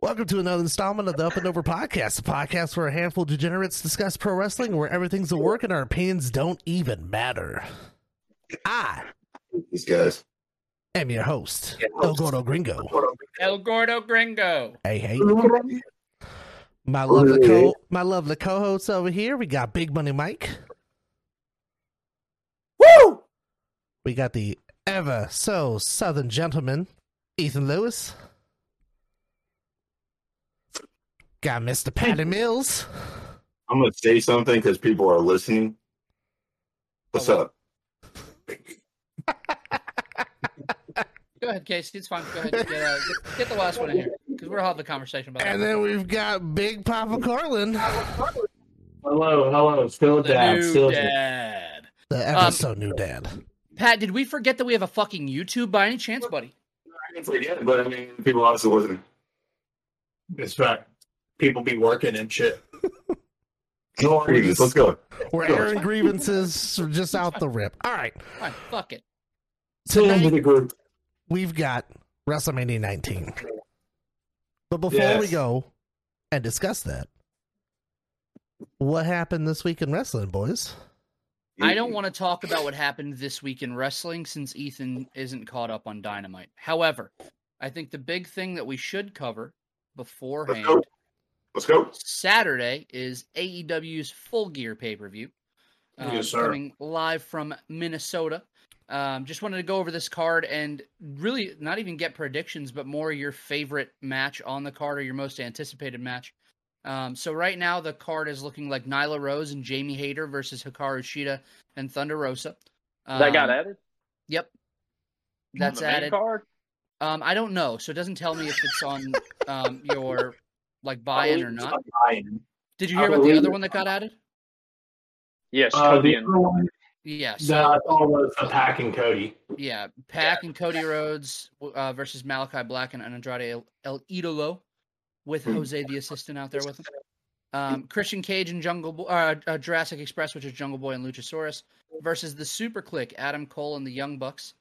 Welcome to another installment of the Up and Over Podcast, a podcast where a handful of degenerates discuss pro wrestling, where everything's a work and our opinions don't even matter. I These guys. am your host, El Gordo Gringo. El Gordo Gringo. Hey, hey. My lovely co my lovely co-hosts over here. We got Big Money Mike. Woo! We got the ever so southern gentleman, Ethan Lewis. Got Mr. Patty Mills. I'm gonna say something because people are listening. What's Oh, up? Go ahead, Casey. It's fine. Go ahead. Get, uh, get, get the last one in here because we're having the conversation about And that. then we've got Big Papa Carlin, Hello, hello. Still The dad. new Still dad. the ever Um, new dad. Pat, did we forget that we have a fucking YouTube by any chance, buddy? I didn't forget, but I mean, people also listening. It's right. People be working and shit. No worries. Let's go. We're airing grievances just out the rip. All right. Fine, fuck it. Still Tonight group. we've got WrestleMania 19. But before we go and discuss that, what happened this week in wrestling, boys? I don't want to talk about what happened this week in wrestling since Ethan isn't caught up on Dynamite. However, I think the big thing that we should cover Let's beforehand go. Let's go. Saturday is AEW's Full Gear pay per view. Yes, sir. Coming live from Minnesota. Um, just wanted to go over this card and really not even get predictions, but more your favorite match on the card or your most anticipated match. Um, so right now the card is looking like Nyla Rose and Jamie Hayter versus Hikaru Shida and Thunder Rosa. Um, that got added. Yep, that's the added. Card? Um, I don't know, so it doesn't tell me if it's on um, your like buy-in or not. Buy-in. Did you I hear about the other one that got added? Yes, Uh, Cody the and other one, Yeah, so that all was Pac and Cody. yeah, Pac and Cody Rhodes uh, versus Malakai Black and Andrade El, El Idolo, with Hmm. Jose the assistant out there with him. Um, Christian Cage and Jungle Bo- uh, uh, Jurassic Express, which is Jungle Boy and Luchasaurus, versus the Super Kliq, Adam Cole and the Young Bucks.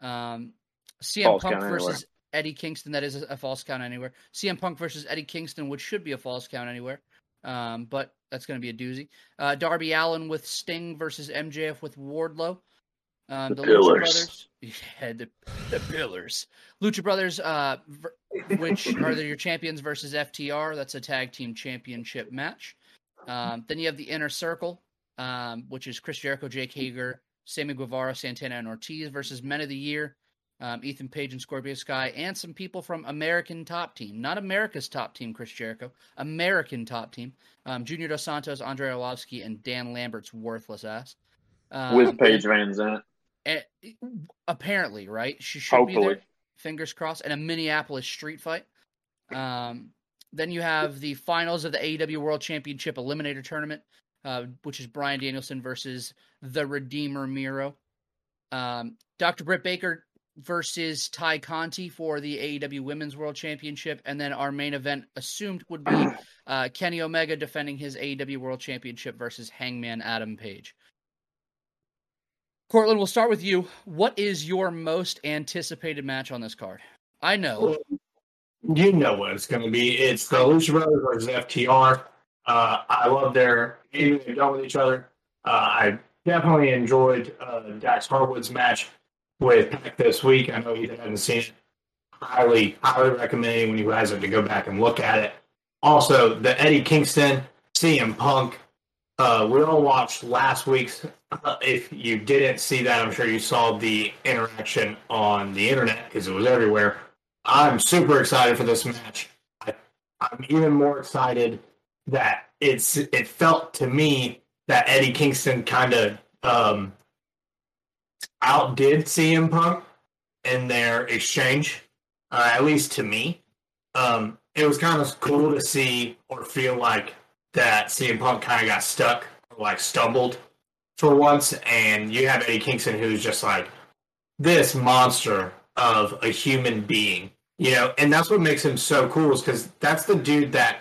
Um, CM False Punk versus Eddie Kingston. That is a, false count anywhere. CM Punk versus Eddie Kingston, which should be a false count anywhere. Um, but that's going to be a doozy. Uh, Darby Allin with Sting versus MJF with Wardlow. Um, The Lucha Pillars. Brothers, yeah, the, the Pillars. Lucha Brothers, uh, which are your champions versus FTR. That's a tag team championship match. Um, then you have the Inner Circle, um, which is Chris Jericho, Jake Hager, Sammy Guevara, Santana, and Ortiz versus Men of the Year, um, Ethan Page and Scorpio Sky, and some people from American Top Team, not America's Top Team, Chris Jericho, American Top Team, um, Junior Dos Santos, Andrei Arlovski, and Dan Lambert's worthless ass. Um, with Paige VanZant. and apparently, right? She should be Hopefully. there. Fingers crossed. And a Minneapolis street fight. Um, then you have the finals of the AEW World Championship Eliminator Tournament, uh, which is Bryan Danielson versus the Redeemer Miro. Um, Dr. Britt Baker versus Tay Conti for the AEW Women's World Championship, and then our main event assumed would be uh, Kenny Omega defending his AEW World Championship versus Hangman Adam Page. Cortland, we'll start with you. What is your most anticipated match on this card? I know. You know what it's going to be. It's the Lucha Brothers versus FTR. Uh, I love their getting they've done with each other. Uh, I definitely enjoyed uh, Dax Harwood's match with Pac this week. I know he hasn't seen it. Highly, highly recommending when you guys have to go back and look at it. Also, the Eddie Kingston, CM Punk. Uh, we all watched last week's. Uh, if you didn't see that, I'm sure you saw the interaction on the internet because it was everywhere. I'm super excited for this match. I, I'm even more excited that it's it felt to me that Eddie Kingston kind of um, outdid CM Punk in their exchange, uh, at least to me. Um, it was kind of cool to see or feel like that CM Punk kind of got stuck, or like stumbled for once, and you have Eddie Kingston who's just like this monster of a human being, you know, and that's what makes him so cool is because that's the dude that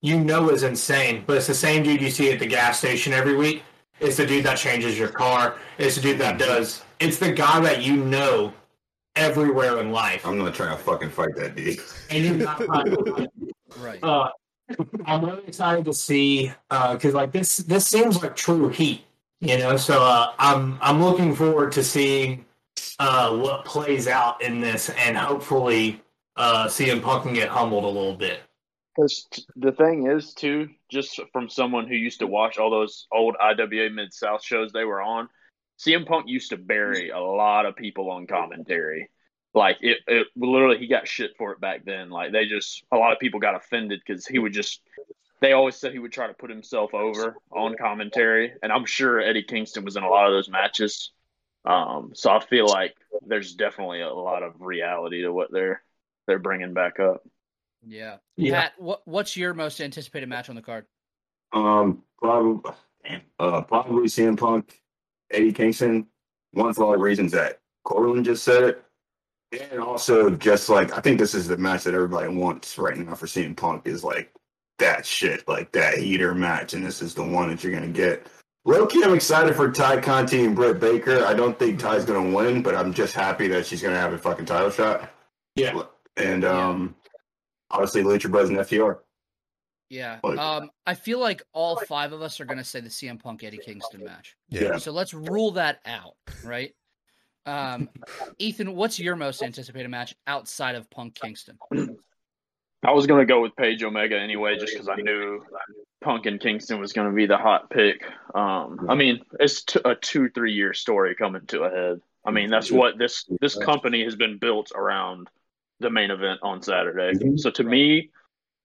you know is insane, but it's the same dude you see at the gas station every week. It's the dude that changes your car. It's the dude that does. It's the guy that you know everywhere in life. I'm gonna try to fucking fight that dude. And you're not trying- Right. uh, I'm really excited to see because like this this seems like true heat, you know. So uh, I'm I'm looking forward to seeing uh, what plays out in this, and hopefully uh, CM Punk can get humbled a little bit. Because the thing is, too, just from someone who used to watch all those old IWA Mid South shows they were on, CM Punk used to bury a lot of people on commentary. Like it, it literally, he got shit for it back then. Like they just, a lot of people got offended because he would just. They always said he would try to put himself over on commentary, and I'm sure Eddie Kingston was in a lot of those matches. Um, so I feel like there's definitely a lot of reality to what they're they're bringing back up. Yeah. Yeah. Pat, what what's your most anticipated match on the card? Um, probably, uh, probably CM Punk, Eddie Kingston. One for all the reasons that Corlin just said, it. and also just like I think this is the match that everybody wants right now for CM Punk is like that shit, like that heater match, and this is the one that you're gonna get. Loki, I'm excited for Tay Conti and Britt Baker. I don't think Tay's gonna win, but I'm just happy that she's gonna have a fucking title shot. Yeah. And um, obviously Lucha Bros and FTR. Yeah. Like- Um, I feel like all five of us are gonna say the CM Punk Eddie Kingston match. Yeah. So let's rule that out, right? Um, Ethan, what's your most anticipated match outside of Punk Kingston? I was gonna go with Page Omega anyway, just because I knew Punk and Kingston was gonna be the hot pick. Um, I mean, it's t- a two three year story coming to a head. I mean, that's what this this company has been built around the main event on Saturday. So to me,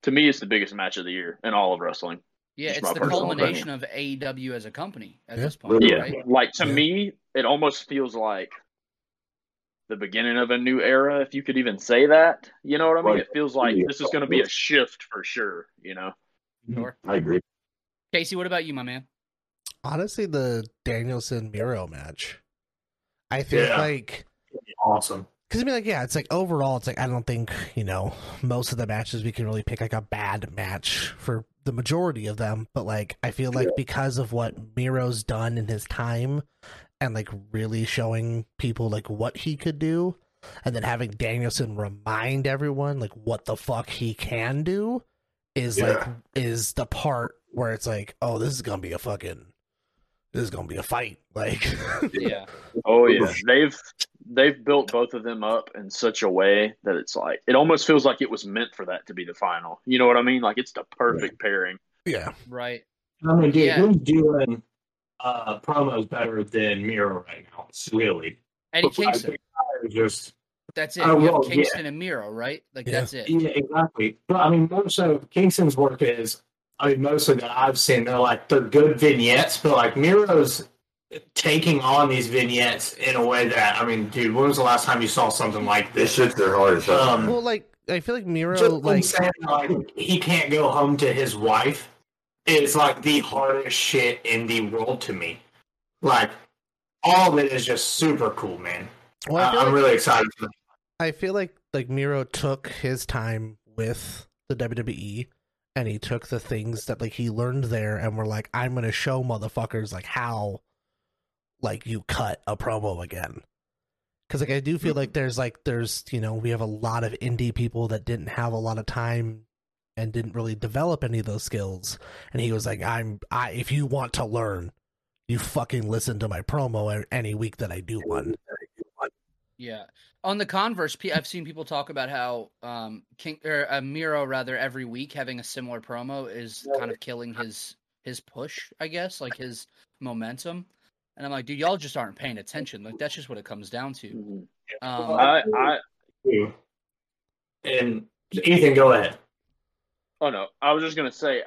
to me, it's the biggest match of the year in all of wrestling. Yeah, Just it's the personal culmination of AEW as a company at Yeah. this point, Yeah, right? like to Yeah. me, it almost feels like the beginning of a new era, if you could even say that. You know what I mean? Right. It feels like this is going to be a shift for sure. You know. Sure. I agree. Casey, what about you, my man? Honestly, the Danielson Miro match. I think Yeah. like Awesome. Because I mean like yeah, it's like overall it's like I don't think you know most of the matches we can really pick like a bad match for the majority of them, but like I feel like because of what Miro's done in his time and like really showing people like what he could do, and then having Danielson remind everyone like what the fuck he can do is like is the part where it's like oh this is gonna be a fucking this is gonna be a fight. Like Yeah. Oh yeah, they've they've built both of them up in such a way that it's like it almost feels like it was meant for that to be the final. You know what I mean? Like it's the perfect pairing. yeah Right. I mean, dude, Yeah. who's doing uh, promos better than Miro right now? It's really Eddie Kingston. It's just That's it. You have well, yeah. Kingston and Miro, right? Like Yeah. that's it. Yeah, exactly. But I mean, most of Kingston's work is, I mean, mostly that I've seen, they're like they're good vignettes, but like Miro's taking on these vignettes in a way that, I mean, dude, when was the last time you saw something like This this? shit's their hard as. Um, well like I feel like Miro Just like like saying like he can't go home to his wife is like the hardest shit in the world to me. Like all of it is just super cool, man. well, I I feel I'm like- really excited for. I feel like like Miro took his time with the WWE and he took the things that like he learned there and were like, I'm gonna show motherfuckers like how like you cut a promo again. Cause like I do feel like there's like there's you know, we have a lot of indie people that didn't have a lot of time and didn't really develop any of those skills. And he was like, I'm I if you want to learn, you fucking listen to my promo any week that I do one. Yeah. On the converse, I've seen people talk about how um King or uh, Miro rather every week having a similar promo is kind of killing his his push, I guess, like his momentum. And I'm like, dude, y'all just aren't paying attention. Like that's just what it comes down to. Mhm. Um, I, I. And Ethan, go ahead. Oh no, I was just gonna say,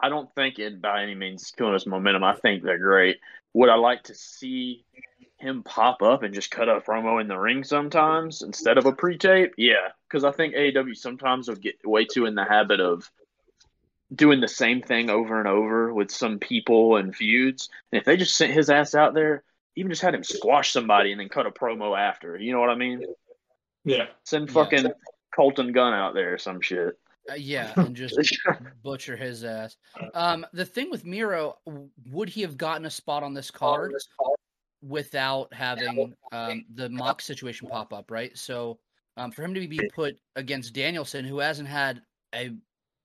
I don't think it by any means is killing his momentum. I think they're great. Would I like to see him pop up and just cut a promo in the ring sometimes instead of a pre-tape? Yeah, because I think AEW sometimes will get way too in the habit of doing the same thing over and over with some people and feuds. And if they just sent his ass out there, even just had him squash somebody and then cut a promo after, you know what I mean? Yeah. Send Yeah. fucking Colten Gunn out there or some shit. uh, yeah, and just butcher his ass. Um, the thing with Miro, would he have gotten a spot on this card? without having um, the mock situation pop up, right? So um, for him to be put against Danielson, who hasn't had a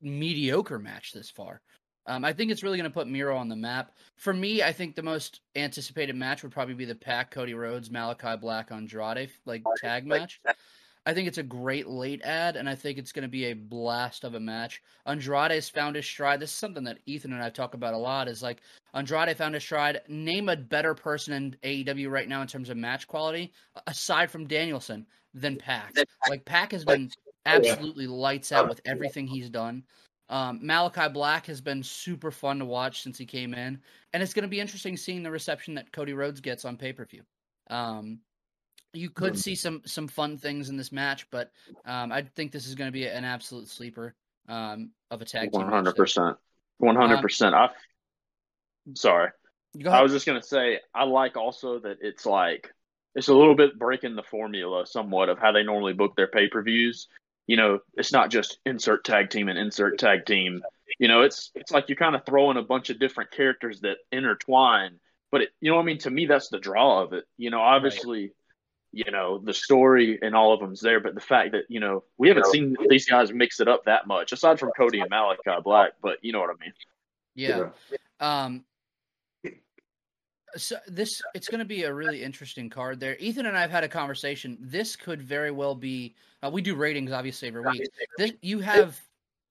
mediocre match this far, um, I think it's really going to put Miro on the map. For me, I think the most anticipated match would probably be the Pac Cody Rhodes Malakai Black Andrade like tag match. I think it's a great late ad, and I think it's going to be a blast of a match. Andrade's found his stride. This is something that Ethan and I talk about a lot. Is like Andrade found his stride. Name a better person in AEW right now in terms of match quality, aside from Danielson, than Pac. Like Pac has been absolutely lights out with everything he's done. Um, Malakai Black has been super fun to watch since he came in, and it's going to be interesting seeing the reception that Cody Rhodes gets on pay per view. Um, you could see some some fun things in this match, but um, I think this is going to be an absolute sleeper um, of a tag team. One hundred percent, one hundred percent. I sorry, I was just gonna say I like also that it's like it's a little bit breaking the formula somewhat of how they normally book their pay per views. You know, it's not just insert tag team and insert tag team. You know, it's it's like you're kind of throwing a bunch of different characters that intertwine. But it, you know, what I mean, to me, that's the draw of it. You know, obviously. Right you know the story and all of them's there but the fact that you know we haven't seen these guys mix it up that much aside from cody and malakai black but you know what i mean yeah, um so this it's going to be a really interesting card there ethan and i've had a conversation this could very well be uh, we do ratings obviously every week this, you have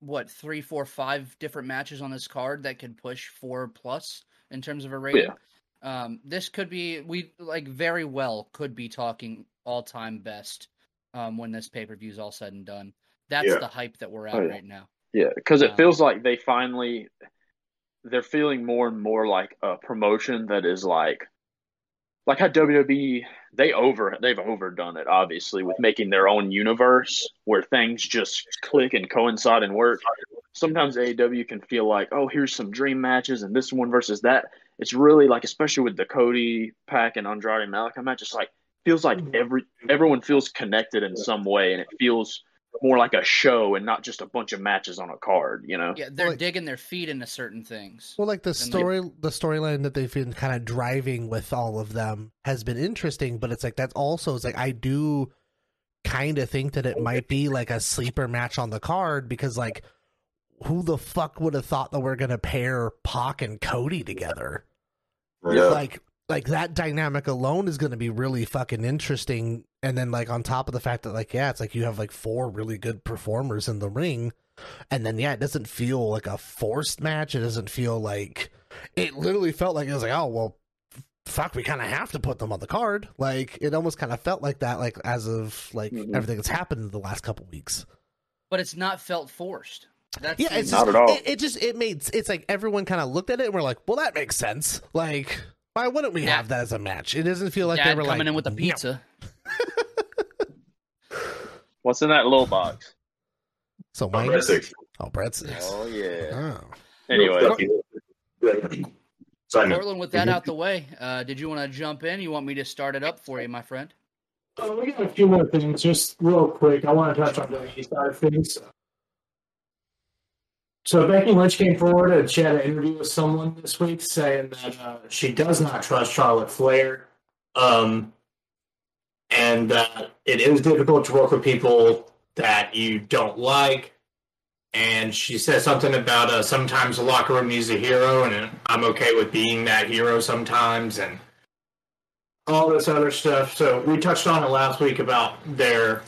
what three four five different matches on this card that could push four plus in terms of a rating yeah. Um, this could be we like very well could be talking all time best um, when this pay per view is all said and done. That's yeah. the hype that we're at oh, yeah. right now. Yeah, because it um, feels like they finally they're feeling more and more like a promotion that is like like how WWE they over they've overdone it obviously with making their own universe where things just click and coincide and work. Sometimes AEW can feel like, oh, here's some dream matches and this one versus that it's really like, especially with the Cody Pac and Andrade Malakai match, it's like feels like mm-hmm. every everyone feels connected in some way, and it feels more like a show and not just a bunch of matches on a card. You know? Yeah, they're like, digging their feet into certain things. Well, like the story, they, the storyline that they've been kind of driving with all of them has been interesting, but it's like that's also it's like I do kind of think that it might be like a sleeper match on the card because like who the fuck would have thought that we're gonna pair Pac and Cody together? Yeah. Like like that dynamic alone is gonna be really fucking interesting. And then like on top of the fact that like yeah, it's like you have like four really good performers in the ring. And then yeah, it doesn't feel like a forced match. It doesn't feel like it literally felt like it was like, oh well fuck, we kind of have to put them on the card. Like it almost kind of felt like that, like as of like mm-hmm. everything that's happened in the last couple weeks. But it's not felt forced. That's yeah, it's not just, at all. It, it, just it made it's like everyone kind of looked at it and we're like, well, that makes sense. Like, why wouldn't we yeah. have that as a match? It doesn't feel like Dad they were coming like in with a pizza. What's in that little box? So mine. breadsticks. Oh, breadsticks. Oh yeah. Oh. Anyway. Portland, with that out the way, uh, did you want to jump in? You want me to start it up for you, my friend? Oh, we got a few more things, just real quick. I want to touch on the east side of things. So Becky Lynch came forward and she had an interview with someone this week saying that uh, she does not trust Charlotte Flair, um, and that it is difficult to work with people that you don't like. And she said something about uh, sometimes the locker room needs a hero, and I'm okay with being that hero sometimes, and all this other stuff. So we touched on it last week about their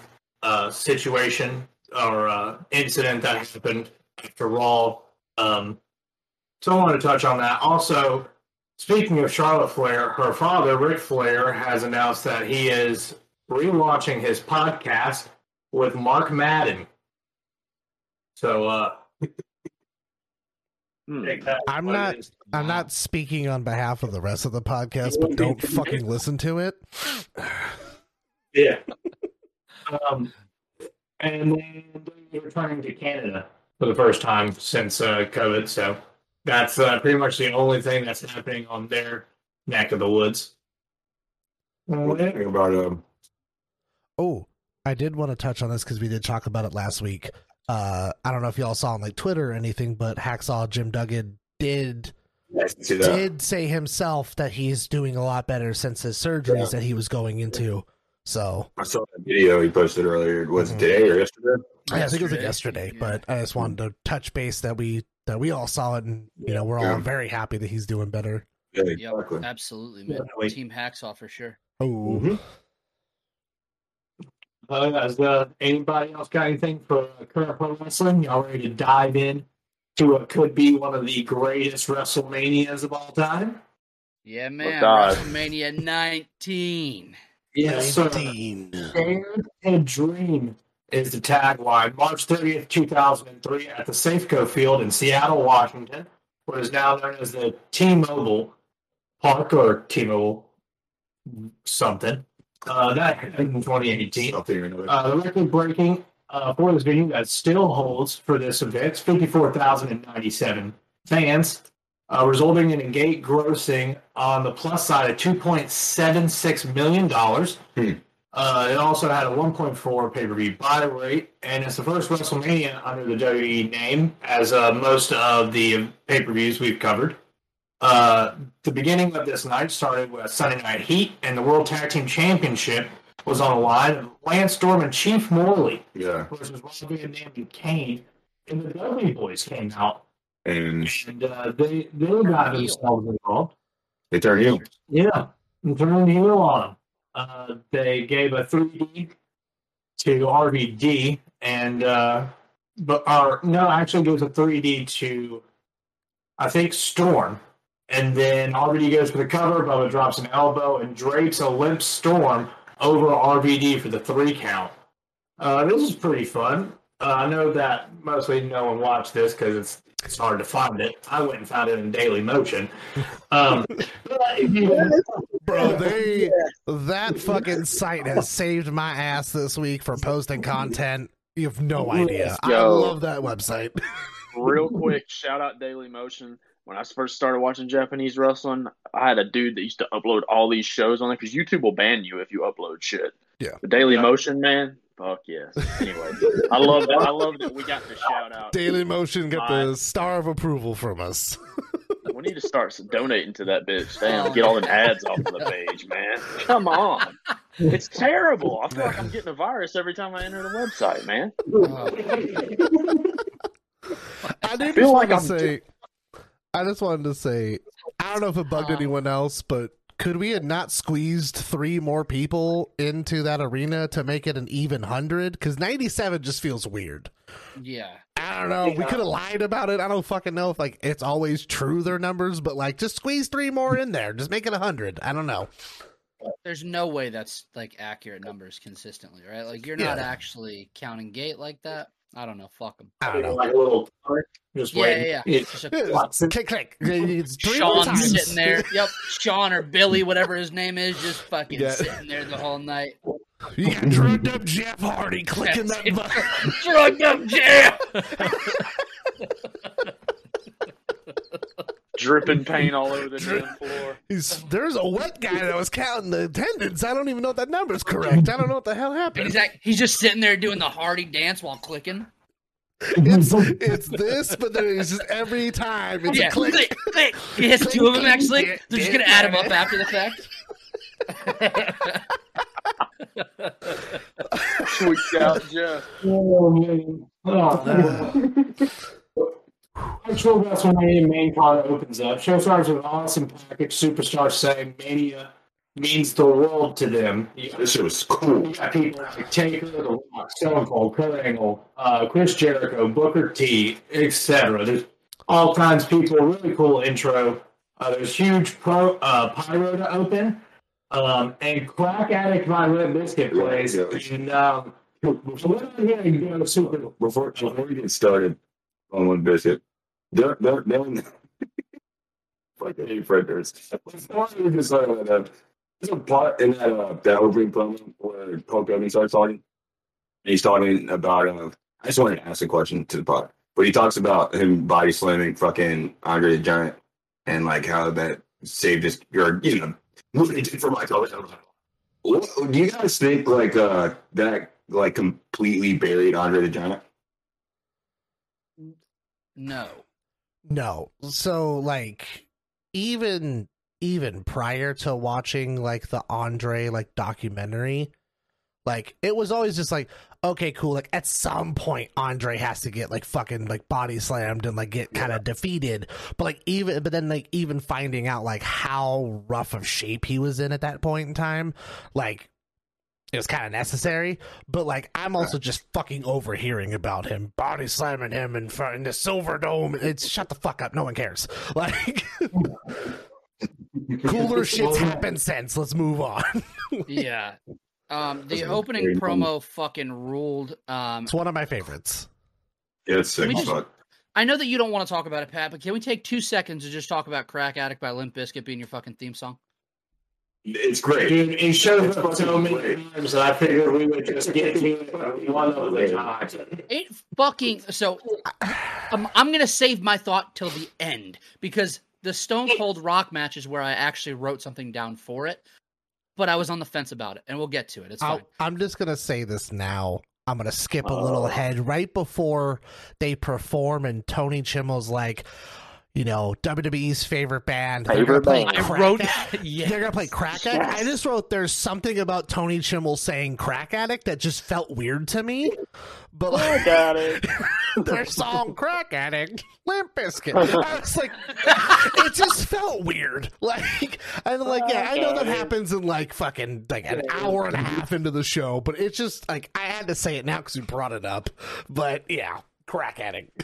uh, situation or uh, incident that happened after Raw. Um, so I want to touch on that. Also, speaking of Charlotte Flair, her father, Ric Flair, has announced that he is relaunching his podcast with Mark Madden. So, uh, hmm. I'm not. I'm not speaking on behalf of the rest of the podcast, but don't fucking listen to it. yeah. Um, and then they're returning to Canada for the first time since uh, COVID. So that's uh, pretty much the only thing that's happening on their neck of the woods. What do you think about um? Oh, I did want to touch on this because we did talk about it last week. Uh, I don't know if y'all saw on like Twitter or anything, but Hacksaw Jim Duggan did Nice to see that. did say himself that he's doing a lot better since his surgeries Yeah. that he was going into. So I saw that video he posted earlier. Was Mhm. it today or yesterday? Yeah, I think it was like Yesterday. yesterday, Yeah. but I just wanted to touch base that we that we all saw it, and you know we're all Yeah. very happy that he's doing better. Yeah, Yep, exactly. absolutely, man. Definitely. Team Hacksaw for sure. Oh, Mhm. Uh, has uh, anybody else got anything for uh, current pro wrestling? Y'all ready to dive in to what could be one of the greatest WrestleManias of all time? Yeah, man. God. WrestleMania 19. Yes, sir. 19. Scared and Dream is the tagline. March 30th, 2003, at the Safeco Field in Seattle, Washington, what is now known as the T-Mobile Park or T-Mobile something. Uh, that happened in 2018. Something or another. Uh, the record breaking uh, for this venue that still holds for this event 54,097 fans, uh, resulting in a gate grossing on the plus side of $2.76 million. Hmm. Uh, it also had a 1.4 pay per view buy rate, and it's the first WrestleMania under the WWE name, as uh, most of the pay per views we've covered. Uh, the beginning of this night started with Sunday Night Heat, and the World Tag Team Championship was on the line. Lance Storm and Chief Morley yeah, versus Rob Van Dam and Kane, and the Dudley Boyz came out, and and uh, they they got themselves involved. they turned heel. Yeah, and turned heel on them. Uh, they gave a 3D to RVD, and uh, but our no, actually goes a 3D to I think Storm, and then RVD goes for the cover. Bubba drops an elbow and drapes a limp Storm over RVD for the three count. Uh, this is pretty fun. Uh, I know that mostly no one watched this because it's it's hard to find it. I went and found it in Daily Motion. Um, but if you- Bro, they that fucking site has saved my ass this week for posting content. You have no idea. I love that website. Real quick, shout out Daily Motion. When I first started watching Japanese wrestling, I had a dude that used to upload all these shows on there because YouTube will ban you if you upload shit. Yeah. The Daily Yeah. Motion, man. Fuck yes. Anyway, I love that. I love that we got the shout out. Daily Motion got the star of approval from us. We need to start donating to that bitch. Damn, get all the ads off of the page, man. Come on. It's terrible. I feel like I'm getting a virus every time I enter the website, man. I did feel just like I'm- say, I just wanted to say, I don't know if it bugged Uh. anyone else, but could we have not squeezed three more people into that arena to make it an even hundred? Because ninety-seven just feels weird. Yeah. I don't know. We could have lied about it. I don't fucking know if like it's always true their numbers, but like just squeeze three more in there. Just make it a hundred. I don't know. There's no way that's like accurate numbers consistently, right? Like you're not Yeah. actually counting gate like that. I don't know. Fuck them. I don't know. like a little just Yeah, waiting. yeah, yeah. Just a- click click. It's three Sean times. sitting there. Yep. Sean or Billy, whatever his name is, just fucking Yeah. sitting there the whole night. You got drugged up Jeff Hardy clicking that button. Drugged up jam. Dripping paint all over the gym floor. He's, there's a wet guy that was counting the attendance. I don't even know if that number's correct. I don't know what the hell happened. he's like, he's just sitting there doing the Hardy dance while clicking. It's, it's this, but then it's just every time it's yeah, a click. click, click. He has two of them actually. They're just gonna add them up after the fact. Tweaked out Jeff. Oh, man. Oh, Actual WrestleMania main card opens up. Show starts with awesome package. Superstars saying Mania means the world to them. You This shit was cool. you got people like Taker, The Rock, Stone Cold, Kurt Angle, uh, Chris Jericho, Booker T, etc. There's all kinds of people. Really cool intro. Uh, there's huge pro uh, pyro to open, um, and Crack Addict by Red Biscuit plays. Yeah. And um, before we go super Before before we get started on one biscuit, they're they're they're we get started on that, there's a part in that uh, that opening promo where Hulk Hogan starts talking. He's talking about uh, I just wanted to ask a question to the pod, but he talks about him body slamming fucking Andre the Giant and like how that saved his or you know what he did for Hogan. What, do you guys think like uh that like completely buried Andre the Giant? No. No. So like even even prior to watching like the Andre like documentary, like it was always just like okay, cool. Like at some point, Andre has to get like fucking like body slammed and like get kind of defeated. But like even but then like even finding out like how rough of shape he was in at that point in time, like it was kind of necessary, but like I'm also just fucking overhearing about him body slamming him in front in the Silverdome. It's shut the fuck up. No one cares. Like cooler shits happened since. Let's move on. yeah. Um, the opening very funny. promo fucking ruled. Um, It's one of my favorites. Yeah, it's sick. Just- I know that you don't want to talk about it, Pat, but can we take two seconds to just talk about "Crack Addict" by Limp Bizkit being your fucking theme song? It's great. Dude, it shows It's up so many great. times that I figured we would just get to it one of the times. It fucking so. I'm, I'm gonna save my thought till the end because the Stone Cold Rock match is where I actually wrote something down for it, but I was on the fence about it, and we'll get to it. It's fine. I'll, I'm just gonna say this now. I'm gonna skip a Oh. little ahead right before they perform, and Tony Chimel's like, you know, WWE's favorite band. They're gonna Favorite play band. I Crack wrote Addict. yeah. They're gonna play Crack Addict. I just wrote there's something about Tony Chimel saying Crack Addict that just felt weird to me. But like, Got it. their song Crack Addict, Limp Bizkit. I was like, it just felt weird. Like, and like, yeah, I know that happens in like fucking like an hour and a half into the show, but it's just like I had to say it now because you brought it up. But yeah, Crack Addict.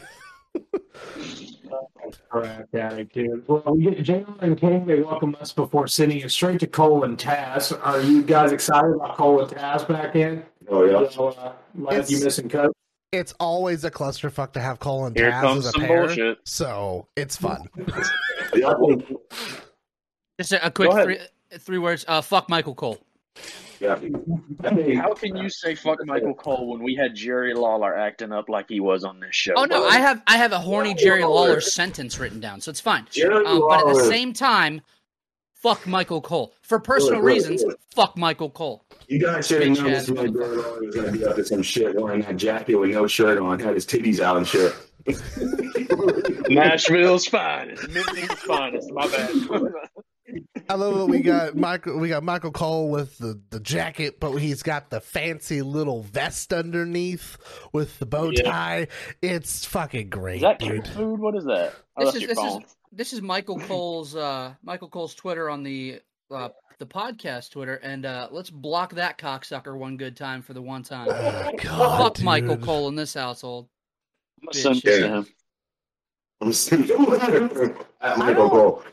Correct, addict, dude. Well, we get Jalen and King. They welcome us before sending it straight to Cole and Taz. Are you guys excited about Cole and Taz back in? Oh yeah. So, uh, Matthew It's- missing coach. It's always a clusterfuck to have Cole and Here Taz comes as a some pair, bullshit. so it's fun. Yeah, I think- Just a, a quick three three words. Uh, fuck Michael Cole. Yeah. I How can you say fuck Michael Cole when we had Jerry Lawler acting up like he was on this show? Oh no, bro? I have I have a horny Jerry Jerry Lawler. Lawler sentence written down, so it's fine. Um, but at the same time, fuck Michael Cole for personal Look, look, reasons. look. Fuck Michael Cole. You guys should have known this man Barry Lawler was gonna be up to some shit wearing that jacket with no shirt on, had his titties out and shit. Nashville's finest, Memphis's finest. My bad. I love it. We got Michael. We got Michael Cole with the, the jacket, but he's got the fancy little vest underneath with the bow Yeah. tie. It's fucking great, is that dude. cat food? What is that? Oh, This is your this is this is Michael Cole's uh Michael Cole's Twitter on the uh the podcast Twitter, and uh let's block that cocksucker one good time for the one time. Oh, God, Fuck Michael. Cole in this household. I'm gonna send bitch. this to him. I'm saying at Michael Cole.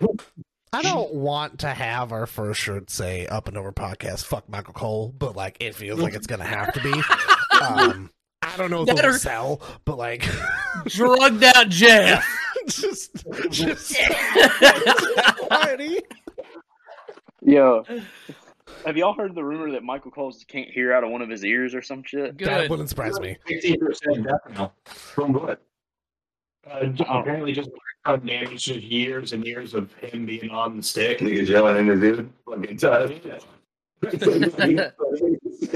I don't want to have our first shirt say "Up and Over Podcast." Fuck Michael Cole, but like it feels like it's gonna have to be. Um, I don't know if That it'll or- sell, but like Drugged out Jeff. just, just Alrighty. Yo, have y'all heard the rumor that Michael Cole can't hear out of one of his ears or some shit? that wouldn't surprise me. Fifteen percent death. From what? Uh, apparently, just gun damage to years and years of him being on the stick. Niggas yelling in the dude. Fucking tough.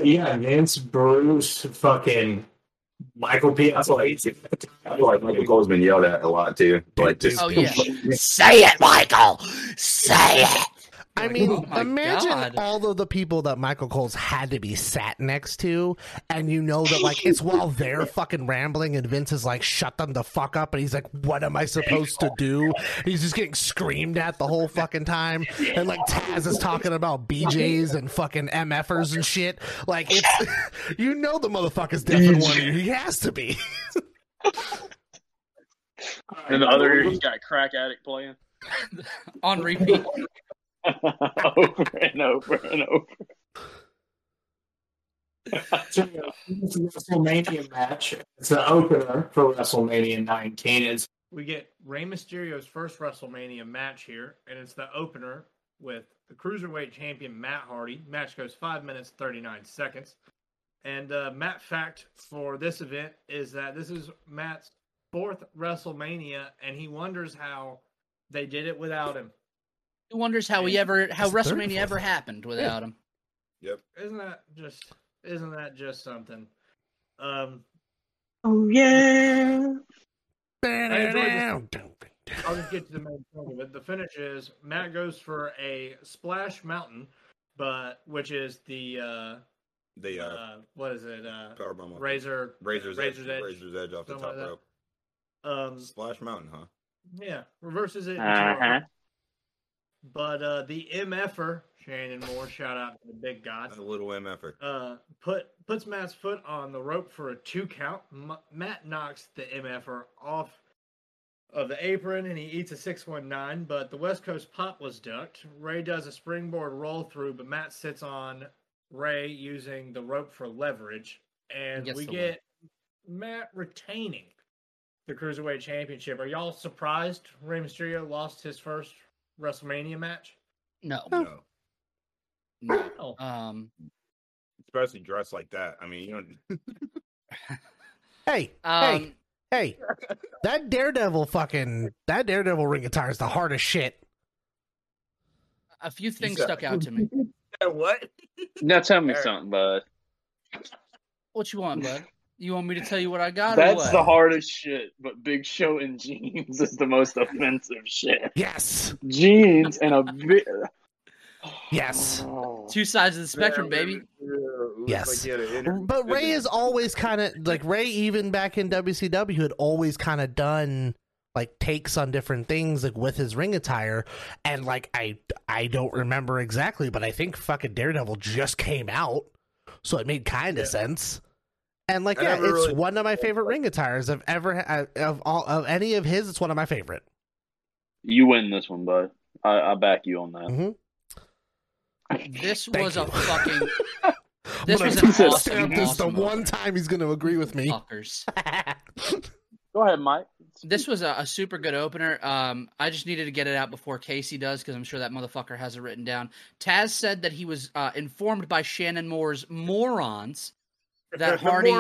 Yeah, Vince, Bruce, fucking Michael P. That's like, I feel like Michael Cole's been yelled at a lot too. Like just Oh, yeah. Say it, Michael. Say it. I mean, Oh imagine God. all of the people that Michael Cole's had to be sat next to, and you know that like it's while they're fucking rambling, and Vince is like, "Shut them the fuck up," and he's like, "What am I supposed to do?" He's just getting screamed at the whole fucking time, and like Taz is talking about BJ's and fucking MFers and shit. Like it's, you know, the motherfucker's deaf in one ear. He has to be. In the other ear, he's got crack addict playing On repeat. over and over and over. So, uh, this WrestleMania match. It's the opener for WrestleMania 19. It's we get Rey Mysterio's first WrestleMania match here, and it's the opener with the cruiserweight champion Matt Hardy. Match goes five minutes thirty nine seconds. And uh, Matt fact for this event is that this is Matt's fourth WrestleMania, and he wonders how they did it without him. He wonders how he ever how WrestleMania ever happened without him. Yep. Isn't that just? Isn't that just something? Um, Oh yeah. I enjoyed I'll just get to the main point of it. The finish is Matt goes for a splash mountain, but which is the uh, The uh, uh what is it? Uh, powerbomb. off- razor Razor's, Razor's edge, Edge, Razor's edge off the top like rope. um Splash Mountain, huh? yeah reverses it. Uh huh. a- But uh the MFer Shannon Moore, shout out to the big guy. That's a little MFer. uh, put puts Matt's foot on the rope for a two count. M- Matt knocks the MFer off of the apron and he eats a 619, but the West Coast pop was ducked. Rey does a springboard roll through, but Matt sits on Rey using the rope for leverage. And Gets we the get Matt retaining the Cruiserweight Championship. Are y'all surprised Rey Mysterio lost his first WrestleMania match? No, No. no. Um, Especially dressed like that. I mean, you know, Hey, hey, um, hey! That Daredevil fucking that Daredevil ring attire is the hardest shit. a few things stuck out to me. what? Now tell me Eric. something, bud. What you want, bud? You want me to tell you what I got? or That's what? the hardest shit, but Big Show in jeans is the most offensive shit. Yes, Jeans and a bit. yes. Oh. two sides of the spectrum, baby. Yes. But Rey is always kind of like Rey, even back in WCW, had always kind of done like takes on different things, like with his ring attire. And like I, I don't remember exactly, but I think fucking Daredevil just came out, so it made kind of Yeah. sense. And like, I yeah, it's really- one of my favorite ring attires I've ever of all of any of his. It's one of my favorite. You win this one, bud. I, I back you on that. hmm This was you. a fucking This I'm was gonna an stamp awesome, this awesome the one time he's going to agree with me. fuckers. Go ahead, Mike. This was a, a super good opener. Um, I just needed to get it out before Casey does because I'm sure that motherfucker has it written down. Taz said that he was uh, informed by Shannon Moore's morons that Hardy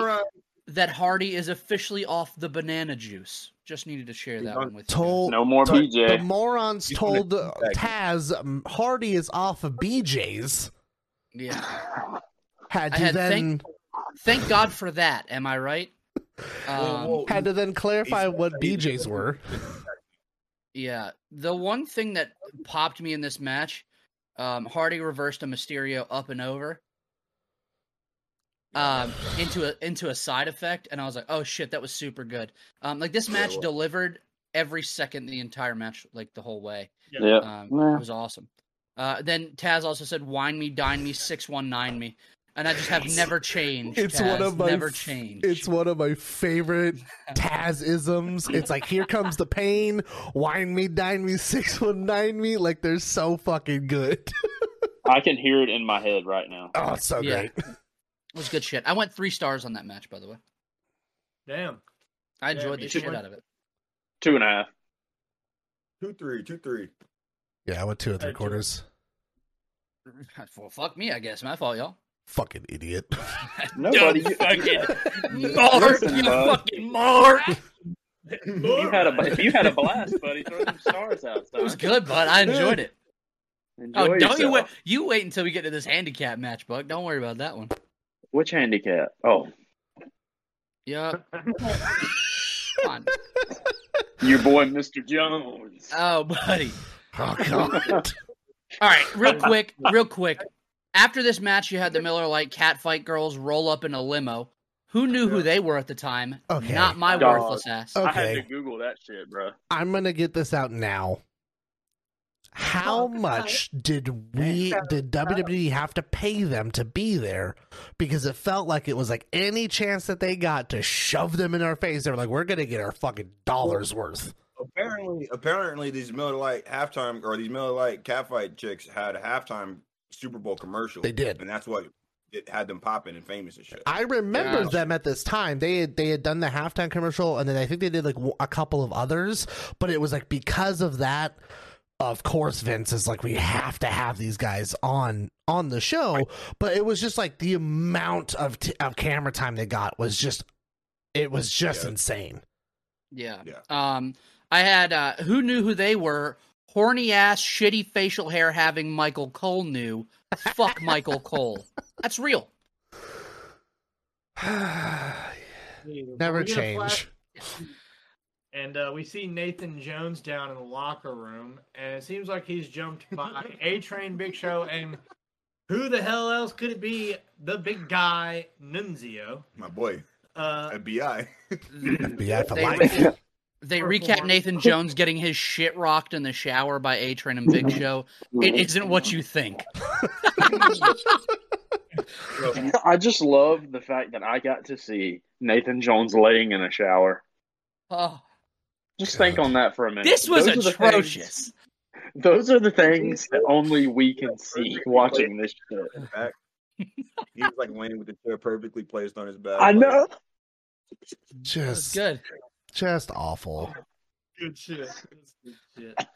that Hardy is officially off the banana juice. Just needed to share that one with you. Told No more the, BJ. The morons He's gonna told uh. Taz um, Hardy is off of BJ's. Yeah. Had to had then think- Thank God for that. Am I right? Um, had to then clarify what BJ's were. Yeah, the one thing that popped me in this match, um, Hardy reversed a Mysterio up and over, um, into a into a side effect, and I was like, oh shit, that was super good. Um, like this Yeah, match well- delivered every second the entire match, like the whole way. Yeah. Um, Yeah. it was awesome. Uh, then Taz also said, "Wine me, dine me, six one nine me," and I just have never changed. It's Taz, one of my never f- changed. It's one of my favorite Taz isms. It's like here comes the pain, wine me, dine me, six one nine me. Like they're so fucking good. I can hear it in my head right now. Oh, it's so Yeah. great. It was good shit. I went three stars on that match, by the way. damn. I enjoyed me the too. shit out of it. Two and a half. Two three, two three. Yeah, I went two and three Hey, quarters. Well, fuck me, I guess. My fault, y'all. Fucking idiot. Nobody. Dumb you- fucking Mark, Listen, you bud. fucking Mark. You had a you had a blast, buddy. Throw them stars out. It was good, bud. I enjoyed it. Enjoy Oh, don't you wait? You wait until we get to this handicap match, Buck. Don't worry about that one. Which handicap? Oh, Yup. Come on. your boy, Mr. Jones. Oh, buddy. Oh god. All right, real quick, real quick. After this match, you had the Miller Lite Catfight girls roll up in a limo. Who knew who they were at the time? Okay. Not my Dog. worthless ass. Oh. I had Okay. to Google that shit, bro. I'm gonna get this out now. How much did we did WWE have to pay them to be there? Because it felt like it was like any chance that they got to shove them in our face. They were like, "We're gonna get our fucking dollars worth." Apparently, apparently, these Miller Lite halftime or these Miller Lite catfight chicks had a halftime Super Bowl commercial. They did. and that's what it had them popping and famous and shit. I remember Gosh. them at this time. They had they had done the halftime commercial, and then I think they did like a couple of others. But it was like because of that. Of course, Vince is like we have to have these guys on on the show. But it was just like the amount of t- of camera time they got was just it was just Yeah. insane. Yeah. Yeah. Um, I had uh, who knew who they were? Horny ass, shitty facial hair having Michael Cole knew. Fuck Michael Cole. That's real. Never We get a change. flash- and uh, we see Nathan Jones down in the locker room, and it seems like he's jumped by A Train, Big Show, and who the hell else could it be? The big guy Nunzio. My boy, Uh, FBI. FBI for They, life. they recap Nathan Jones getting his shit rocked in the shower by A Train and Big Show. It isn't what you think. I just love the fact that I got to see Nathan Jones laying in a shower. Oh, Just think on that for a minute. this was Those are atrocious. things- those are the things that only we can see watching this shit. Back. He was like laying with the chair perfectly placed on his back. I know. It Just, good. just awful. good shit. Good shit.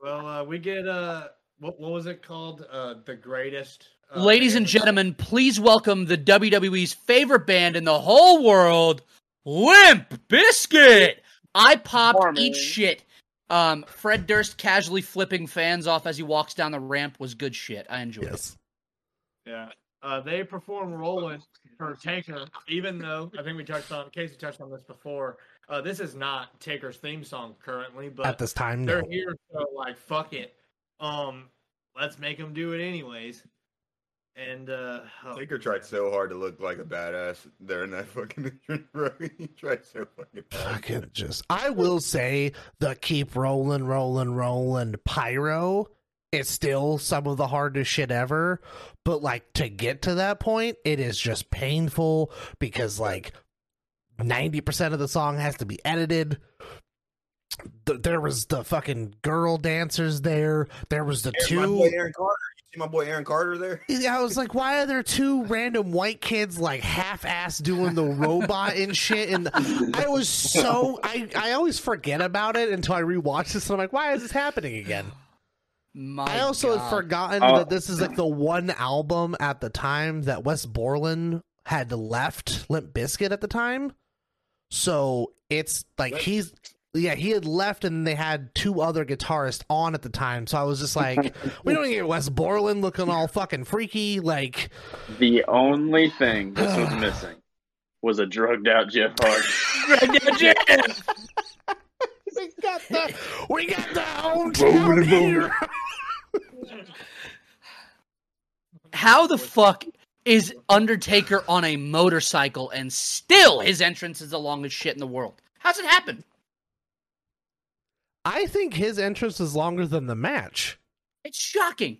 Well, uh, we get uh, what what was it called? Uh, the greatest. Uh, Ladies and gentlemen, please welcome the WWE's favorite band in the whole world, Limp Bizkit. I popped Farming. eat shit. Um, Fred Durst casually flipping fans off as he walks down the ramp was good shit. I enjoyed it. Yeah. Uh, they perform Rollin' for Taker, even though I think we touched on Casey touched on this before. Uh, this is not Taker's theme song currently, but At this time, they're no. here, so like fuck it. Um, let's make them do it anyways. And uh, oh, Taker tried so hard to look like a badass there in that fucking entrance, bro. He tried so fucking hard. Fucking just. I will say the keep rolling, rolling, rolling pyro is still some of the hardest shit ever. But like to get to that point, it is just painful because like ninety percent of the song has to be edited. Th- There was the fucking girl dancers there. There was the Aaron- my two. Boy Aaron Carter. You see my boy Aaron Carter there? Yeah, I was like, why are there two random white kids like half-ass doing the robot and shit? And I was so I I always forget about it until I rewatch this. And I'm like, why is this happening again? My I also God. had forgotten Uh, that this is like the one album at the time that Wes Borland had left Limp Bizkit at the time. So it's like he's yeah, he had left and they had two other guitarists on at the time. So I was just like, we don't get Wes Borland looking all fucking freaky. Like, The only thing this was missing was a drugged out Jeff Hardy. we got the we got the hometown hero. How the fuck is Undertaker on a motorcycle and still his entrance is the longest shit in the world? How's it happen? I think his entrance is longer than the match. It's shocking.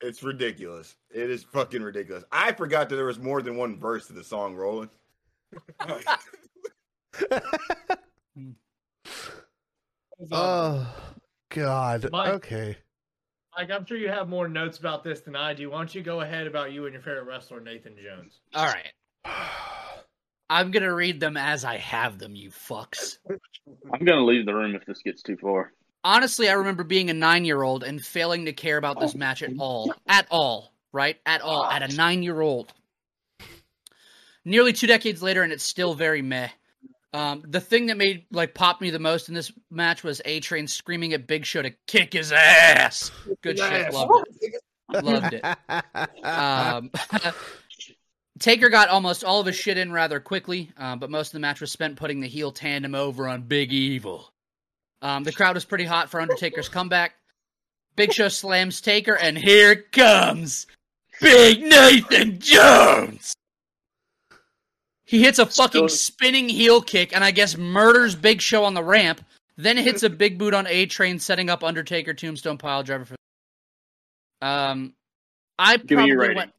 It's ridiculous. It is fucking ridiculous. I forgot that there was more than one verse to the song rolling. Oh, oh God. Mike. Okay. Like I'm sure you have more notes about this than I do. Why don't you go ahead about you and your favorite wrestler, Nathan Jones? All right. I'm gonna read them as I have them, you fucks. I'm gonna leave the room if this gets too far. Honestly, I remember being a nine year old and failing to care about this match at all. At all, right? At all. At a nine year old. Nearly two decades later, and it's still very meh. Um, the thing that made like pop me the most in this match was A Train screaming at Big Show to kick his ass. Good shit, loved it. Loved it. Um, Taker got almost all of his shit in rather quickly, uh, but most of the match was spent putting the heel tandem over on Big Evil. Um, the crowd was pretty hot for Undertaker's comeback. Big Show slams Taker, and here comes Big Nathan Jones. He hits a fucking spinning heel kick, and I guess murders Big Show on the ramp. Then hits a big boot on A Train, setting up Undertaker Tombstone Pile Driver for. Um, I Give me your probably went.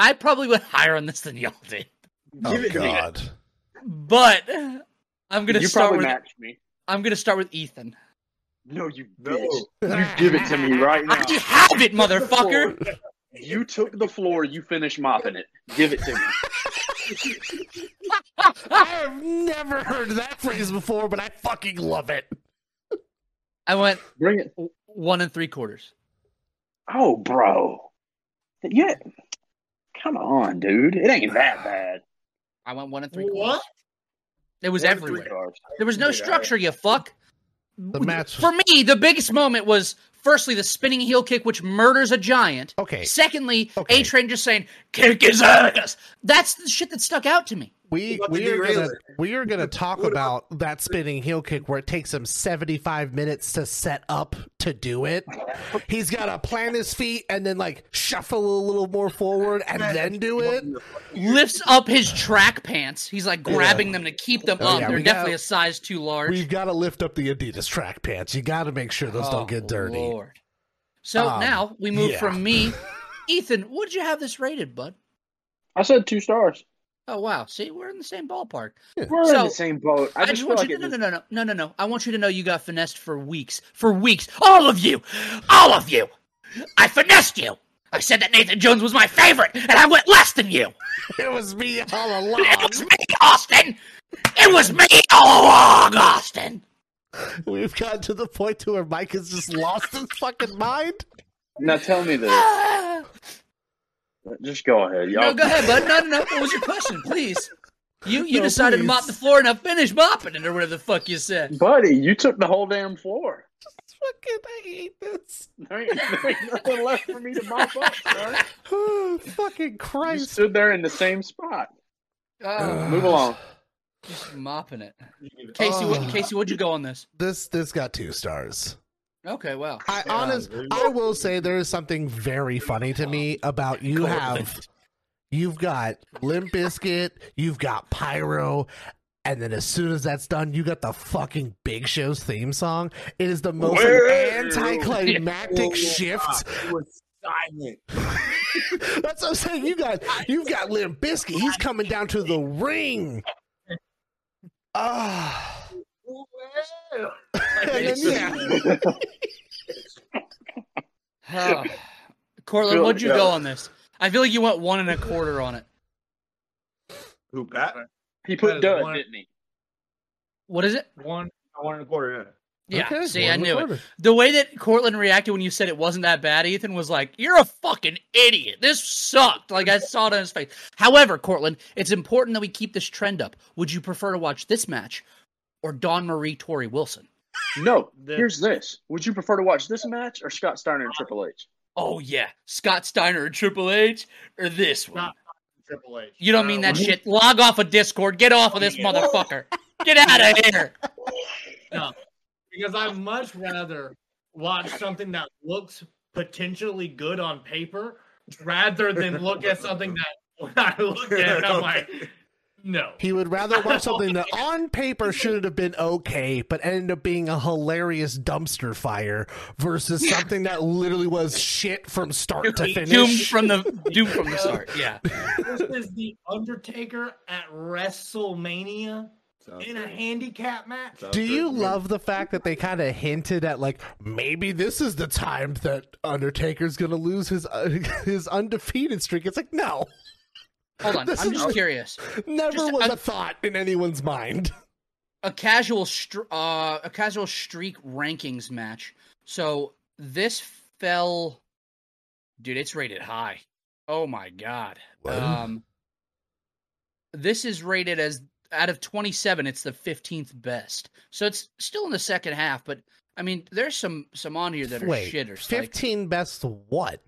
I probably went higher on this than y'all did, Oh Give it to me. God. but I'm gonna You start probably with. matched me. I'm gonna start with Ethan. No, you No. bitch. You give it to me right now. I have it, motherfucker. You took the floor. You finished mopping it. Give it to me. I have never heard that phrase before, but I fucking love it. I went Bring it. one and three quarters. Oh, bro. Yeah. Come on, dude. It ain't that bad. I went one and three What? quarters. It was One everywhere. There was no structure, you fuck. The match- For me, the biggest moment was firstly the spinning heel kick, which murders a giant. Okay. Secondly, Okay. A Train just saying, kick his ass. That's the shit that stuck out to me. We we are gonna we are gonna talk about that spinning heel kick where it takes him 75 minutes to set up to do it. He's got to plant his feet and then like shuffle a little more forward and then do it. Lifts up his track pants. He's like grabbing them to keep them Oh, up. yeah, They're we got- definitely a size too large. We've got to lift up the Adidas track pants. You got to make sure those Oh, don't get dirty. Lord. So Um, now we move yeah. from me. Ethan, what did you have this rated, bud? I said two stars. Oh wow! See, we're in the same ballpark. We're So, in the same boat. I, I, just feel want like you to it no, no, no, no, no, no, no. I want you to know you got finessed for weeks, for weeks. All of you, all of you. I finessed you. I said that Nathan Jones was my favorite, and I went less than you. It was me all along. It was me, Austin. It was me all along, Austin. We've gotten to the point to where Mike has just lost his fucking mind. Now tell me this. Just go ahead, y'all. No, go ahead, bud. No, no, no. What was your question, please? You you No, decided to mop the floor, and I finished mopping it, or whatever the fuck you said. Buddy, you took the whole damn floor. Just fucking, I hate this. There ain't, there ain't nothing left for me to mop up, son. Oh, fucking Christ. You stood there in the same spot. Oh, Move along. just mopping it. Casey, Oh. what, Casey, what'd you go on this? This this got two stars. Okay, well, I honest, I will say there is something very funny to me about you have, you've got Limp Bizkit, you've got Pyro, and then as soon as that's done, you got the fucking Big Show's theme song. It is the most Whoa. anticlimactic Whoa. shift. It was silent. That's what I'm saying. You got you've got Limp Bizkit. He's coming down to the ring. Ah. And then, yeah. oh. Cortland, what'd you go on this? I feel like you went one and a quarter on it. Who Pat? He put is dud, one- didn't he? What is it? One. One and a quarter. Yeah, Okay, see, I knew it. The way that Cortland reacted when you said it wasn't that bad, Ethan was like, "You're a fucking idiot. This sucked." Like I saw it on his face. However, Cortland, it's important that we keep this trend up. Would you prefer to watch this match or Dawn Marie Torrie Wilson? No. The- Here's this. Would you prefer to watch this match or Scott Steiner and Triple H? Oh yeah, Scott Steiner and Triple H or this one? Not Triple H. You don't mean Uh, that shit? Log off of Discord. Get off of this motherfucker. Get out of here. No, because I'd much rather watch something that looks potentially good on paper rather than look at something that when I look at it, I'm like, no. He would rather watch something that on paper should have been okay, but ended up being a hilarious dumpster fire versus something that literally was shit from start to finish. Doomed from the doomed from the start. Yeah. This is the Undertaker at WrestleMania in a handicap match. Do you love the fact that they kind of hinted at like maybe this is the time that Undertaker's gonna lose his uh, his undefeated streak? It's like no, Hold on. This I'm just curious. never Just was a- a thought in anyone's mind. a casual str- uh, a casual streak rankings match. So this fell, dude. It's rated high. Oh my god. What? Um, this is rated as out of 27. It's the 15th best. So it's still in the second half, but I mean, there's some some on here that are Wait, shitters. fifteen best what?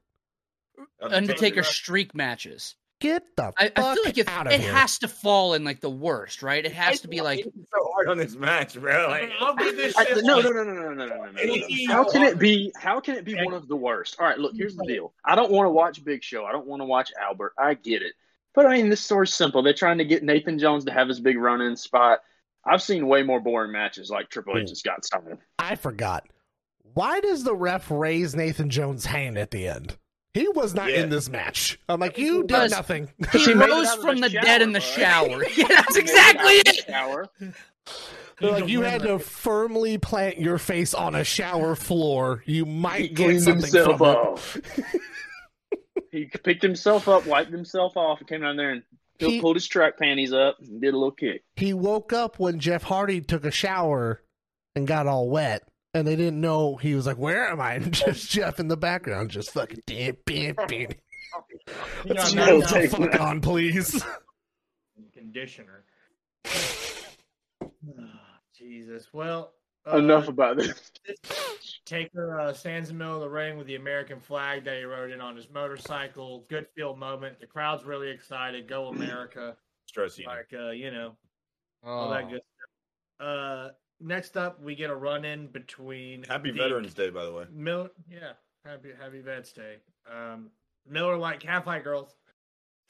Undertaker streak matches. Get the I, fuck I feel like it, out of it here! has to fall in like the worst, right? It has to be like so hard on this match, bro. Like, I'll this I- shit no, no, no, no, no, no, no, no, no, no. How can it be? How can it be one of the worst? All right, look. Here's the deal. I don't want to watch Big Show. I don't want to watch Albert. I get it, but I mean, this story's simple. They're trying to get Nathan Jones to have his big run-in spot. I've seen way more boring matches like Triple H and Scott Steiner. I forgot. Why does the ref raise Nathan Jones' hand at the end? He was not Yeah. in this match. I'm like, you did Because- nothing. he he rose from the the dead in the shower, shower. yeah, that's exactly it. Shower. They're like, you had to firmly plant your face on a shower floor. You He might get something himself from it. he picked himself up, wiped himself off, and came down there and He- pulled his track panties up and did a little kick. He woke up when Jeff Hardy took a shower and got all wet. And they didn't know he was like, "Where am I?" And just Jeff in the background, just fucking damn, damn, damn. Let's I'm no not the fuck that. on, please. conditioner. Jesus. Well, uh, Enough about this. Taker uh, stands in the middle of the ring with the American flag that he rode in on his motorcycle. Good field moment. The crowd's really excited. Go America. Stress like uh, you know, all that Oh. good stuff. Uh, next up, we get a run in between Happy the Veterans Day, by the way. Miller, yeah, happy Happy Vets Day. Um, Miller Lite Catfight Girls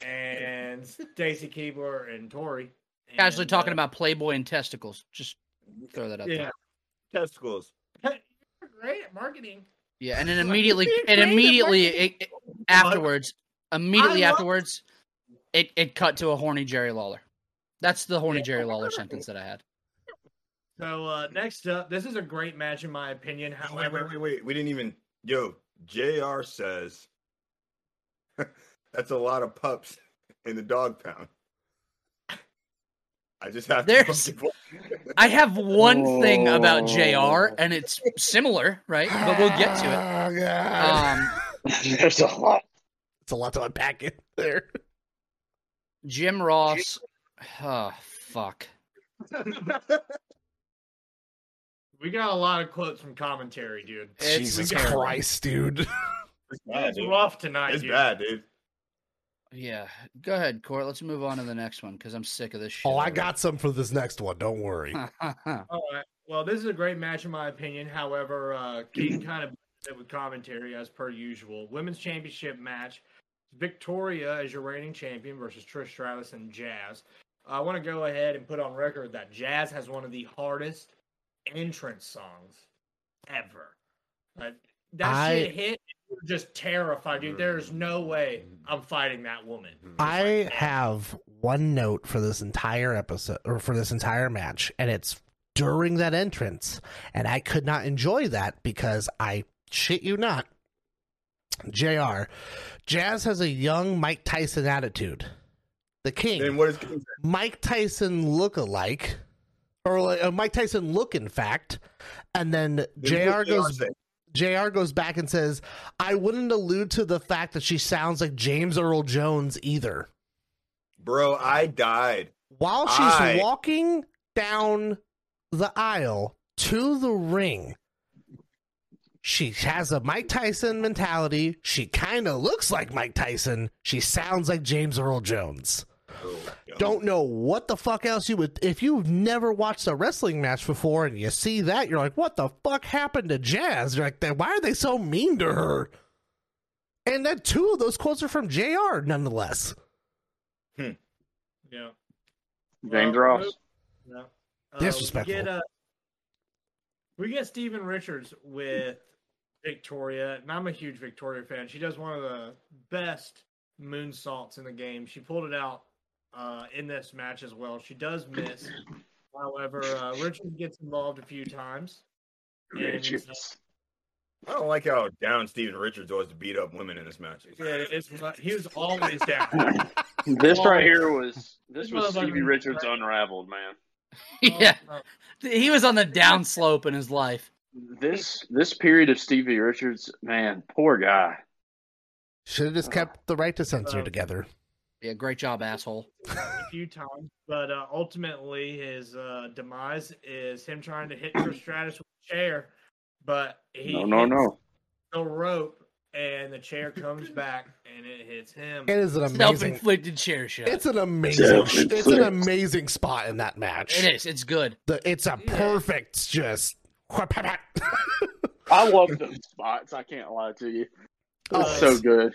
and Stacy Keibler and Torrie. Casually And, talking uh, about Playboy and testicles. Just throw that out yeah, there. Testicles. You're great at marketing. Yeah, and then immediately, and immediately it, it- afterwards, immediately love- afterwards, it it cut to a horny Jerry Lawler. That's the horny Jerry Lawler sentence that I had. So uh, next up, this is a great match in my opinion. Wait, However, wait, wait, wait. We didn't even. Yo, JR says that's a lot of pups in the dog pound. I just have There's- to. I have one thing about Oh. JR, and it's similar, right? But we'll get to it. Oh, God. Um, There's a lot. it's a lot to unpack in there. Jim Ross. Oh fuck. we got a lot of quotes from commentary, dude. It's Jesus terrible. Christ, dude. It's bad, It's dude. rough tonight, It's dude. bad, dude. Yeah, go ahead, Court. Let's move on to the next one because I'm sick of this shit. Oh, I got some for this next one. Don't worry. All right. Well, this is a great match in my opinion. However, uh, King kind of it with commentary as per usual. Women's Championship match: Victoria as your reigning champion versus Trish Stratus and Jazz. I want to go ahead and put on record that Jazz has one of the hardest entrance songs ever. Like, that I- shit hit. You're just terrified, dude. There's no way I'm fighting that woman. I have one note for this entire episode or for this entire match, and it's during that entrance. And I could not enjoy that because I shit you not. JR. Jazz has a young Mike Tyson attitude. The king. Then what is Mike Tyson look alike. Or like a Mike Tyson look, in fact. And then Then JR goes? JR goes back and says, I wouldn't allude to the fact that she sounds like James Earl Jones either. Bro, I died. While she's I- walking down the aisle to the ring, she has a Mike Tyson mentality. She kind of looks like Mike Tyson. She sounds like James Earl Jones. Oh, Don't know what the fuck else you would. If you've never watched a wrestling match before and you see that, you're like, what the fuck happened to Jazz? You're like, why are they so mean to her? And then two of those quotes are from JR, nonetheless. Yeah. James Well, Ross. Yeah. Uh, Disrespectful. We get, uh, we get Steven Richards with Victoria, and I'm a huge Victoria fan. She does one of the best moonsaults in the game. She pulled it out uh, in this match as well. She does miss. However, uh, Richards gets involved a few times. And, uh, Richards. I don't like how down Steven Richards was to beat up women in this match. yeah, it's, he was always down. This right here was this This was motherfucker Stevie Richards great. unraveled, man. yeah, Oh, he was on the downslope in his life. This this period of Stevie Richards, man, poor guy. Should have just kept the right to censor Uh, together. Yeah, great job, asshole. a few times, but uh, ultimately his uh, demise is him trying to hit Trish Stratus with a chair, but he No, no, hits no. the rope and the chair comes back and it hits him. It is an amazing. Self-inflicted chair shot. It's an amazing. It's an amazing spot in that match. it is. It's good. The, it's a perfect just. I love those spots. I can't lie to you. It's so it's- good.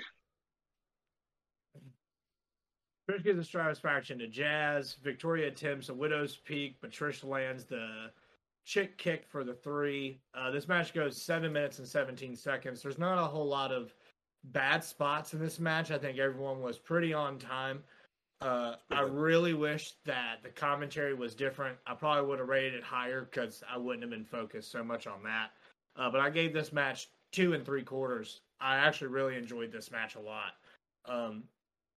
Trish gives the satisfaction to Jazz. Victoria attempts a widow's peak, but Trish lands the chick kick for the three. Uh, this match goes seven minutes and 17 seconds. There's not a whole lot of bad spots in this match. I think everyone was pretty on time. Uh, I really wish that the commentary was different. I probably would have rated it higher because I wouldn't have been focused so much on that. Uh, but I gave this match two and three quarters. I actually really enjoyed this match a lot. Um,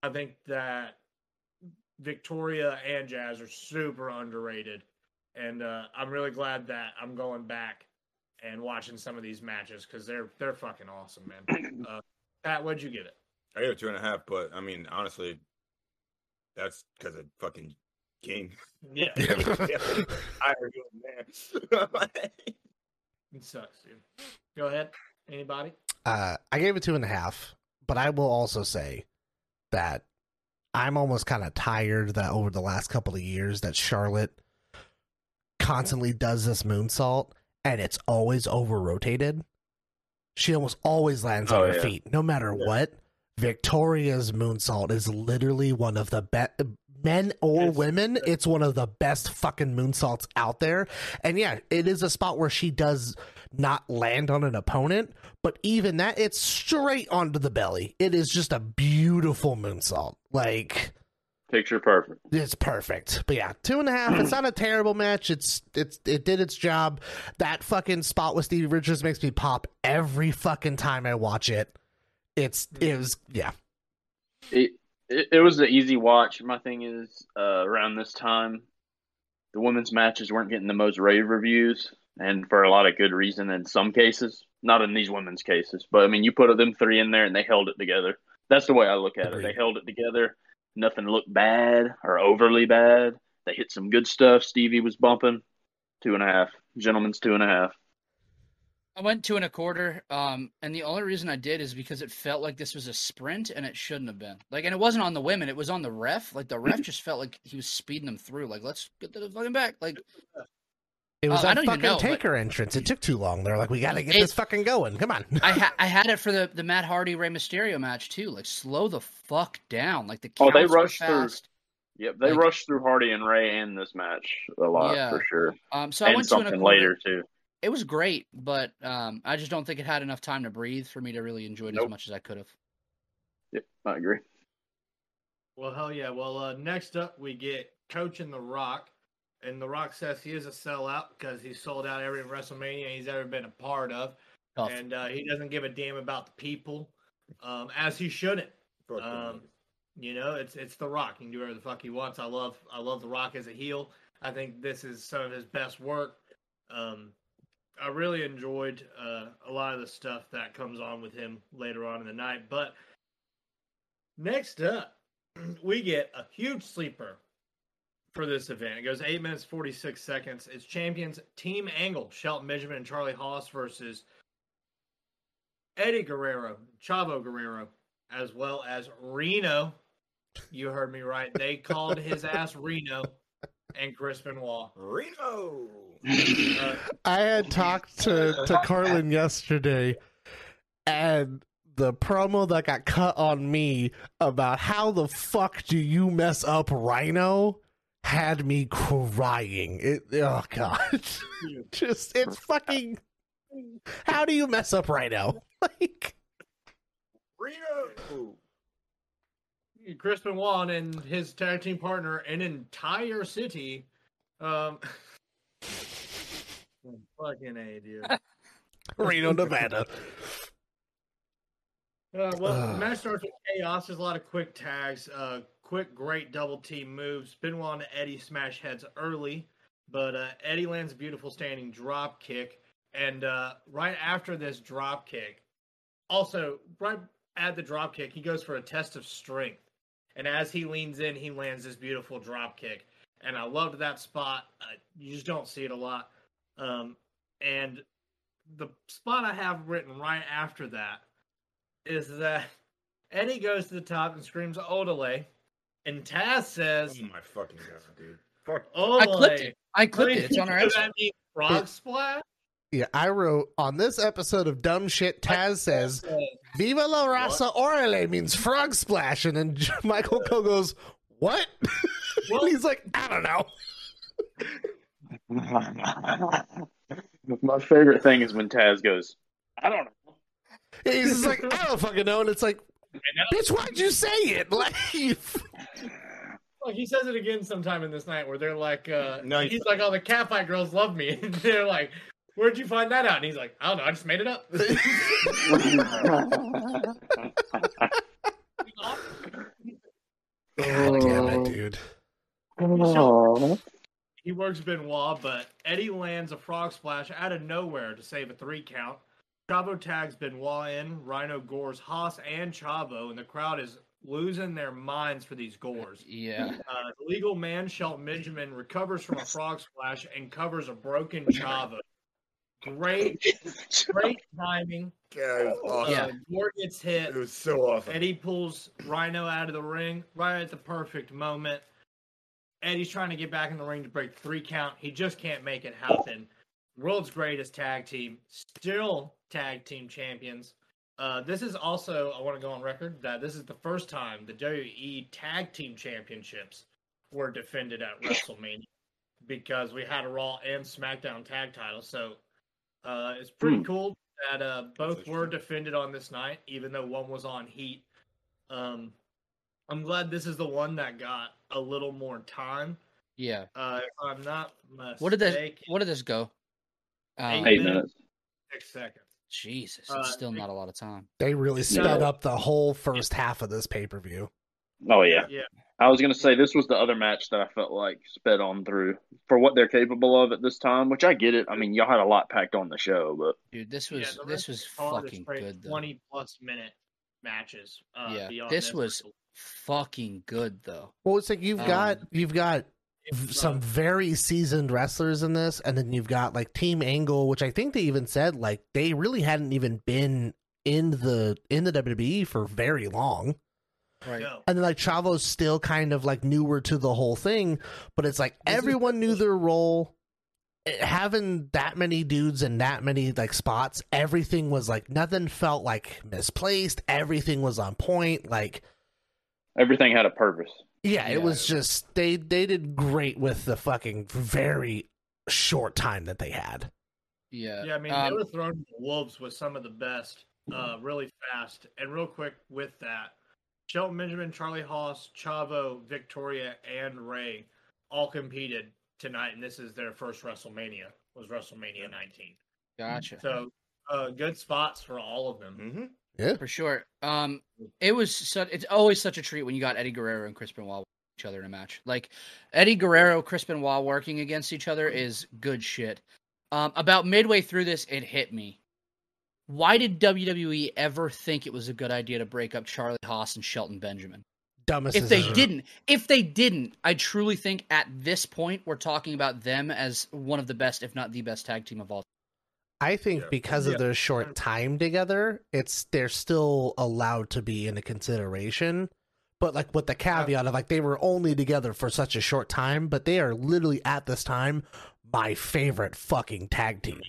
I think that Victoria and Jazz are super underrated, and uh, I'm really glad that I'm going back and watching some of these matches because they're they're fucking awesome, man. Uh, Pat, what'd you give it? I gave it two and a half, but I mean, honestly, that's because of fucking King. Yeah, I agree with man. it sucks, dude. Go ahead. Anybody? uh, I gave it two and a half, but I will also say that I'm almost kind of tired that over the last couple of years that Charlotte constantly does this moonsault and it's always over rotated. She almost always lands Oh, on her yeah. feet, no matter what. Victoria's moonsault is literally one of the best men or women. It's one of the best fucking moonsaults out there. And yeah, it is a spot where she does not land on an opponent, but even that, it's straight onto the belly. It is just a beautiful moonsault. Like Picture perfect. it's perfect. But yeah, two and a half. It's not a terrible match. It's it's it did its job. That fucking spot with Stevie Richards makes me pop every fucking time I watch it. It's it was yeah. It, it it was an easy watch. My thing is, uh, around this time, the women's matches weren't getting the most rave reviews, and for a lot of good reason. In some cases, not in these women's cases, but I mean, you put them three in there, and they held it together. That's the way I look at it. They held it together. Nothing looked bad or overly bad. They hit some good stuff. Stevie was bumping. Two and a half. Gentlemen's two and a half. I went two and a quarter. Um, and the only reason I did is because it felt like this was a sprint and it shouldn't have been. Like, and it wasn't on the women, it was on the ref. Like the ref just felt like he was speeding them through. Like, let's get to the fucking back. Like, It was Uh, that fucking know, but- taker entrance. It took too long. They're like, we gotta get It- this fucking going. Come on. I ha- I had it for the the Matt Hardy Rey Mysterio match too. Like, slow the fuck down. Like the Oh, they counts were rushed through. Yep, they Like- rushed through Hardy and Rey in this match a lot Yeah. for sure, Um, so I and went two and a something later too. It was great, but um, I just don't think it had enough time to breathe for me to really enjoy it as much as I could have. Yep, I agree. Well, hell yeah. Well, uh, next up we get Coaching The Rock, and The Rock says he is a sellout because he sold out every WrestleMania he's ever been a part of, Tough. and uh, he doesn't give a damn about the people, um, as he shouldn't. Um, you know, it's it's The Rock. He can do whatever the fuck he wants. I love I love The Rock as a heel. I think this is some of his best work. Um, I really enjoyed uh, a lot of the stuff that comes on with him later on in the night. But next up, we get a huge sleeper for this event. It goes eight minutes forty six seconds. It's champions Team Angle, Shelton Benjamin and Charlie Haas versus Eddie Guerrero, Chavo Guerrero, as well as Reno. You heard me right. They called his ass Reno and Chris Benoit. Reno. Uh, I had talked to to Carlin yesterday, and the promo that got cut on me about how the fuck do you mess up Rhino had me crying. It oh god, just it's fucking. How do you mess up right now? Like Reno. Chris Benoit and his tag team partner, an entire city. Um, fucking a dude. Reno, Nevada. Uh, well, the match starts with chaos. There's a lot of quick tags, uh, quick, great double team moves. Benoit and Eddie smash heads early, but uh, Eddie lands a beautiful standing drop kick. And uh, right after this drop kick, also right at the drop kick, he goes for a test of strength. And as he leans in, he lands this beautiful drop kick. And I loved that spot. Uh, you just don't see it a lot. Um, and the spot I have written right after that is that Eddie goes to the top and screams Odele, and Taz says Oh my fucking god, dude. Fuck. Odele. I clipped it. I clipped it. It's on our Does that mean frog splash? Yeah, I wrote on this episode of Dumb Shit. Taz says, "Viva la raza orale" means frog splash, and then Michael Cole goes, "What?" and he's like, "I don't know." My favorite thing is when Taz goes, I don't know. He's just like, "I don't fucking know," and it's like, "Bitch, why'd you say it?" Like, you- he says it again sometime in this night where they're like, uh, No, you- he's like, all the catfight girls love me," and they're like, "Where'd you find that out?" And he's like, "I don't know, I just made it up." God damn it, dude. he works Benoit, but Eddie lands a frog splash out of nowhere to save a three count. Chavo tags Benoit in, Rhino gores Haas and Chavo, and the crowd is losing their minds for these gores. Yeah. Uh, the legal man, Shelton Benjamin, recovers from a frog splash and covers a broken Chavo. Great, great timing Yeah, it was awesome. Yeah. Uh, Gore gets hit. It was so awesome. Eddie pulls Rhino out of the ring right at the perfect moment. Eddie's trying to get back in the ring to break three count. He just can't make it happen. World's greatest tag team, still tag team champions. Uh, this is also, I want to go on record that this is the first time the WWE Tag Team Championships were defended at WrestleMania because we had a Raw and SmackDown tag title. So uh, it's pretty Hmm. cool that uh, both were interesting. defended on this night, even though one was on Heat. Um, I'm glad this is the one that got a little more time. Yeah. Uh, if I'm not mistaken, What did this? What did this go? Um, Eight Eight minutes. six seconds. Jesus, Uh, it's still not a lot of time. They really sped No. up the whole first half of this pay per view. Oh yeah. Yeah. I was gonna say this was the other match that I felt like sped on through for what they're capable of at this time, which I get it. I mean, y'all had a lot packed on the show, but Dude, this was the this was of the card is fucking straight good though. 20 plus minute matches. Uh, yeah, beyond this was was fucking good though. Well, it's like you've got Um, you've got v- some very seasoned wrestlers in this, and then you've got like Team Angle, which I think they even said like they really hadn't even been in the in the WWE for very long. Right. No. And then like Chavo's still kind of like newer to the whole thing, but it's like This is- everyone knew their role. Eh, Having that many dudes in that many like spots, everything was like nothing felt like misplaced. Everything was on point. Like everything had a purpose. Yeah, Yeah. it was just they they did great with the fucking very short time that they had. Yeah. Yeah, I mean, um, they were thrown to the wolves with some of the best, uh, really fast. And real quick with that, Shelton Benjamin, Charlie Haas, Chavo, Victoria, and Rey all competed tonight, and this is their first WrestleMania. Was WrestleMania 19. gotcha. So, uh, good spots for all of them. Hmm For sure. Um, it was such. It's always such a treat when you got Eddie Guerrero and Chris Benoit each other in a match. Like Eddie Guerrero, Chris Benoit working against each other is good shit. Um, about midway through this, it hit me. Why did WWE ever think it was a good idea to break up Charlie Haas and Shelton Benjamin? Dumbest If they didn't, if they didn't, I truly think at this point we're talking about them as one of the best, if not the best tag team of all. I think Yeah. because Yeah. of their short time together, it's they're still allowed to be in a consideration. But like with the caveat of like they were only together for such a short time, but they are literally at this time my favorite fucking tag team.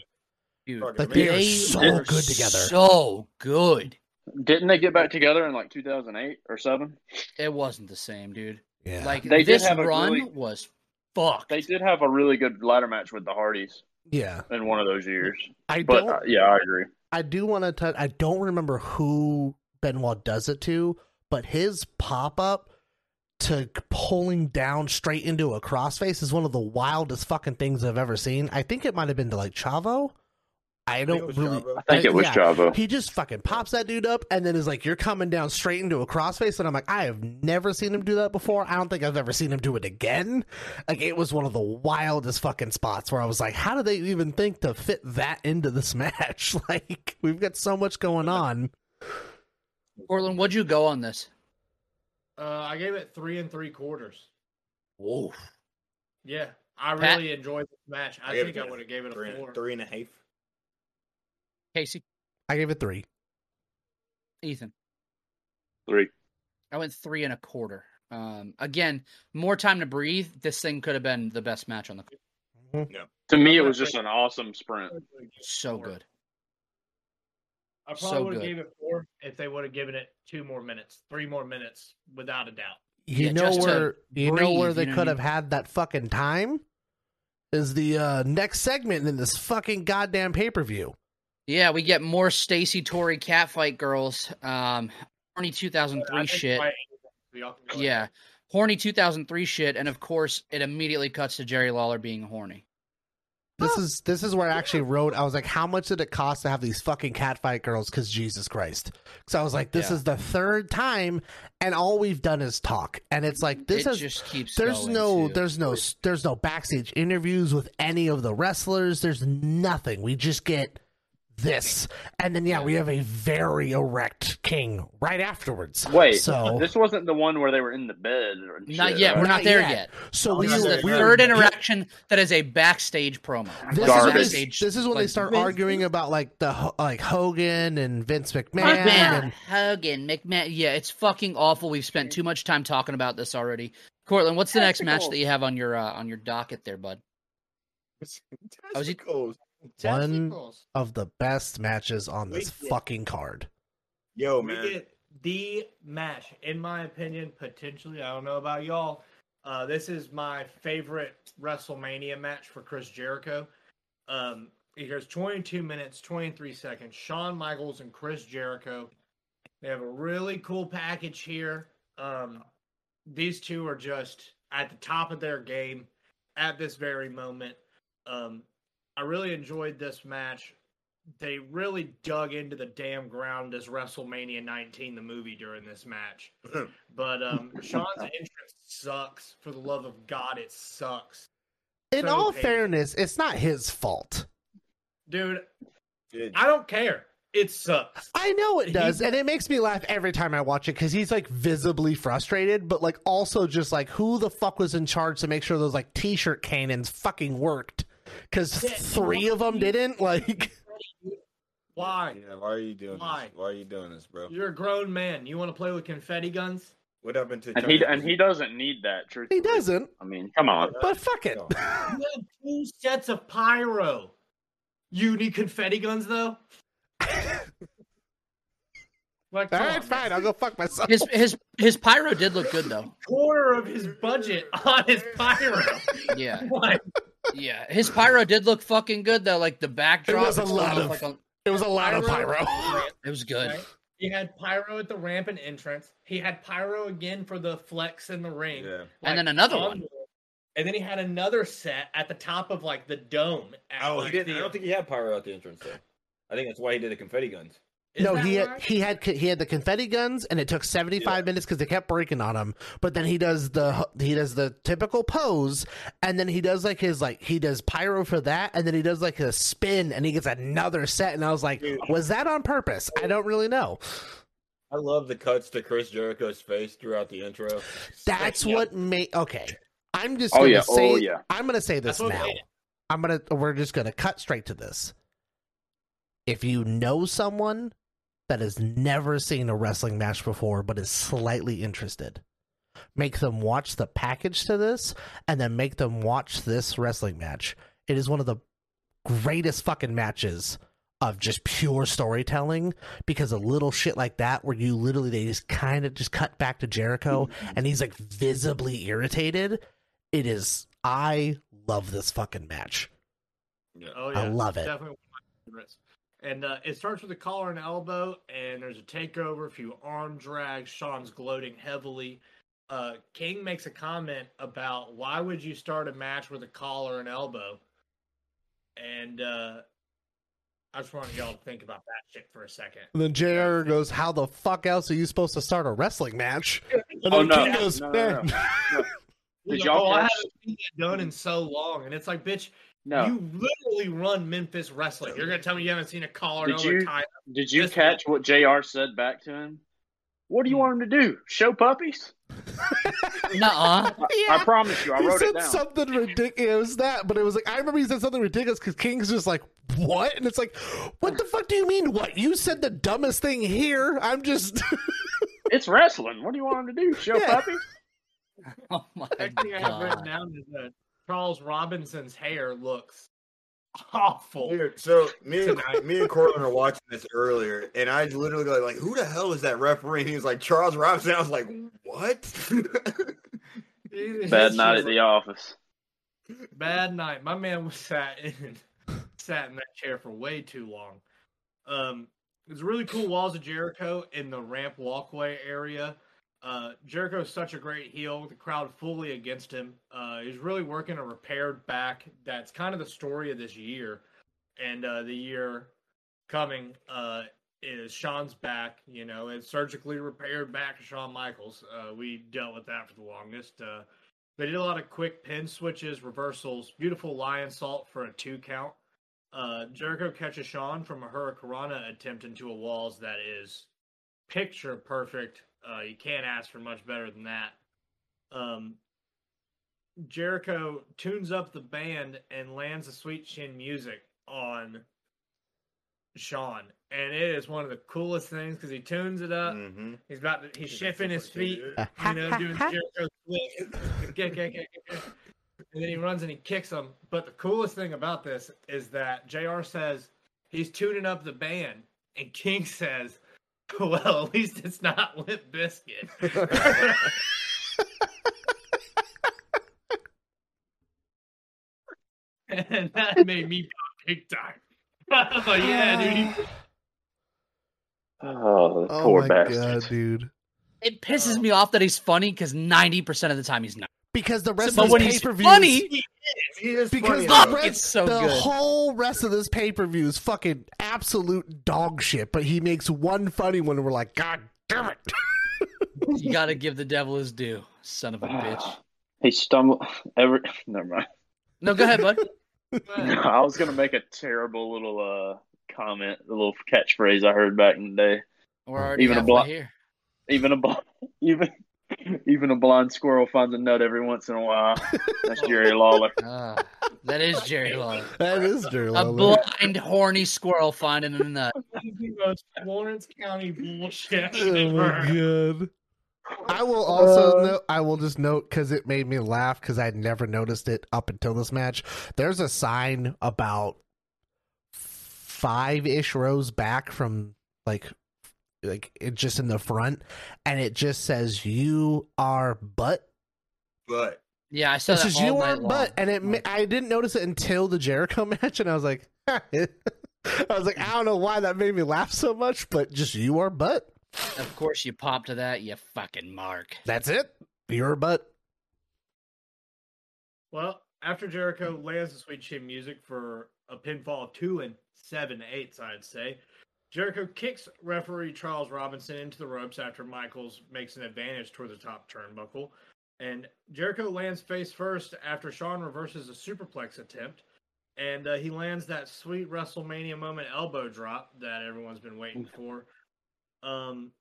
Dude, Like they are They so good together. So good. Didn't they get back together in like 2008 or seven? It wasn't the same, dude. yeah. Like They did this have a run really- was fucked. They did have a really good ladder match with the Hardys yeah. in one of those years. I But don't uh, yeah, I agree. I do want to touch. I don't remember who Benoit does it to, but his pop up to pulling down straight into a crossface is one of the wildest fucking things I've ever seen. I think it might have been to like Chavo. I don't was really. Chavo. I think it was yeah. Chavo. He just fucking pops that dude up and then is like, "You're coming down straight into a crossface," and I'm like, "I have never seen him do that before. I don't think I've ever seen him do it again." Like it was one of the wildest fucking spots where I was like, "How do they even think to fit that into this match?" like we've got so much going on. Cortland, what'd you go on this? Uh, I gave it three and three quarters. Whoa. Yeah, I Pat? really enjoyed this match. I, gave think I would have gave it a three, four. three and a half. Casey, I gave it three. Ethan. Three. I went three and a quarter. Um, again, more time to breathe. This thing could have been the best match on the. Yeah. To me, it was just an awesome sprint. So good. I So probably would have gave it four if they would have given it two more minutes, three more minutes, without a doubt. You Yeah, know just to where you know where they you know could have had that fucking time is the uh, next segment in this fucking goddamn pay per view. Yeah, we get more Stacy Torrie catfight girls. Um, horny 2003 think shit. by- y'all can go Yeah, horny 2003 shit, and of course, it immediately cuts to Jerry Lawler being horny. This is this is where I actually wrote. I was like, how much did it cost to have these fucking catfight girls? Because Jesus Christ! So I was like, this Yeah. is the third time, and all we've done is talk. And it's like this it is just keeps. there's going, no too. there's no there's no backstage interviews with any of the wrestlers. There's nothing. We just get this, and then yeah, we have a very erect king right afterwards. Wait, so this wasn't the one where they were in the bed. Or Not shit, yet. right? We're not Not there yet. yet. so Oh, This is the third interaction that is a backstage promo. This Like, is, when they, backstage, this is when they start Vince- arguing about like the like Hogan and Vince McMahon. McMahon, And, Hogan, McMahon. Yeah, it's fucking awful. We've spent too much time talking about this already. Cortland, what's the next match that you have on your uh, on your docket there, bud? was he- Testicles. One Testicles. of the best matches on this We fucking card. Yo, we man. get the match, in my opinion, potentially. I don't know about y'all. Uh, this is my favorite WrestleMania match for Chris Jericho. Um, here's 22 minutes, 23 seconds. Shawn Michaels and Chris Jericho. They have a really cool package here. Um, these two are just at the top of their game at this very moment. Um, I really enjoyed this match they really dug into the damn ground as WrestleMania 19, the movie, during this match. But um, Shawn's entrance sucks. For the love of God, it sucks, In So all painful. fairness, it's not his fault. dude. It- I don't care. It sucks. I know it He- does, and it makes me laugh every time I watch it because he's like visibly frustrated, but like also just like who the fuck was in charge to make sure those like t-shirt cannons fucking worked? Because Yeah, three of them didn't. Like, Why? yeah, why are you doing Why? this? Why are you doing this, bro? You're a grown man. You want to play with confetti guns? What happened to And he and he doesn't need that. Truth. he doesn't. I mean, come on. But fuck it. You have two sets of pyro. You need confetti guns though. Like, All come right, on, fine. I'll go fuck myself. His his his pyro did look good though. quarter of his budget on his pyro. Yeah, Like, yeah. His pyro did look fucking good though. Like the backdrop. it was a it lot of- like a- It was a lot of pyro. it was good. Right? He had pyro at the ramp and entrance. He had pyro again for the flex in the ring. Yeah. And then another one. And then he had another set at the top of like the dome. At, Oh, he didn't. the- I don't think he had pyro at the entrance though. I think that's why he did the confetti guns. Is no, he had right? he had he had the confetti guns, and it took seventy five minutes because they kept breaking on him. But then he does the he does the typical pose, and then he does like his like he does pyro for that, and then he does like a spin, and he gets another set. And I was like, Dude. was that on purpose? I don't really know. I love the cuts to Chris Jericho's face throughout the intro. That's Yeah. what made okay. I'm just Oh, gonna yeah. say Oh, yeah. I'm gonna say this That's now. I'm gonna we're just gonna cut straight to this. If you know someone that has never seen a wrestling match before but is slightly interested, make them watch the package to this and then make them watch this wrestling match. It is one of the greatest fucking matches of just pure storytelling because a little shit like that where you literally they just kind of just cut back to Jericho and he's like visibly irritated. It is I love this fucking match. Oh, Yeah. I love it. Definitely one of my favorites. And uh, it starts with a collar and elbow, and there's a takeover, a few arm drags. Shawn's gloating heavily. Uh, King makes a comment about why would you start a match with a collar and elbow? And uh, I just wanted y'all to think about that shit for a second. And then JR goes, How the fuck else are you supposed to start a wrestling match? And Oh, no. King goes, No, no, no. Did y'all oh, I haven't seen that done in so long, and it's like, bitch, No. you literally run Memphis wrestling. You're gonna tell me you haven't seen a collar Did you- tie? Did you This catch what Jr. said back to him? What do you hmm. want him to do? Show puppies? Nuh-uh. I promise you, I he wrote said it down. something ridiculous. It was that, but it was like I remember he said something ridiculous because King's just like, "What?" And it's like, "What the fuck do you mean? What? You said the dumbest thing here. I'm just." It's wrestling. What do you want him to do? Show Yeah. puppies? Oh my Next thing I have written god. down is that Charles Robinson's hair looks awful. Dude, so me and me and Cortland are watching this earlier, and I literally go like, "Who the hell is that referee?" And he was like, "Charles Robinson." I was like, "What?" Bad night at the office. bad night. My man was sat in sat in that chair for way too long. Um, there's really cool walls of Jericho in the ramp walkway area. Uh, Jericho is such a great heel the crowd fully against him. Uh, he's really working a repaired back. That's kind of the story of this year, and uh, the year coming uh, is Shawn's back. You know, it's surgically repaired back of Shawn Michaels. Uh, we dealt with that for the longest. Uh, they did a lot of quick pin switches, reversals, beautiful Lionsault for a two count. Uh, Jericho catches Sean from a Hurricanrana attempt into a walls that is picture perfect. Uh, you can't ask for much better than that. Um, Jericho tunes up the band and lands the sweet chin music on Shawn, and it is one of the coolest things because he tunes it up. Mm-hmm. He's about to, he's shifting his feet, you know, doing the Jericho kick, and then he runs and he kicks him. But the coolest thing about this is that Jr. says he's tuning up the band, and King says, "Well, at least it's not Limp Bizkit." and that made me pop big time. I was like, yeah, dude. he- Oh, the Oh poor oh my bastard. god, dude. It pisses Oh. me off that he's funny because ninety percent of the time he's not. Because the rest but of when this pay per view funny, He is because funny. the, rest, it's so the good. whole rest of this pay per view is fucking absolute dog shit. But he makes one funny one, and we're like, God damn it! you got to give the devil his due, son of a bitch. He stumbled. Every never mind. No, go ahead, bud. I was gonna make a terrible little uh comment, a little catchphrase I heard back in the day. We're already Even a block- here. Even a block. even even a blind squirrel finds a nut every once in a while. That's Jerry Lawler. Ah, that is Jerry Lawler. That is Jerry Lawler. A blind, horny squirrel finding a nut. the most Lawrence County bullshit. I've Oh my god. I will also Uh, note. I will just note because it made me laugh because I'd never noticed it up until this match. There's a sign about five ish rows back from like like it just in the front, and it just says "You are butt." But Yeah, I saw It that says "You are long. butt," and it. ma- I didn't notice it until the Jericho match, and I was like, I was like, I don't know why that made me laugh so much, but just "You are butt." Of course, you pop to that, you fucking mark. That's it. Your butt. Well, after Jericho lands the sweet chin music for a pinfall of two and seven eighths, I'd say. Jericho kicks referee Charles Robinson into the ropes after Michaels makes an advantage toward the top turnbuckle. And Jericho lands face first after Shawn reverses a superplex attempt. And uh, he lands that sweet WrestleMania moment elbow drop that everyone's been waiting for. Um,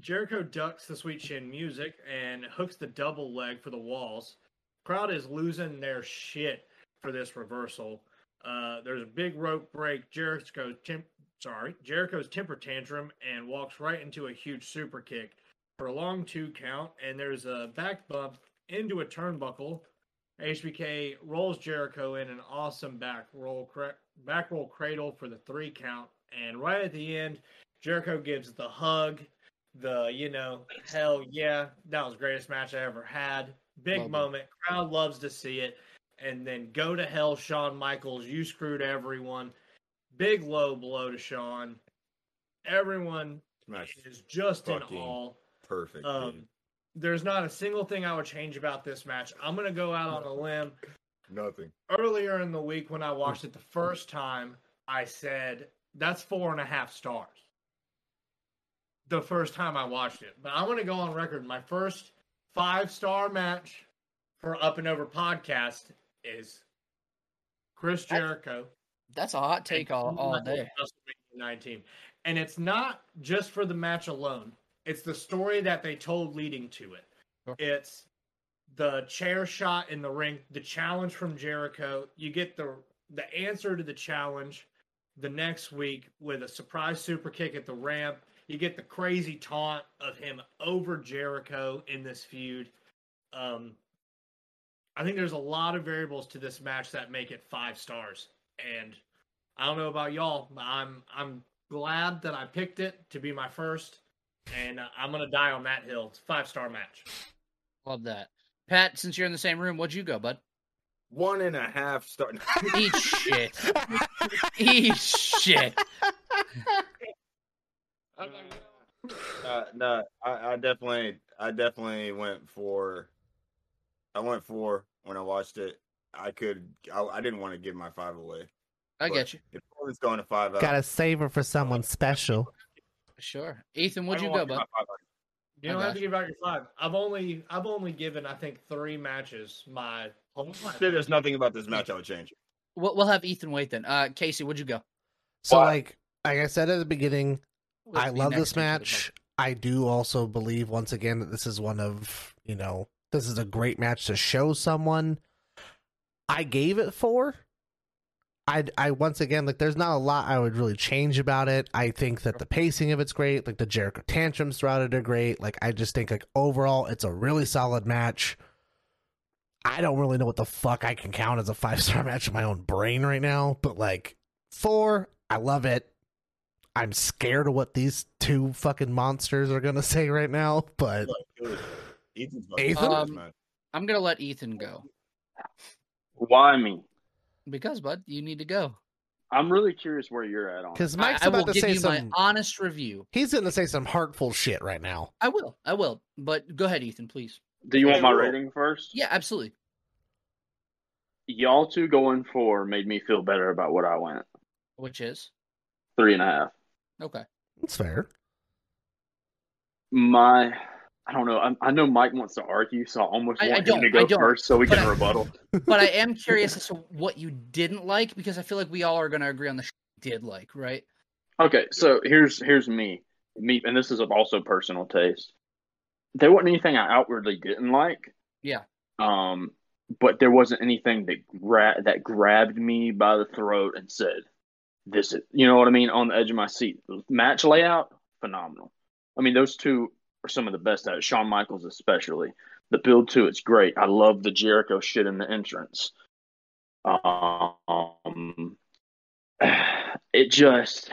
Jericho ducks the sweet chin music and hooks the double leg for the walls crowd is losing their shit for this reversal. Uh, there's a big rope break. Jericho, temp- sorry, Jericho's temper tantrum and walks right into a huge super kick for a long two count. And there's a back bump into a turnbuckle. HBK rolls Jericho in an awesome back roll, cra- back roll cradle for the three count. And right at the end, Jericho gives the hug, the you know, hell yeah, that was the greatest match I ever had. Big Love it. moment. Crowd loves to see it. And then go to hell, Shawn Michaels. You screwed everyone. Big low blow to Shawn. Everyone smash is just in fucking awe. perfect. Um, there's not a single thing I would change about this match. I'm gonna go out on a limb. Nothing. Earlier in the week when I watched it the first time, I said that's four and a half stars. The first time I watched it, but I'm gonna go on record. My first five star match for Up and Over podcast is Chris Jericho. That's a hot take all, all day. 19. And it's not just for the match alone. It's the story that they told leading to it. Sure. It's the chair shot in the ring, the challenge from Jericho. You get the the answer to the challenge the next week with a surprise super kick at the ramp. You get the crazy taunt of him over Jericho in this feud. Um, I think there's a lot of variables to this match that make it five stars. And I don't know about y'all, but I'm I'm glad that I picked it to be my first, and uh, I'm gonna die on that hill. It's a five star match. Love that. Pat, since you're in the same room, what'd you go, bud? One and a half star. Eat shit. Eat shit. Uh, no, I, I definitely, I definitely went for. I went for when I watched it. I could, I, I didn't want to give my five away. I get you. If it's going to five, out, Gotta save her for someone special. Sure. Ethan, I what'd you go, bud? my five out. You don't have to give out your five. I've only I've only given I think three matches my whole There- There's nothing about this match I would change. we'll, we'll have Ethan wait then. Uh, Casey, would you go? So Why? like like I said at the beginning, Let's I love this to each other, match. I do also believe once again that this is one of you know this is a great match to show someone. I gave it four. I I once again like there's not a lot I would really change about it. I think that the pacing of it's great. Like the Jericho tantrums throughout it are great. Like I just think like overall it's a really solid match. I don't really know what the fuck I can count as a five star match in my own brain right now, but like four, I love it. I'm scared of what these two fucking monsters are gonna say right now, but Look, it was- Ethan's Ethan? Um. I'm gonna let Ethan go Why me? because, bud, you need to go. I'm really curious where you're at on. it. because I, Mike's I will about to give say you some. my honest review. He's gonna say some heartful shit right now. I will. I will. But go ahead, Ethan, please. Do you want my rating first? Yeah, absolutely. Y'all two going four made me feel better about what I went. Which is Three and a half. okay. That's fair. My, I don't know. I, I know Mike wants to argue, so I almost I- I want don't, him to go first so we can I- rebuttal. But I am curious as to what you didn't like because I feel like we all are gonna agree on the sh- did like, right? Okay, so here's here's me, me, and this is also personal taste. There wasn't anything I outwardly didn't like. Yeah. Um, but there wasn't anything that gra- that grabbed me by the throat and said, "This is," you know what I mean, on the edge of my seat. Match layout, phenomenal. I mean, those two are some of the best at it. Shawn Michaels, especially. The build to it's great. I love the Jericho shit in the entrance. Um, it just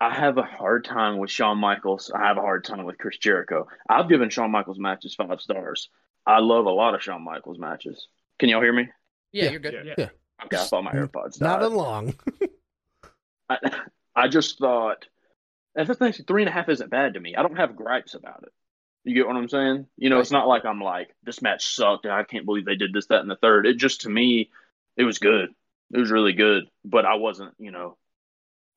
I have a hard time with Shawn Michaels. I have a hard time with Chris Jericho. I've given Shawn Michaels matches five stars. I love a lot of Shawn Michaels matches. Can y'all hear me? Yeah, Yeah. you're good. Yeah. Yeah. Okay, I thought my AirPods Not died. long. I, I just thought and the thing three and a half isn't bad to me. I don't have gripes about it. You get what I'm saying? You know, it's not like I'm like this match sucked. and I can't believe they did this, that, and the third. It just to me, it was good. It was really good, but I wasn't, you know,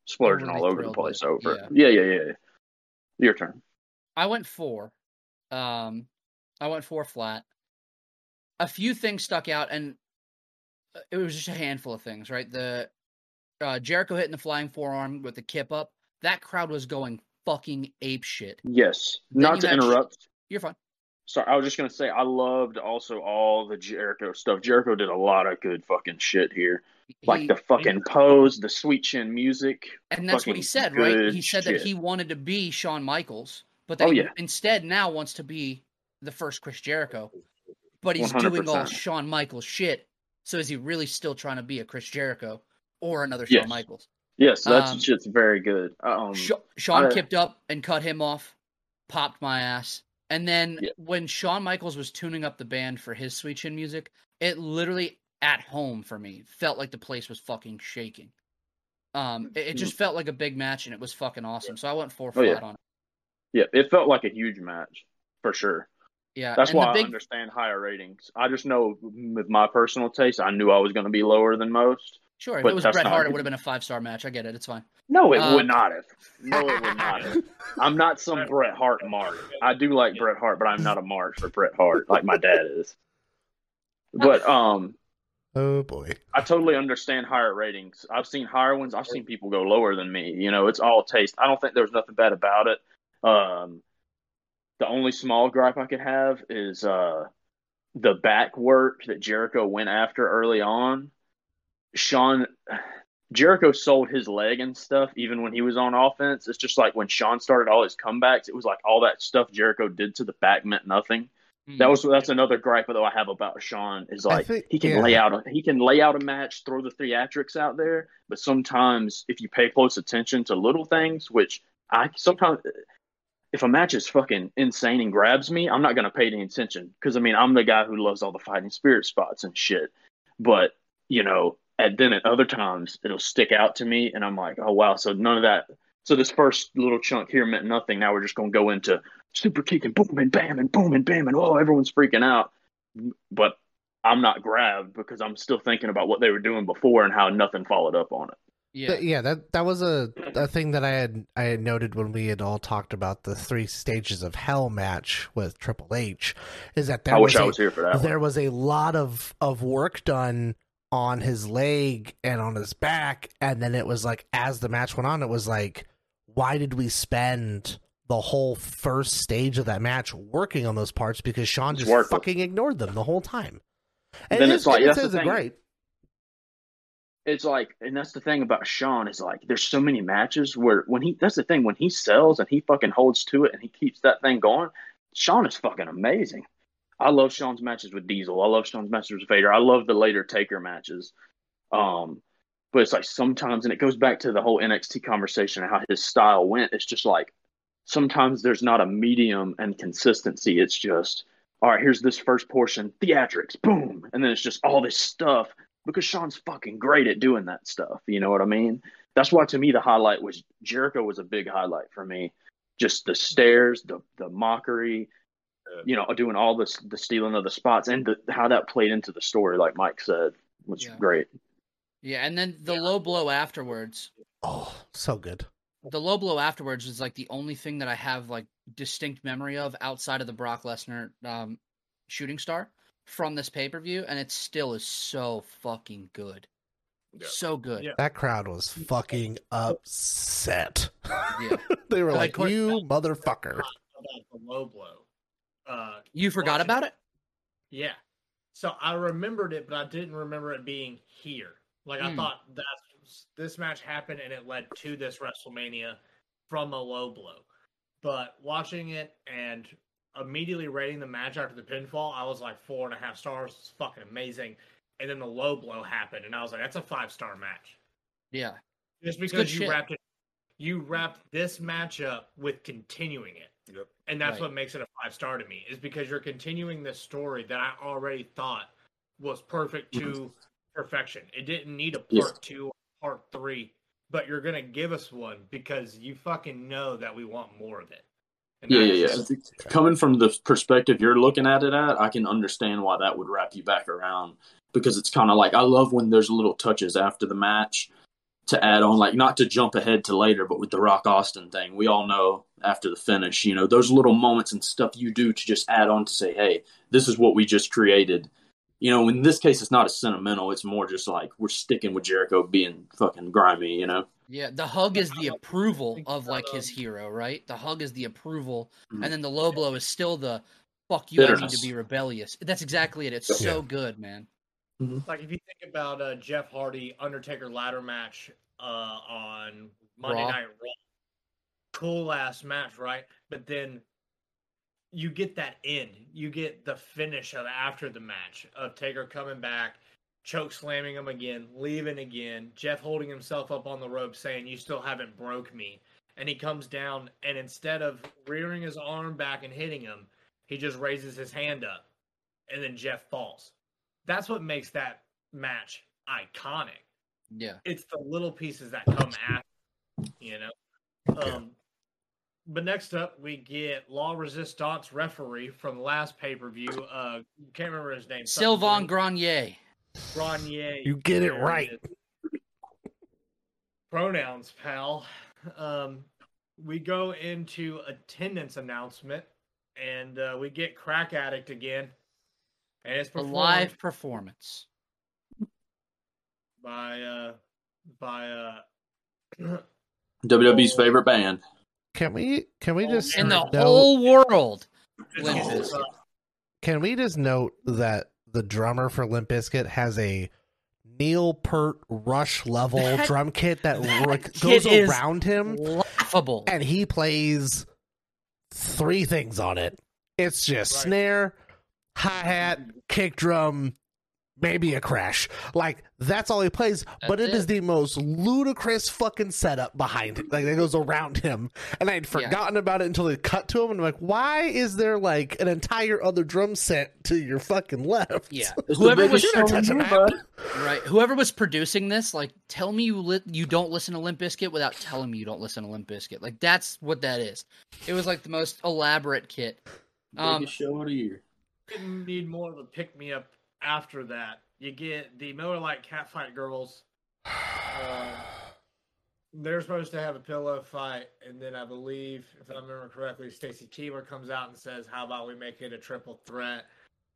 splurging Overly all over the place with- over. Yeah, yeah, yeah. yeah. Your turn. I went four. Um, I went four flat. A few things stuck out, and uh, it was just a handful of things, right? The uh, Jericho hitting the flying forearm with the kip up. That crowd was going fucking ape shit. Yes. Then Not to interrupt. You're fine. Sorry, I was just gonna say I loved also all the Jericho stuff. Jericho did a lot of good fucking shit here, like He- the fucking pose, the sweet chin music. and that's what he said, right? He said that he wanted to be Shawn Michaels, but that Oh, he yeah. instead now wants to be the first Chris Jericho. But he's doing all 100%. Shawn Michaels shit. So is he really still trying to be a Chris Jericho or another Shawn Yes. Michaels? Yes, that's Um, shit's very good. Um, Shawn I- kipped up and cut him off, popped my ass. And then Yeah. when Shawn Michaels was tuning up the band for his Sweet Chin music, it literally at home for me felt like the place was fucking shaking. Um, it, it just felt like a big match and it was fucking awesome. So I went four Oh, yeah. flat on it. yeah, it felt like a huge match for sure. Yeah, That's why the I understand higher ratings. I just know with my personal taste, I knew I was going to be lower than most. Sure if but it was Bret Hart, it would have been a five star match. I get it. It's fine. No, it Uh, would not have. No, it would not have. I'm not some Bret Hart mark. I do like Bret Hart, but I'm not a mark for Bret Hart like my dad is. But um, Oh boy. I totally understand higher ratings. I've seen higher ones. I've seen people go lower than me. You know, it's all taste. I don't think there's nothing bad about it. Um, the only small gripe I could have is uh, the back work that Jericho went after early on. Shawn Jericho sold his leg and stuff even when he was on offense. It's just like when Shawn started all his comebacks, it was like all that stuff Jericho did to the back meant nothing. That hmm. was that's another gripe though I have about Shawn is like think- he can yeah. lay out a, he can lay out a match, throw the theatrics out there, but sometimes if you pay close attention to little things, which I sometimes if a match is fucking insane and grabs me, I'm not gonna pay any attention because I mean I'm the guy who loves all the fighting spirit spots and shit, but you know, and then at other times it'll stick out to me and I'm like, oh wow, so none of that. So this first little chunk here meant nothing. Now we're just gonna go into super kick and boom and bam and boom and bam and oh everyone's freaking out but i'm not grabbed because i'm still thinking about what they were doing before and how nothing followed up on it yeah. Th- yeah, that that was a a thing that I had I had noted when we had all talked about the three stages of hell match with Triple H, is that there i was wish i a- was here for that one. there was a lot of of work done on his leg and on his back, and then it was like as the match went on, it was like, why did we spend the whole first stage of that match working on those parts because Shawn just fucking ignored them the whole time. And Then it it's is- like, that's the thing. great. it's like, and that's the thing about Shawn is like, there's so many matches where when he, that's the thing, when he sells and he fucking holds to it and he keeps that thing going, Shawn is fucking amazing. I love Shawn's matches with Diesel. I love Shawn's matches with Vader. I love the later Taker matches. Um, but it's like sometimes, and it goes back to the whole NXT conversation and how his style went. It's just like sometimes there's not a medium and consistency. It's just, all right, here's this first portion, theatrics, boom, and then it's just all this stuff because Shawn's fucking great at doing that stuff. You know what I mean? That's why to me the highlight was Jericho was a big highlight for me. Just the stares, the the mockery, you know, doing all this the stealing of the spots and the, how that played into the story, like Mike said, was Yeah. great. Yeah, and then the low blow afterwards. Oh, so good. The low blow afterwards is like the only thing that I have like distinct memory of outside of the Brock Lesnar um, shooting star from this pay per view, and it still is so fucking good, Yeah. so good. Yeah. That crowd was fucking upset. Yeah. they were Like, like, "You motherfucker!" about the low blow. Uh, You forgot about it? Yeah. So I remembered it, but I didn't remember it being here. Like I Hmm. thought that's this match happened and it led to this WrestleMania from a low blow. But watching it and immediately rating the match after the pinfall, I was like four and a half stars. It's fucking amazing. And then the low blow happened, and I was like, that's a five star match. Yeah. Just because you shit. wrapped it, you wrapped this match up with continuing it. Yep. And that's Right. what makes it a five star to me, is because you're continuing this story that I already thought was perfect to mm-hmm. perfection. It didn't need a part Yeah. two or part three, but you're gonna give us one because you fucking know that we want more of it. And Yeah, yeah, yeah. Coming from the perspective you're looking at it at, I can understand why that would wrap you back around because it's kind of like I love when there's little touches after the match to add on, like not to jump ahead to later, but with the Rock Austin thing, we all know after the finish, you know, those little moments and stuff you do to just add on to say, hey, this is what we just created. You know, in this case, it's not as sentimental. It's more just like we're sticking with Jericho being fucking grimy, you know? Yeah, the hug is the approval of like his hero, right? The hug is the approval, Mhm. and then the low blow is still the fuck you. I need to be rebellious. That's exactly it. It's so good, man. like if you think about uh, Jeff Hardy Undertaker ladder match uh, on Monday Raw. Night Raw, cool ass match, right? But then you get that end, you get the finish of after the match of Taker coming back, choke slamming him again, leaving again, Jeff holding himself up on the rope saying, "You still haven't broke me," and he comes down and instead of rearing his arm back and hitting him, he just raises his hand up, and then Jeff falls. That's what makes that match iconic. Yeah. It's the little pieces that come after, you know. Um, but next up, we get La Résistance referee from the last pay per view. Uh, can't remember his name. Sylvain Green- Grenier. Grenier. You get it right. is. Pronouns, pal. Um, we go into attendance announcement, and uh, we get Crack Addict again, and it's A live performance. by uh, by uh, WWE's Oh. favorite band. Can we? Can we just In the note- whole world. Limp all, Bizkit. Can we just note that the drummer for Limp Bizkit has a Neil Peart Rush level That- drum kit that, that like, goes is around him, Laughable. and he plays three things on it. It's just Right. snare, hi hat, kick drum, maybe a crash. Like that's all he plays, but That's it is the most ludicrous fucking setup behind it. Like that goes around him, and I'd Yeah. forgotten about it until they cut to him, and I'm like, why is there like an entire other drum set to your fucking left? Yeah. Whoever biggest was You're not show in touching here, that. bud. right, whoever was producing this, like, tell me you li- you don't listen to Limp Bizkit without telling me you don't listen to Limp Bizkit. Like, that's what that is. It was like the most elaborate kit. Um, Biggest show of the year. didn't need more of a pick me up after that. You get the Miller Lite Catfight Girls. Uh, they're supposed to have a pillow fight, and then I believe, if I remember correctly, Stacy Keibler comes out and says, "How about we make it a triple threat?"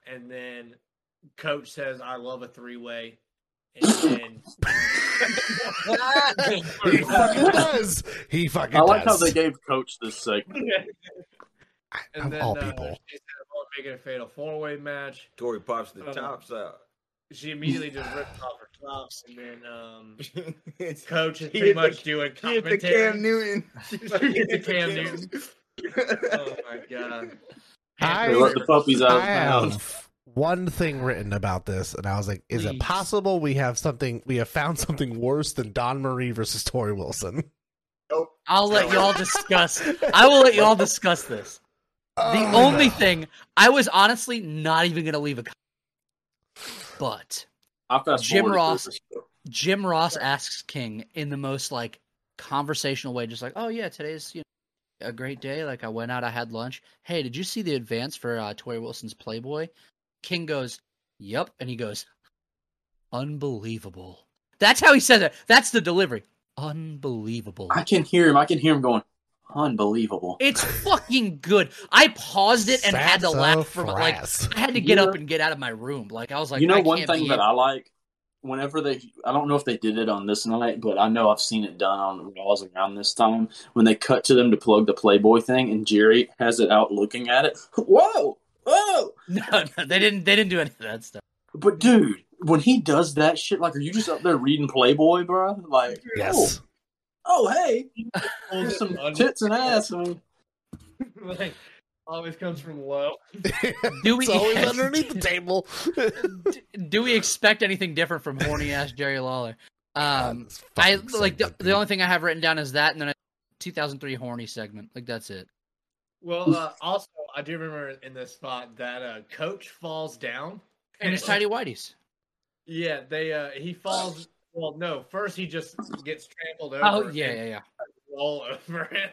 And then Coach says, "I love a three way," And he fucking does. He fucking I like does. how they gave Coach this segment. and Of then all uh, people. She said making a fatal four way match. Torrie pops the Uh, tops out. She immediately just ripped off her tops, and then um, It's- coach is He pretty hit the- much doing He hit the. Cam Newton. She hit the Cam Newton. Oh my god! I- They let the puppies out of I have one thing written about this, and I was like, "Is it possible we have something? We have found something worse than Dawn Marie versus Torrie Wilson?" Nope. I'll let y'all discuss. I will let y'all discuss this. The Oh, only no. thing I was honestly not even gonna leave a comment, but Jim Ross- Jim Ross asks King in the most like conversational way, just like, "Oh yeah, today's you know a great day. Like I went out, I had lunch. Hey, did you see the advance for uh, Torrie Wilson's Playboy?" King goes, "Yep," and he goes, "Unbelievable." That's how he says it. That's the delivery. Unbelievable. I can hear him. I can hear him going, unbelievable. It's fucking good. I paused it and had to laugh for like I had to get You up know- and get out of my room. Like I was like, you know, one thing that in- I like, whenever they, I don't know if they did it on this night, but I know I've seen it done on Raws around this time when they cut to them to plug the Playboy thing, and Jerry has it out looking at it. Whoa, whoa! no, no, they didn't. They didn't do any of that stuff. But dude, when he does that shit, like, are you just up there reading Playboy, bro? Like, Yes. oh, oh hey, there's some tits and ass. I mean, like, always comes from low. Do we- it's always underneath the table. Do we expect anything different from horny ass Jerry Lawler? Um, This I like the, the only thing I have written down is that, and then a 2003 horny segment. Like that's it. Well, uh, also, I do remember in this spot that uh, coach falls down. And it's tidy whiteys. Yeah, they uh he falls. Well, no, first he just gets trampled over. Oh yeah, yeah, yeah. roll over it.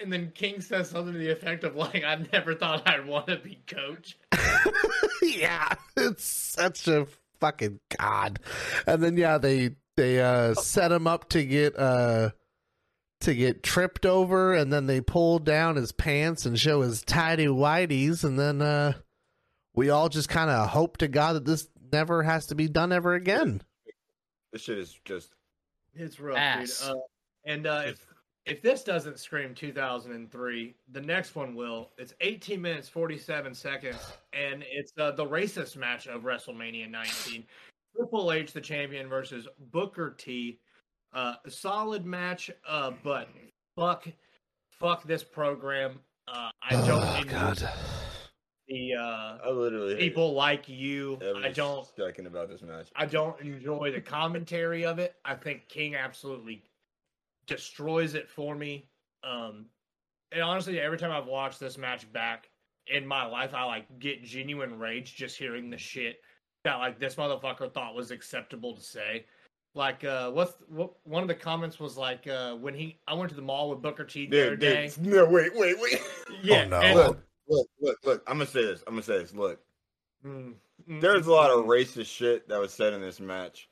And then King says something to the effect of like, "I never thought I'd want to be coach." yeah, it's such a fucking god. And then yeah, they they uh set him up to get uh to get tripped over and then they pull down his pants and show his tidy whities and then uh we all just kind of hope to god that this never has to be done ever again. This shit is just It's rough, Ass. dude. Uh, and uh, if if this doesn't scream 2003, the next one will. It's 18 minutes 47 seconds, and it's uh, the racist match of WrestleMania 19. Triple H, the champion, versus Booker T. Uh, solid match, uh, but fuck, fuck this program. Uh, I don't oh enjoy god. The uh, I literally people like you. I don't. second about this match. I don't enjoy the commentary of it. I think King absolutely destroys it for me. Um, and honestly, every time I've watched this match back in my life, I like get genuine rage just hearing the shit that like this motherfucker thought was acceptable to say. Like, uh, what's what? One of the comments was like, uh, when he I went to the mall with Booker T the other Dude, day. no, wait, wait, wait. Yeah, Oh, no. and- Look, look, look, look. I'm gonna say this. I'm gonna say this. Look, Mm, mm, there's a mm, lot of mm. racist shit that was said in this match.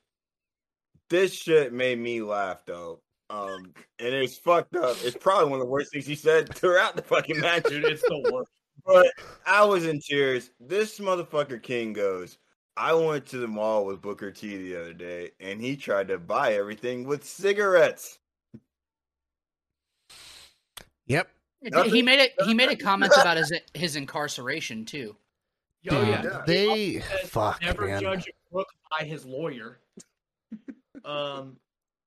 This shit made me laugh though. Um, and it's fucked up. It's probably one of the worst things he said throughout the fucking match. dude. It's the worst. But I was in tears. This motherfucker King goes. I went to the mall with Booker T the other day, and he tried to buy everything with cigarettes. Yep. He made it. He made a comment about his his incarceration too. Oh yeah, they says fuck never man. judge a book by his lawyer. um,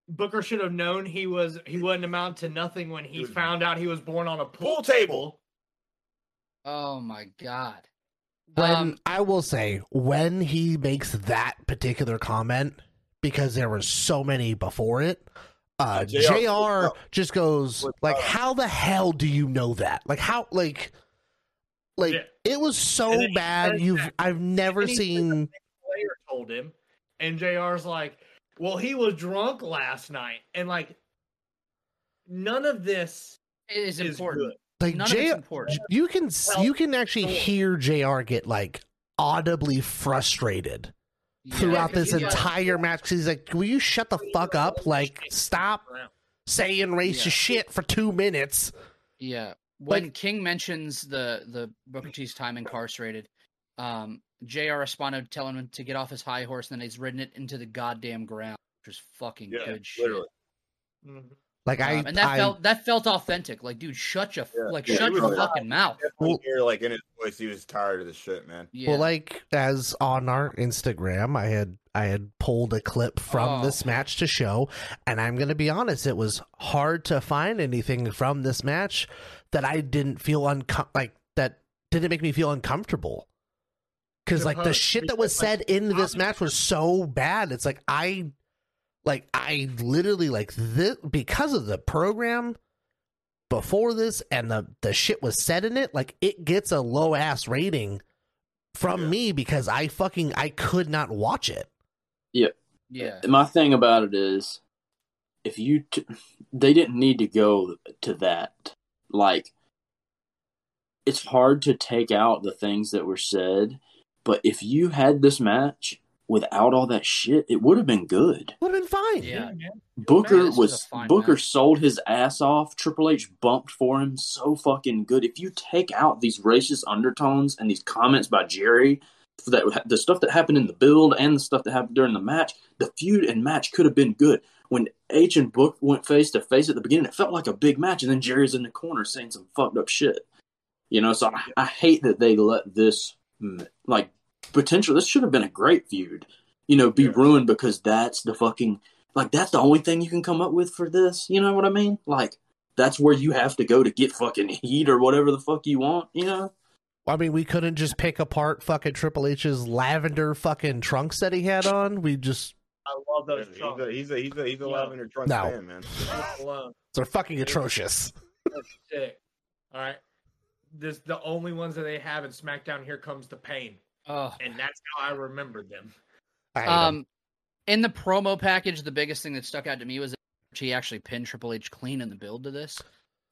Booker should have known he was he wouldn't amount to nothing when he Dude. found out he was born on a pool, Pool table. Oh my god. when Um, I will say when he makes that particular comment because there were so many before it. Uh, JR Jr. just goes With, like, uh, "How the hell do you know that? Like how like like Yeah. it was so then bad. You've that- I've never then seen. Player told him, and Jr's like, "Well, he was drunk last night," and like, none of this It is is important. good. Like None of important. You can Well, you can actually hear Jr. get like audibly frustrated throughout 'cause this he's got- entire match. 'cause he's like, "Will you shut the fuck up? Like, stop saying racist Yeah. shit for two minutes." Yeah. When King mentions the the Booker T's time incarcerated, um, Jr. responded telling him to get off his high horse, and then he's ridden it into the goddamn ground, which is fucking Yeah, good shit. literally. Like I, Um, and that I felt that felt authentic. Like, dude, shut your Yeah. like Yeah, shut your was- fucking mouth. Definitely Well- hear like in his voice, he was tired of the shit, man. Yeah. well, like as on our Instagram, I had I had pulled a clip from Oh. this match to show, and I'm gonna be honest, it was hard to find anything from this match that I didn't feel uncom- like that didn't make me feel uncomfortable. Because like the shit that was said in this match was so bad. It's like I, like I literally like this because of the program before this and the the shit was said in it. Like it gets a low ass rating from Yeah. me because I fucking I could not watch it. yeah. Yeah. My thing about it is, if you, t- they didn't need to go to that. Like, it's hard to take out the things that were said, but if you had this match without all that shit, it would have been good. Would have been fine. Yeah. man. Booker this was was Booker match. sold his ass off. Triple H bumped for him so fucking good. If you take out these racist undertones and these comments by Jerry, that the stuff that happened in the build and the stuff that happened during the match, the feud and match could have been good. When H and Book went face to face at the beginning, it felt like a big match, and then Jerry's in the corner saying some fucked up shit. You know, so I, I hate that they let this like potential. This should have been a great feud. You know, be Yeah. ruined because that's the fucking like that's the only thing you can come up with for this. You know what I mean? Like that's where you have to go to get fucking heat or whatever the fuck you want. You know? I mean, we couldn't just pick apart fucking Triple H's lavender fucking trunks that he had on. We just I love those He's trunks. a he's a he's a he's a No. lavender trunk No. fan, man. they're fucking atrocious. That's sick. All right. This the only ones that they have in SmackDown. Here comes the pain, Oh. and that's how I remembered them. I hate 'em. Um, in the promo package, the biggest thing that stuck out to me was that he actually pinned Triple H clean in the build to this.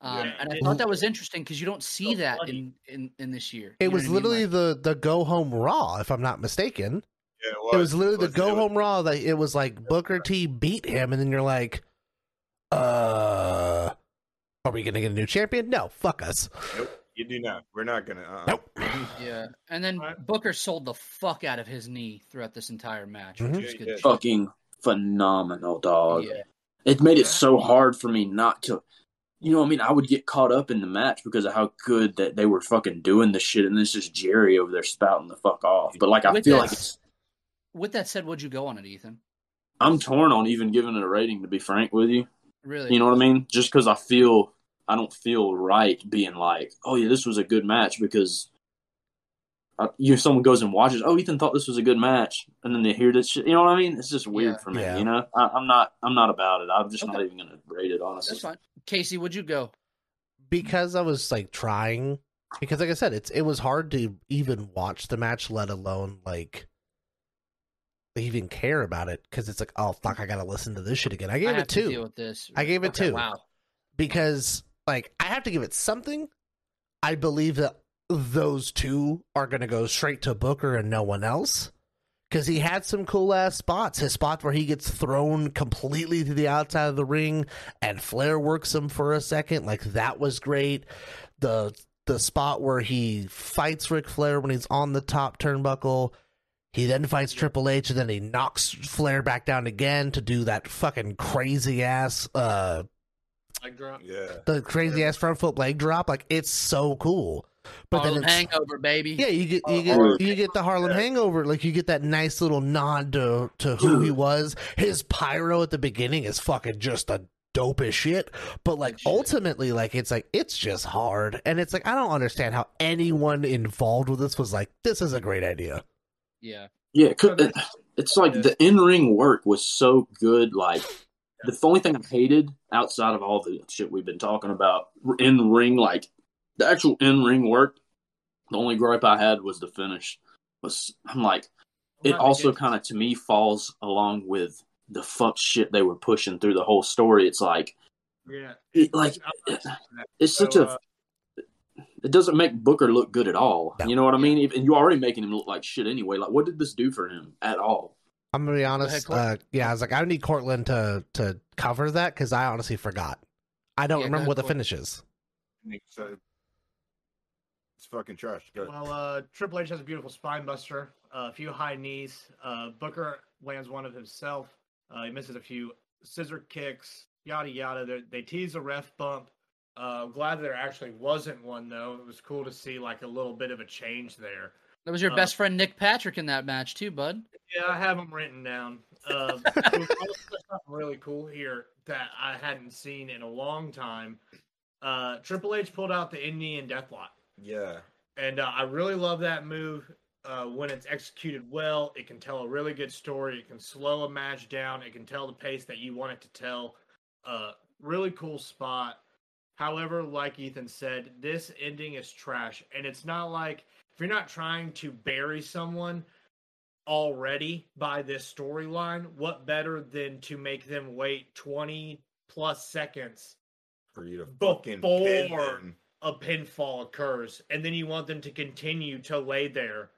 Um, Yeah, and I thought that was interesting because you don't see So that in, in, in this year. it You was what I mean? literally Like, the the go home Raw, if I'm not mistaken. Yeah, It was literally the It go was- home Raw that it was like Booker T beat him, and then you're like, uh, are we gonna get a new champion? No, fuck us. Nope, you do not. We're not gonna. Uh-uh. Nope. yeah, and then Right. Booker sold the fuck out of his knee throughout this entire match, which mm-hmm. Yeah, was good. shit. Fucking phenomenal, dog. Yeah. It made it so hard for me not to. You know, what I mean, I would get caught up in the match because of how good that they were fucking doing the shit, and it's just Jerry over there spouting the fuck off. But like, I With feel that- like it's. With that said, would you go on it, Ethan? I'm torn on even giving it a rating. To be frank with you, Really? you know what I mean? Just because I feel I don't feel right being like, oh yeah, this was a good match because. Uh, you someone goes and watches. Oh, Ethan thought this was a good match, and then they hear this shit. You know what I mean? It's just weird Yeah. for me. Yeah. You know, I, I'm not. I'm not about it. I'm just not even gonna rate it honestly. That's fine. Casey, would you go? because I was like trying because like I said it's it was hard to even watch the match let alone like even care about it because it's like oh fuck I gotta listen to this shit again I gave I it two deal with this. I gave it Okay, two. Wow. because like I have to give it something I believe that those two are gonna go straight to Booker and no one else because he had some cool ass spots. His spot where he gets thrown completely to the outside of the ring and Flair works him for a second, like that was great. The the spot where he fights Ric Flair when he's on the top turnbuckle. He then fights Triple H and then he knocks Flair back down again to do that fucking crazy ass uh Like drop. Yeah. the crazy ass front foot leg drop. Like it's so cool. But Harlem then it's, hangover, baby. yeah, you get you uh, get Oh, you get the Harlem yeah. Hangover. Like you get that nice little nod to to who he was. His pyro at the beginning is fucking just a dope as shit. But like Shit. ultimately, like it's like it's just hard, and it's like I don't understand how anyone involved with this was like this is a great idea. Yeah. Yeah, it could, it's like the in ring work was so good. Like the only thing I hated outside of all the shit we've been talking about in ring, like the actual in ring work. The only gripe I had was the finish. Was I'm like, it also kind of to me falls along with the fuck shit they were pushing through the whole story. It's like Yeah. it, like it, it's such a uh, it doesn't make Booker look good at all. You know what I mean? And you're already making him look like shit anyway. Like, what did this do for him at all? I'm gonna be honest. ahead, uh, yeah, I was like, I need Cortland to to cover that because I honestly forgot. I don't Yeah, remember ahead, what the Court. finish is. It's fucking trash. Good. Well, uh, Triple H has a beautiful spine buster, uh, a few high knees. Uh, Booker lands one of himself. Uh, he misses a few scissor kicks, yada yada. They, they tease a ref bump. Uh, I'm glad there actually wasn't one though. It was cool to see like a little bit of a change there. That was your Uh, best friend Nick Patrick in that match too, bud. Yeah, I have them written down. Uh, there was also something really cool here that I hadn't seen in a long time. Uh, Triple H pulled out the Indian Deathlock. Yeah. And uh, I really love that move uh, when it's executed well. It can tell a really good story. It can slow a match down. It can tell the pace that you want it to tell. Uh, really cool spot. However, like Ethan said, this ending is trash. And it's not like if you're not trying to bury someone already by this storyline, what better than to make them wait 20 plus seconds For you to Before- fucking pin a pinfall occurs and then you want them to continue to lay there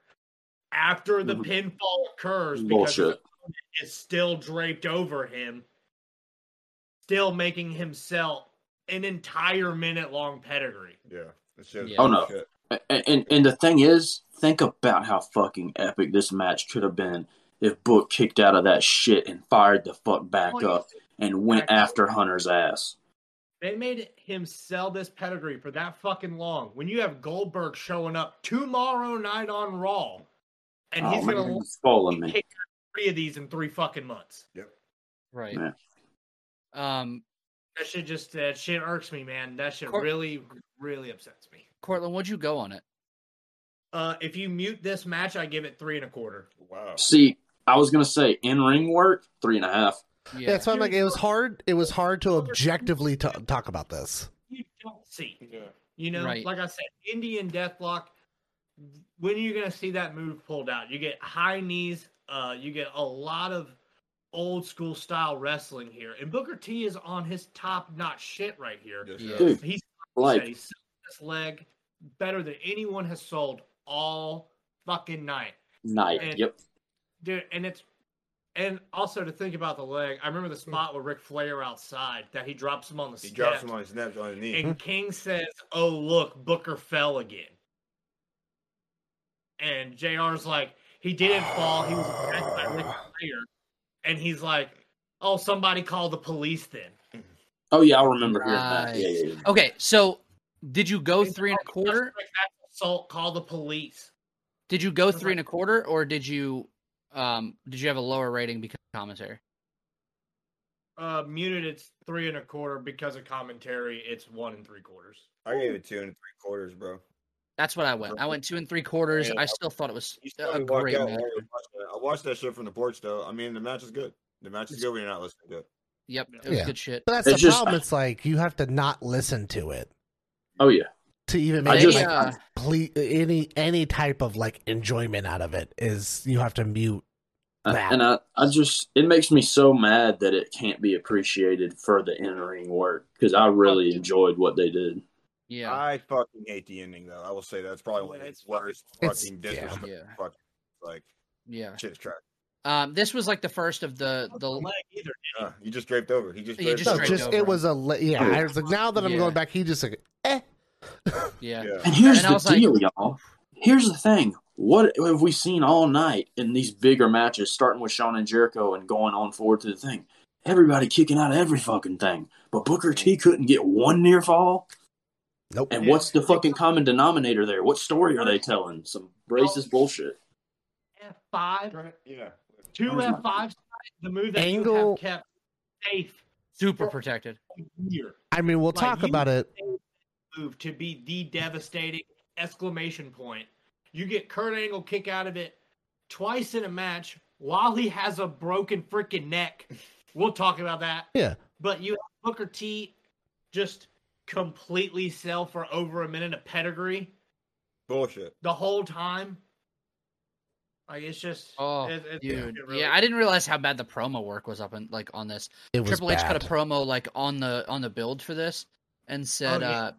after the Mhm. pinfall occurs because the Bullshit. opponent is still draped over him still making himself an entire minute long pedigree Yeah. That shit Yeah. Oh, no. shit. And, and and the thing is, think about how fucking epic this match could have been if Book kicked out of that shit and fired the fuck back Oh, up and went Exactly. after Hunter's ass. they made him sell this pedigree for that fucking long when you have goldberg showing up tomorrow night on raw and oh, he's man, gonna you're spoiling me. three of these in three fucking months Yep. Right. Yeah. Um, That shit just that shit irks me, man. That shit Cor- really, really upsets me. Cortland, what'd you go on it? Uh, if you mute this match, I give it three and a quarter. Wow. See, I was gonna say in ring work, three and a half. Yeah, that's why I'm like, it was hard. It was hard to objectively t- talk about this. You don't see, Yeah. you know, Right. like I said, Indian Deathlock. When are you gonna see that move pulled out? You get high knees. Uh, you get a lot of old school style wrestling here, and Booker T is on his top notch shit right here. Yes, Yeah. Dude, He's like he's selling this leg better than anyone has sold all fucking night. night. And- Yep. dude and it's and also to think about the leg i remember the spot with Ric flair outside that he drops him on the He steps drops him on his snaps on his knee. and king says oh look booker fell again and jr's like he didn't fall he was attacked by Ric flair and he's like oh somebody call the police then Oh yeah, I remember hearing that. Yeah, yeah, yeah. Okay, so did you go three and a quarter? Assault call the police Did you go three and a quarter, or did you um did you have a lower rating because of commentary? uh muted it's three and a quarter because of commentary it's one and three quarters I gave it two and three quarters, bro. That's what I went. I went two and three quarters. Yeah. I still thought it was a great out match. while you were watching it. I watched that shit from the porch, though. I mean, the match is good. The match is good when you're not listening to it. Yep, it was Yeah. good shit. But that's It's the just- problem. It's like you have to not listen to it Oh yeah. to even I make just- like uh, ple- any any type of like enjoyment out of it. Is you have to mute Uh, that. And I, I just, it makes me so mad that it can't be appreciated for the in ring work because I really enjoyed what they did. Yeah, I fucking hate the ending, though. I will say that's probably one of It's the worst It's- fucking yeah. Yeah. Fucking, like, yeah. shit's trash. Um, this was like the first of the the the. leg either Uh, you just draped over. He just He draped just no, over. just it was a le- yeah. I was like, now that I'm Yeah. going back, he just like eh. Yeah. Yeah. And here's And the was like- deal, y'all. Here's the thing. What have we seen all night in these bigger matches, starting with Shawn and Jericho and going on forward to the thing? Everybody kicking out of every fucking thing. But Booker T couldn't get one near fall. Nope. And what's the fucking common denominator there? What story are they telling? Some racist bullshit. F5, Yeah. Two Where's my- F5s, the move that you have kept safe Super protected. a year. I mean, we'll Like, talk about it. Move to be the devastating exclamation point. You get Kurt Angle kick out of it twice in a match while he has a broken freaking neck. We'll talk about that. Yeah. But you have Booker T just completely sell for over a minute of pedigree Bullshit. the whole time. Like it's just Oh, it- it- Dude, it really- yeah, I didn't realize how bad the promo work was up in like on this. It was Triple H bad. cut a promo like on the on the build for this and said, Oh, yeah. uh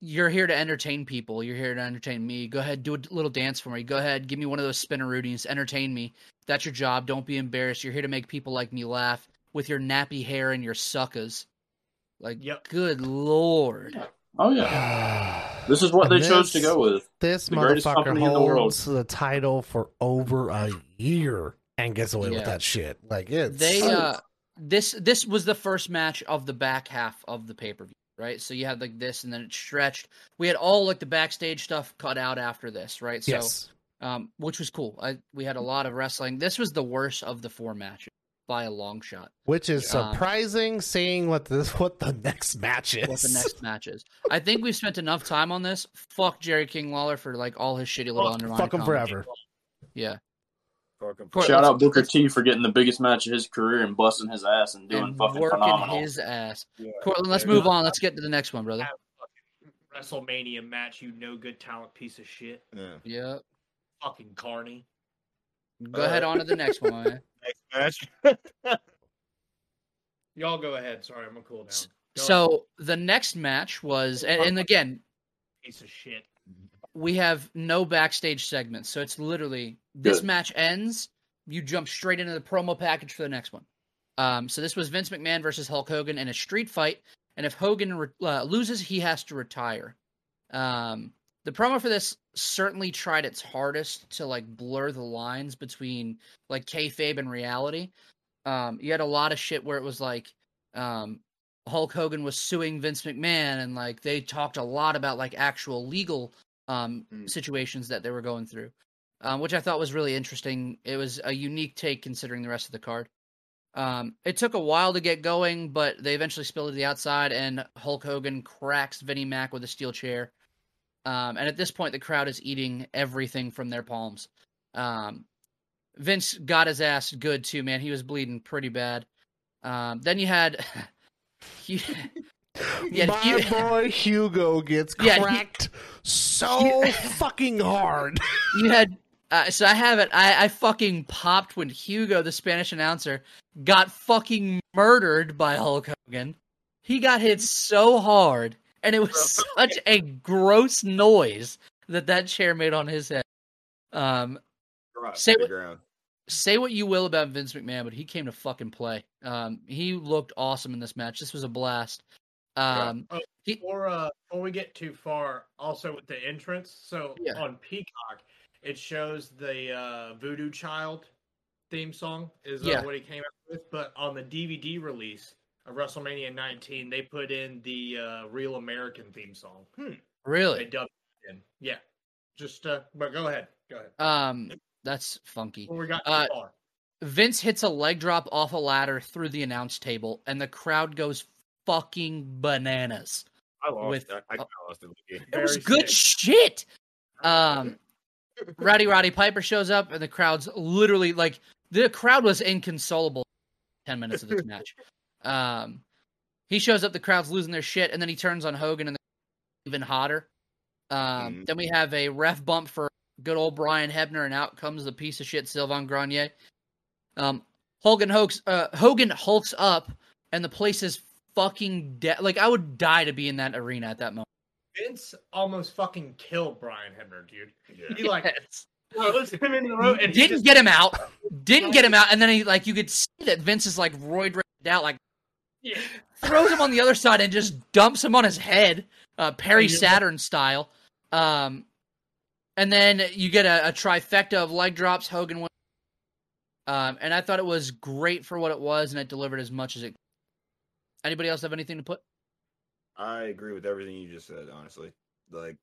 you're here to entertain people. You're here to entertain me. Go ahead, do a little dance for me. Go ahead, give me one of those spinner routines. Entertain me. That's your job. Don't be embarrassed. You're here to make people like me laugh with your nappy hair and your suckers. Like, Yep. good lord. Oh yeah. This is what they And chose to go with. This The motherfucker company in the world. holds the title for over a year and gets away with that shit. Like it's They uh this this was the first match of the back half of the pay per view, right? So you had like this, and then it stretched. We had all like the backstage stuff cut out after this, right? So yes. um, which was cool. I we had a lot of wrestling. This was the worst of the four matches by a long shot. Which is um, surprising seeing what this what the next match is. What the next match is? I think we've spent enough time on this. Fuck Jerry King Lawler for like all his shitty little Fuck- underlying. Fuck him comments. forever. Yeah, Fucking Court- Shout let's- out Booker T for getting the biggest match of his career and busting his ass and doing and fucking working phenomenal. his ass. Yeah. Cortland, let's move on. Let's get to the next one, brother. Have a fucking WrestleMania match, you no good talent piece of shit. Yeah. Yeah, Fucking Carney. Go Uh, ahead on to the next one. man. Next match. Y'all go ahead. Sorry, I'm gonna cool down. Go ahead, So the next match was, and, and again, piece of shit. we have no backstage segments, so it's literally this Good. match ends, you jump straight into the promo package for the next one. Um, so this was Vince McMahon versus Hulk Hogan in a street fight, and if Hogan re- uh, loses, he has to retire. Um, the promo for this certainly tried its hardest to like blur the lines between like kayfabe and reality. Um, you had a lot of shit where it was like, um, Hulk Hogan was suing Vince McMahon, and like they talked a lot about like actual legal um, Mm. situations that they were going through, um, which I thought was really interesting. It was a unique take considering the rest of the card. Um, it took a while to get going, but they eventually spilled to the outside, and Hulk Hogan cracks Vinnie Mac with a steel chair. Um, and at this point, the crowd is eating everything from their palms. Um, Vince got his ass good too, man. He was bleeding pretty bad. Um, then you had, you, My you- boy Hugo gets Yeah, he- cracked so fucking hard. you had uh, so I have it. I, I fucking popped when Hugo, the Spanish announcer, got fucking murdered by Hulk Hogan. He got hit so hard, and it was such a gross noise that that chair made on his head. Um, Say what- ground. say what you will about Vince McMahon, but he came to fucking play. Um, he looked awesome in this match. This was a blast. Um, he, Before uh, before we get too far, also with the entrance. So Yeah. on Peacock, it shows the uh, Voodoo Child theme song is uh, Yeah. what he came up with. But on the DVD release of WrestleMania 19, they put in the uh, Real American theme song. Hmm. They really, dubbed it in. Yeah. Just uh, but go ahead. Go ahead. um, that's funky. Before we got too uh, far. Vince hits a leg drop off a ladder through the announce table, and the crowd goes fucking bananas. I lost. with- I, I uh, lost it. It was Very good sick. shit. Um, Rowdy Roddy Piper shows up, and the crowd's literally like the crowd was inconsolable. Ten minutes of this match. Um, he shows up, the crowd's losing their shit, and then he turns on Hogan, and they're even hotter. Um, Mhm. Then we have a ref bump for good old Brian Hebner, and out comes the piece of shit Sylvain Grenier. Um, Hogan hulks, uh, Hogan hulks up, and the place is fucking dead. Like I would die to be in that arena at that moment. Vince almost fucking killed Brian Hebner, dude. Yeah. He like Yes. throws him into the road and didn't just get him out. Didn't get him out, and then he like you could see that Vince is like roid out, like Yeah. throws him on the other side and just dumps him on his head, uh, Perry yeah. Saturn style. Um, and then you get a, a trifecta of leg drops. Hogan wins. Um, and I thought it was great for what it was, and it delivered as much as it. Anybody else have anything to put? I agree with everything you just said. Honestly, like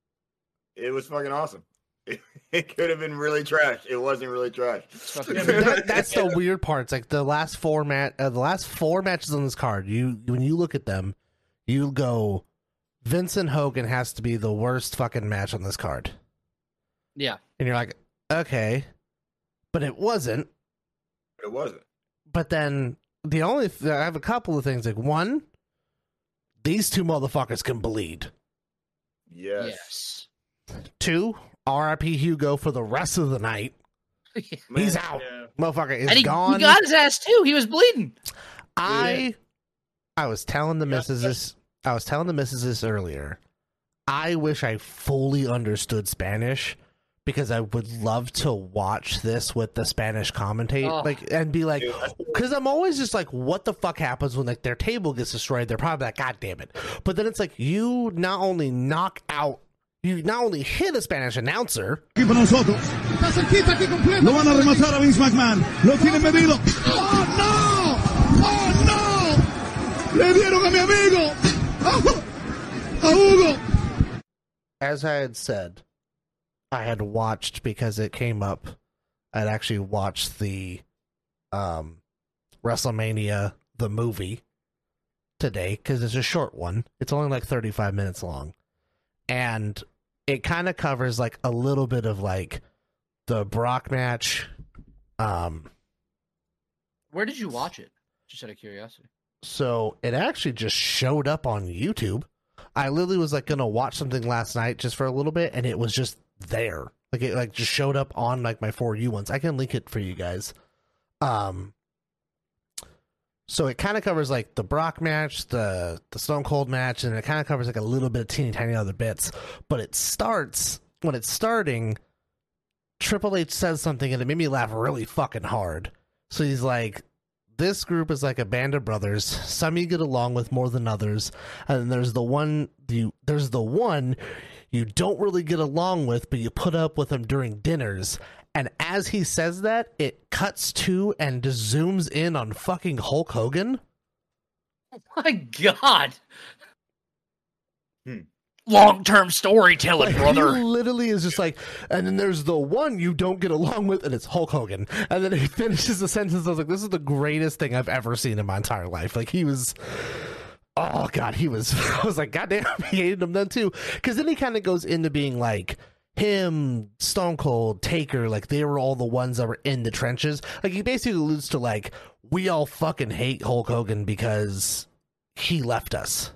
it was fucking awesome. It, it could have been really trash. It wasn't really trash. Yeah, That- that's the weird part. It's like the last four mat, uh, the last four matches on this card. You when you look at them, you go, Vincent Hogan has to be the worst fucking match on this card, Yeah, and you're like, okay, but it wasn't. it wasn't. But then the only th- I have a couple of things. Like one, these two motherfuckers can bleed. Yes. yes. Two, R.I.P. Hugo for the rest of the night. He's out. Yeah. Motherfucker is and he, gone. he got his ass too. He was bleeding. I I was telling the Yeah, missus this I was telling the missus this earlier. I wish I fully understood Spanish because I would love to watch this with the Spanish commentate Oh. like and be like because I'm always just like what the fuck happens when like their table gets destroyed they're probably like god damn it but then it's like you not only knock out you not only hit a Spanish announcer, aquí nosotros. Lo van a rematar a Vince McMahon. Lo tienen medido. ¡Oh, no! ¡Oh, no! ¡Le dieron a mi amigo! ¡A Hugo! as I had said, I had watched because it came up. I'd actually watched the um WrestleMania the movie today because it's a short one. It's only like 35 minutes long. And it kind of covers like a little bit of like the Brock match. Um Where did you watch it? Just out of curiosity. so it actually just showed up on YouTube. I literally was like gonna watch something last night just for a little bit, and it was just there. Like it like just showed up on like my for you ones. I can link it for you guys. Um. So it kind of covers like the Brock match, the the Stone Cold match, and it kind of covers like a little bit of teeny tiny other bits. But it starts when it's starting. Triple H says something, and it made me laugh really fucking hard. So he's like, this group is like a band of brothers. Some you get along with more than others, and there's the one you there's the one you don't really get along with, but you put up with them during dinners. And as he says that, it cuts to and zooms in on fucking Hulk Hogan. Oh my god. Hmm. Long term storytelling, Like, brother. He literally is just like, and then there's the one you don't get along with, and it's Hulk Hogan. And then he finishes the sentence. I was like, this is the greatest thing I've ever seen in my entire life. Like he was, oh god, he was. I was like, goddamn, he hated him then too. Because then he kind of goes into being like him, Stone Cold, Taker, like they were all the ones that were in the trenches. Like he basically alludes to like we all fucking hate Hulk Hogan because he left us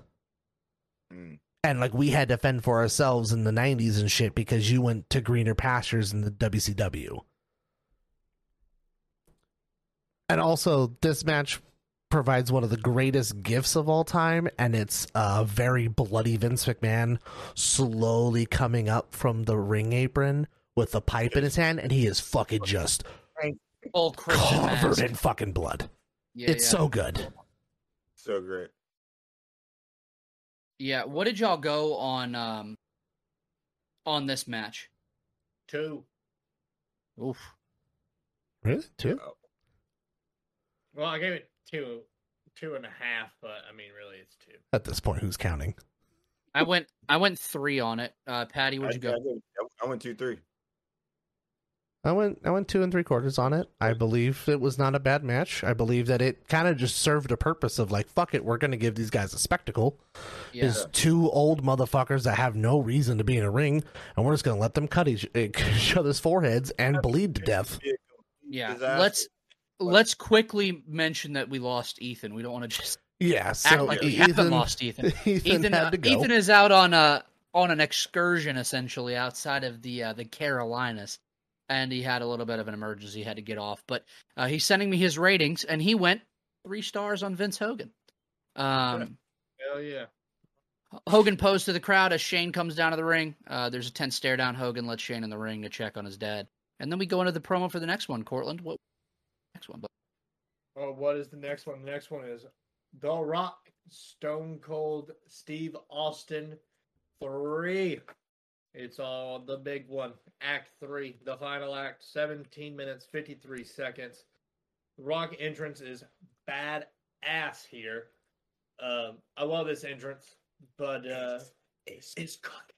Mm. and like we had to fend for ourselves in the 90s and shit because you went to greener pastures in the WCW. And also this match provides one of the greatest gifts of all time and it's a very bloody Vince McMahon slowly coming up from the ring apron with a pipe in his hand and he is fucking just Full Christian covered mask. in fucking blood. Yeah, it's yeah. so good. So great. Yeah, what did y'all go on um on this match? Two. Oof. Really? Two? Well, I gave it two, two and a half, but I mean, really, it's two. At this point, who's counting? I went I went three on it. Uh Patty, where'd you I, go? I, did- I went two three. I went I went two and three quarters on it. I believe it was not a bad match. I believe that it kind of just served a purpose of like, fuck it, we're gonna give these guys a spectacle. Yeah. Is two old motherfuckers that have no reason to be in a ring, and we're just gonna let them cut each, each other's foreheads and bleed to death. Yeah. Let's let's quickly mention that we lost Ethan. We don't want to just Yeah, act so like we Ethan, haven't lost Ethan. Ethan, Ethan, had uh, to go. Ethan is out on a on an excursion essentially outside of the uh, the Carolinas, and he had a little bit of an emergency, had to get off. But uh, he's sending me his ratings, and he went three stars on Vince Hogan. Um, Hell yeah. Hogan posed to the crowd as Shane comes down to the ring. Uh, there's a tense stare down. Hogan lets Shane in the ring to check on his dad, and then we go into the promo for the next one. Cortland, what next one? Oh, what is the next one? The next one is The Rock, Stone Cold, Steve Austin, three. It's all the big one. Act three, the final act, 17 minutes, 53 seconds. Rock entrance is bad ass here. Um, I love this entrance, but uh, it's, it's fucking,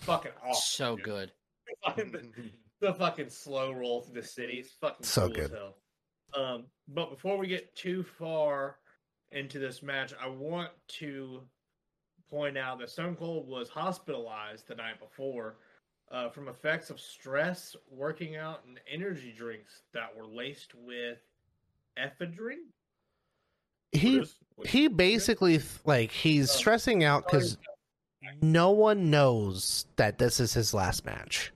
fucking awesome. so dude. good. The, the fucking slow roll through the city. is fucking So cool as good. Hell. Um, but before we get too far into this match, I want to point out that Stone Cold was hospitalized the night before uh, from effects of stress, working out, and energy drinks that were laced with ephedrine. he What is- he basically th- like he's Oh. stressing out because no one knows that this is his last match.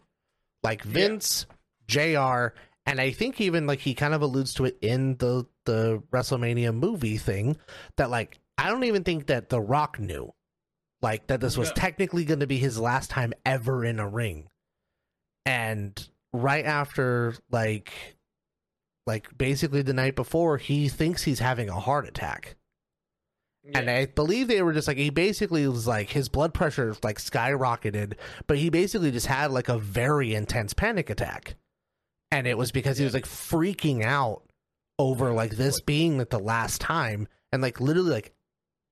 Like Vince, Jr. And I think even like he kind of alludes to it in the the WrestleMania movie thing that like I don't even think that The Rock knew like that this was No. technically going to be his last time ever in a ring. And right after like like basically the night before he thinks he's having a heart attack. And I believe they were just like he basically was like his blood pressure like skyrocketed, but he basically just had like a very intense panic attack. And it was because he was like freaking out over like this being like the last time and like literally like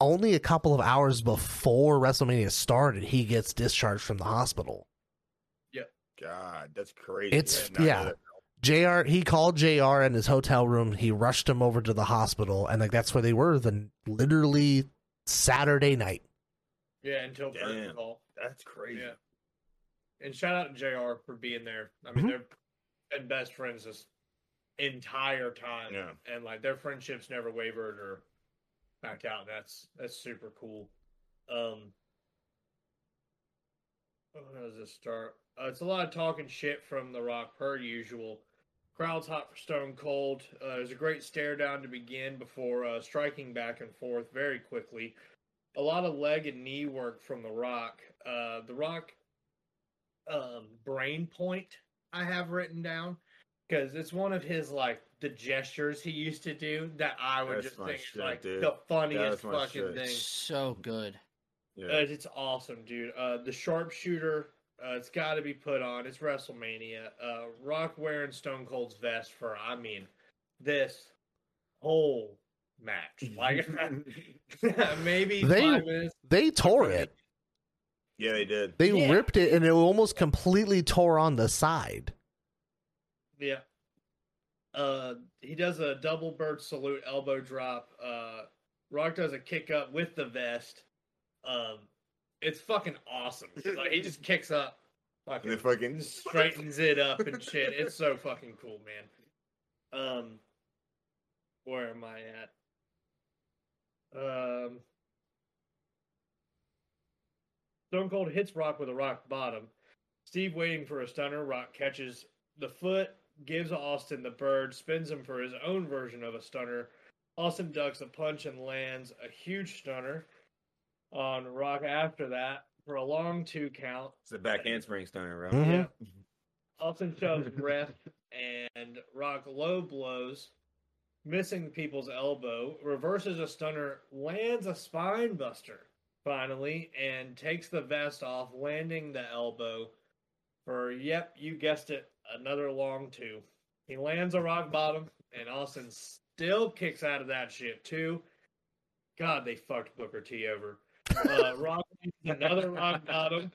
only a couple of hours before WrestleMania started, he gets discharged from the hospital. Yeah. God, that's crazy. It's I did not know yeah. JR he called JR in his hotel room. He rushed him over to the hospital and like that's where they were the literally Saturday night. Yeah, until Burton Damn. call. That's crazy. Yeah. And shout out to JR for being there. I mean, Mhm. they're been best friends this entire time. Yeah. And like their friendships never wavered or backed out. That's that's super cool. Um how does this start? Uh, it's a lot of talking shit from The Rock per usual. Crowd's hot for Stone Cold. Uh, there's a great stare down to begin before uh, striking back and forth very quickly. A lot of leg and knee work from The Rock. Uh, the Rock um, brain point I have written down because it's one of his like the gestures he used to do that I would That's just my think is shit, like dude. the funniest fucking shit. thing. So good. Yeah. Uh, it's awesome, dude. Uh, the sharpshooter, uh, it's got to be put on. It's WrestleMania. Uh, Rock wearing Stone Cold's vest for, I mean, this whole match. Like, maybe They- five minutes. They tore it. Yeah, they did. They Yeah. ripped it and it almost completely tore on the side. Yeah. Uh, he does a double bird salute elbow drop. Uh, Rock does a kick up with the vest. Um, it's fucking awesome. Like he just kicks up, And fucking, they fucking straightens it up and shit. It's so fucking cool, man. Um, where am I at? Um, Stone Cold hits Rock with a rock bottom. Steve waiting for a stunner. Rock catches the foot, gives Austin the bird, spins him for his own version of a stunner. Austin ducks a punch and lands a huge stunner on Rock after that for a long two count. It's a back handspring stunner, right? Mhm. Yeah. Austin shoves ref and Rock low blows, missing people's elbow, reverses a stunner, lands a spine buster finally, and takes the vest off, landing the elbow for, yep, you guessed it, another long two. He lands a rock bottom, and Austin still kicks out of that shit too. God, they fucked Booker T over. Uh, rock another rock bottom.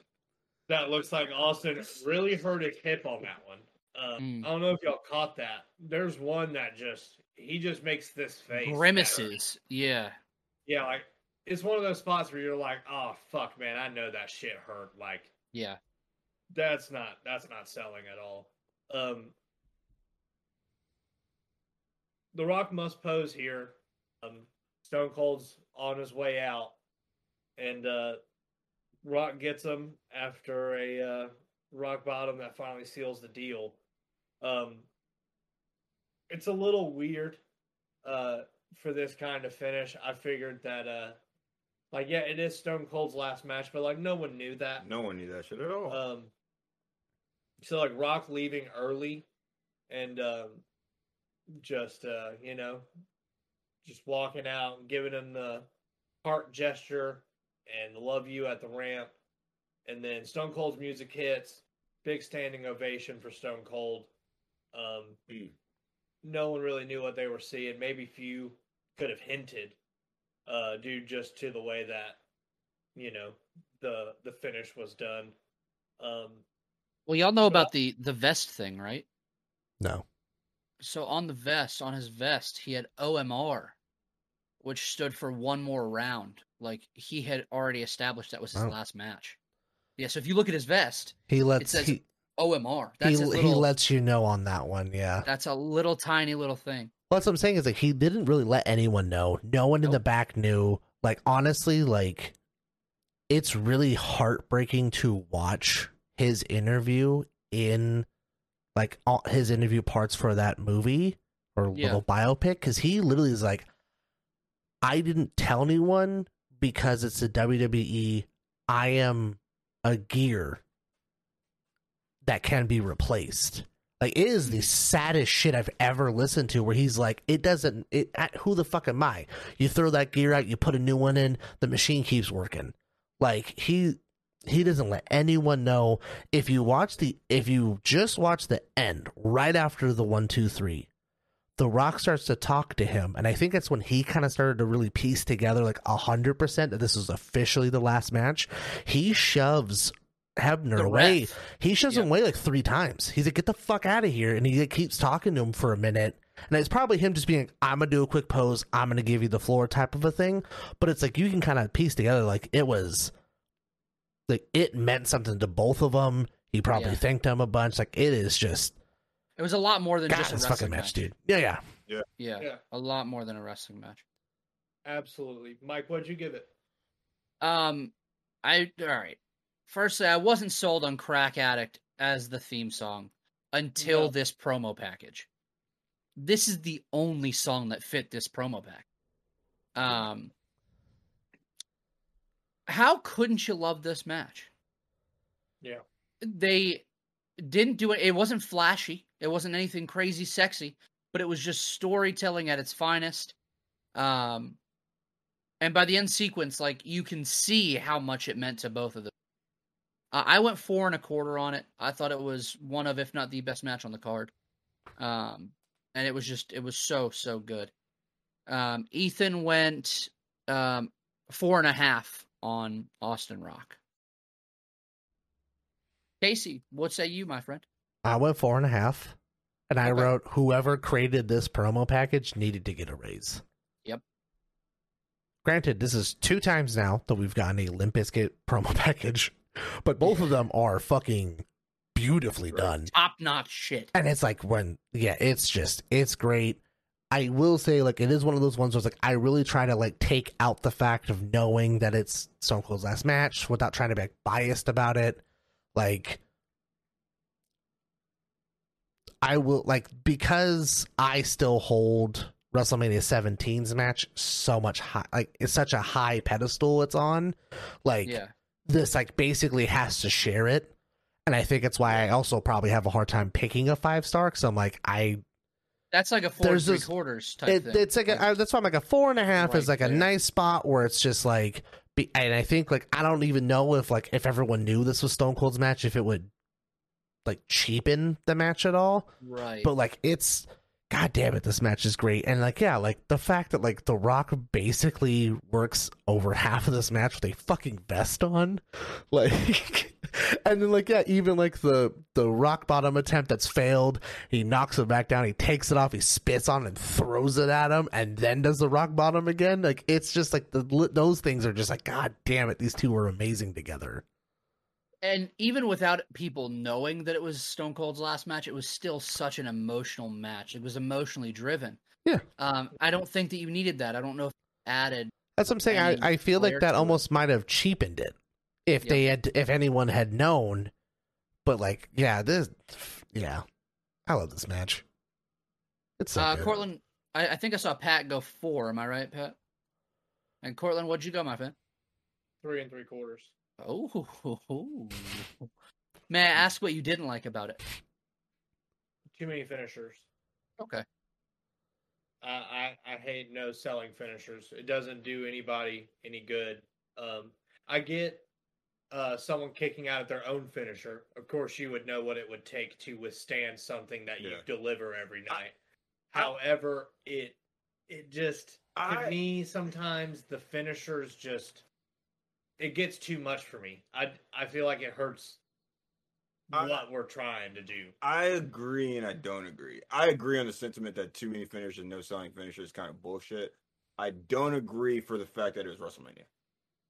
That looks like Austin really hurt his hip on that one. Uh, Mm. I don't know if y'all caught that. There's one that just he just makes this face. Grimaces. Yeah. Yeah, like it's one of those spots where you're like, oh fuck, man, I know that shit hurt. Like Yeah. that's not that's not selling at all. Um The Rock must pose here. Um Stone Cold's on his way out. And uh Rock gets him after a uh rock bottom that finally seals the deal. Um it's a little weird uh for this kind of finish. I figured that uh like yeah, it is Stone Cold's last match, but like no one knew that. No one knew that shit at all. Um, so like Rock leaving early, and um, just uh, you know, just walking out and giving him the heart gesture and love you at the ramp, and then Stone Cold's music hits, big standing ovation for Stone Cold. Um, Mm. no one really knew what they were seeing. Maybe few could have hinted, uh, due just to the way that you know the the finish was done. Um, Well, y'all know about the the vest thing, right? No. So on the vest, on his vest, he had OMR, which stood for one more round. Like he had already established that was his Oh. last match. Yeah. So if you look at his vest, He lets says he OMR. he, That's he little. lets you know on that one, yeah. That's a little tiny little thing. Well, that's what I'm saying is like he didn't really let anyone know. No one in the back knew. Like honestly, like it's really heartbreaking to watch his interview in like all his interview parts for that movie or Yeah. little biopic because he literally is like, I didn't tell anyone because it's the WWE. I am a gear that can be replaced. Like it is the saddest shit I've ever listened to. Where he's like, it doesn't. It who the fuck am I? You throw that gear out, you put a new one in, the machine keeps working. Like he he doesn't let anyone know. If you watch the if you just watch the end right after the one two three, the Rock starts to talk to him, and I think that's when he kind of started to really piece together like a hundred percent that this was officially the last match. He shoves Hebner The away. He shoves Yeah. him away like three times. He's like, "Get the fuck out of here!" And he like, keeps talking to him for a minute. And it's probably him just being like, "I'm gonna do a quick pose. I'm gonna give you the floor," type of a thing. But it's like you can kind of piece together like it was, like it meant something to both of them. He probably Yeah. thanked him a bunch. Like it is just It was a lot more than God, just a wrestling fucking match, dude. Yeah, yeah. Yeah, Yeah. a lot more than a wrestling match. Absolutely. Mike, what'd you give it? Um, I all right. Firstly, I wasn't sold on Crack Addict as the theme song until No. this promo package. This is the only song that fit this promo pack. Um, how couldn't you love this match? Yeah. They didn't do it. It wasn't flashy. It wasn't anything crazy sexy, but it was just storytelling at its finest. Um, and by the end sequence, like you can see how much it meant to both of them. Uh, I went four and a quarter on it. I thought it was one of, if not the best match on the card. Um, and it was just, it was so so good. Um, Ethan went um four and a half on Austin Rock. Casey, what say you, my friend? I went four and a half, and I Okay. wrote whoever created this promo package needed to get a raise. Yep. Granted, this is two times now that we've gotten a Limp Bizkit promo package, but both of them are fucking beautifully done. Top notch shit. And it's like when, yeah, it's just, it's great. I will say, like, it is one of those ones where it's like, I really try to, like, take out the fact of knowing that it's Stone Cold's last match without trying to be like, biased about it. Like, I will, like, because I still hold WrestleMania 17's match so much high, like, it's such a high pedestal it's on. Like, Yeah. This, like, basically has to share it. And I think it's why I also probably have a hard time picking a five star because I'm like, I That's like a four there's three this- quarters type it, thing. it's like, a, I, that's why I'm like a four and a half is Right like a nice spot where it's just like, be, and I think like I don't even know if like if everyone knew this was Stone Cold's match if it would like cheapen the match at all. right. But like it's, god damn it, this match is great, and like yeah, like the fact that like The Rock basically works over half of this match with a fucking vest on, like. And then, like, yeah, even like the the rock bottom attempt that's failed, he knocks it back down, he takes it off, he spits on it and throws it at him, and then does the rock bottom again. Like, it's just like the those things are just like, god damn it, these two are amazing together. And even without people knowing that it was Stone Cold's last match, it was still such an emotional match. It was emotionally driven. Yeah. Um, I don't think that you needed that. I don't know if added. That's what I'm saying. I, I feel like that to it. almost might have cheapened it if Yep. they had, if anyone had known. But like, yeah, this, yeah, I love this match. It's so uh, good. Cortland, I, I think I saw Pat go four. Am I right, Pat? And Cortland, what'd you go, my friend? Three and three quarters. Oh, may I ask what you didn't like about it? Too many finishers. Okay. I, I I hate no selling finishers. It doesn't do anybody any good. Um, I get uh someone kicking out at their own finisher. Of course, you would know what it would take to withstand something that you deliver every night. However, it it just to I- me sometimes the finishers just it gets too much for me. I I feel like it hurts I- what we're trying to do. I agree and I don't agree. I agree on the sentiment that too many finishers and no selling finishers is kind of bullshit. I don't agree for the fact that it was WrestleMania.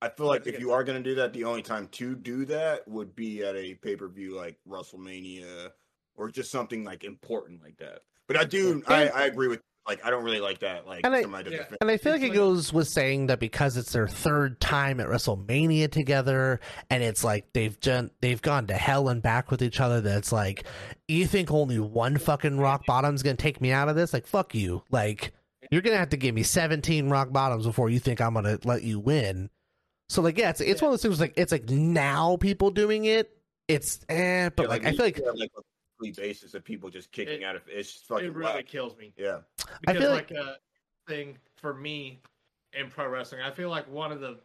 I feel like if you are going to do that, the only time to do that would be at a pay per view like WrestleMania or just something like important like that. But I do, I, I agree with like I don't really like that. Like And I- somebody doesn't Yeah. And I feel like it goes with saying that because it's their third time at WrestleMania together, and it's like they've done they've gone to hell and back with each other. That it's like you think only one fucking rock bottom's gonna take me out of this? Like fuck you! Like you're gonna have to give me 17 rock bottoms before you think I'm gonna let you win. So like yeah, it's it's one of those things like it's like now people doing it. It's eh, but Yeah, like, I feel like yeah, like basis of people just kicking It- out of it. it's just fucking It really whack. kills me. Yeah. I because feel like a thing for me in pro wrestling, I feel like one of the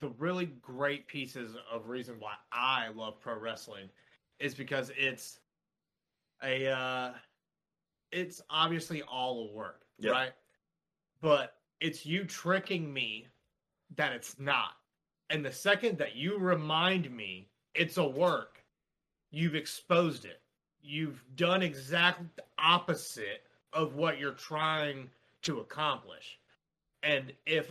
the really great pieces of reason why I love pro wrestling is because it's a uh it's obviously all a work, Yeah. right? But it's you tricking me that it's not. And the second that you remind me it's a work, you've exposed it. You've done exactly the opposite of what you're trying to accomplish. And if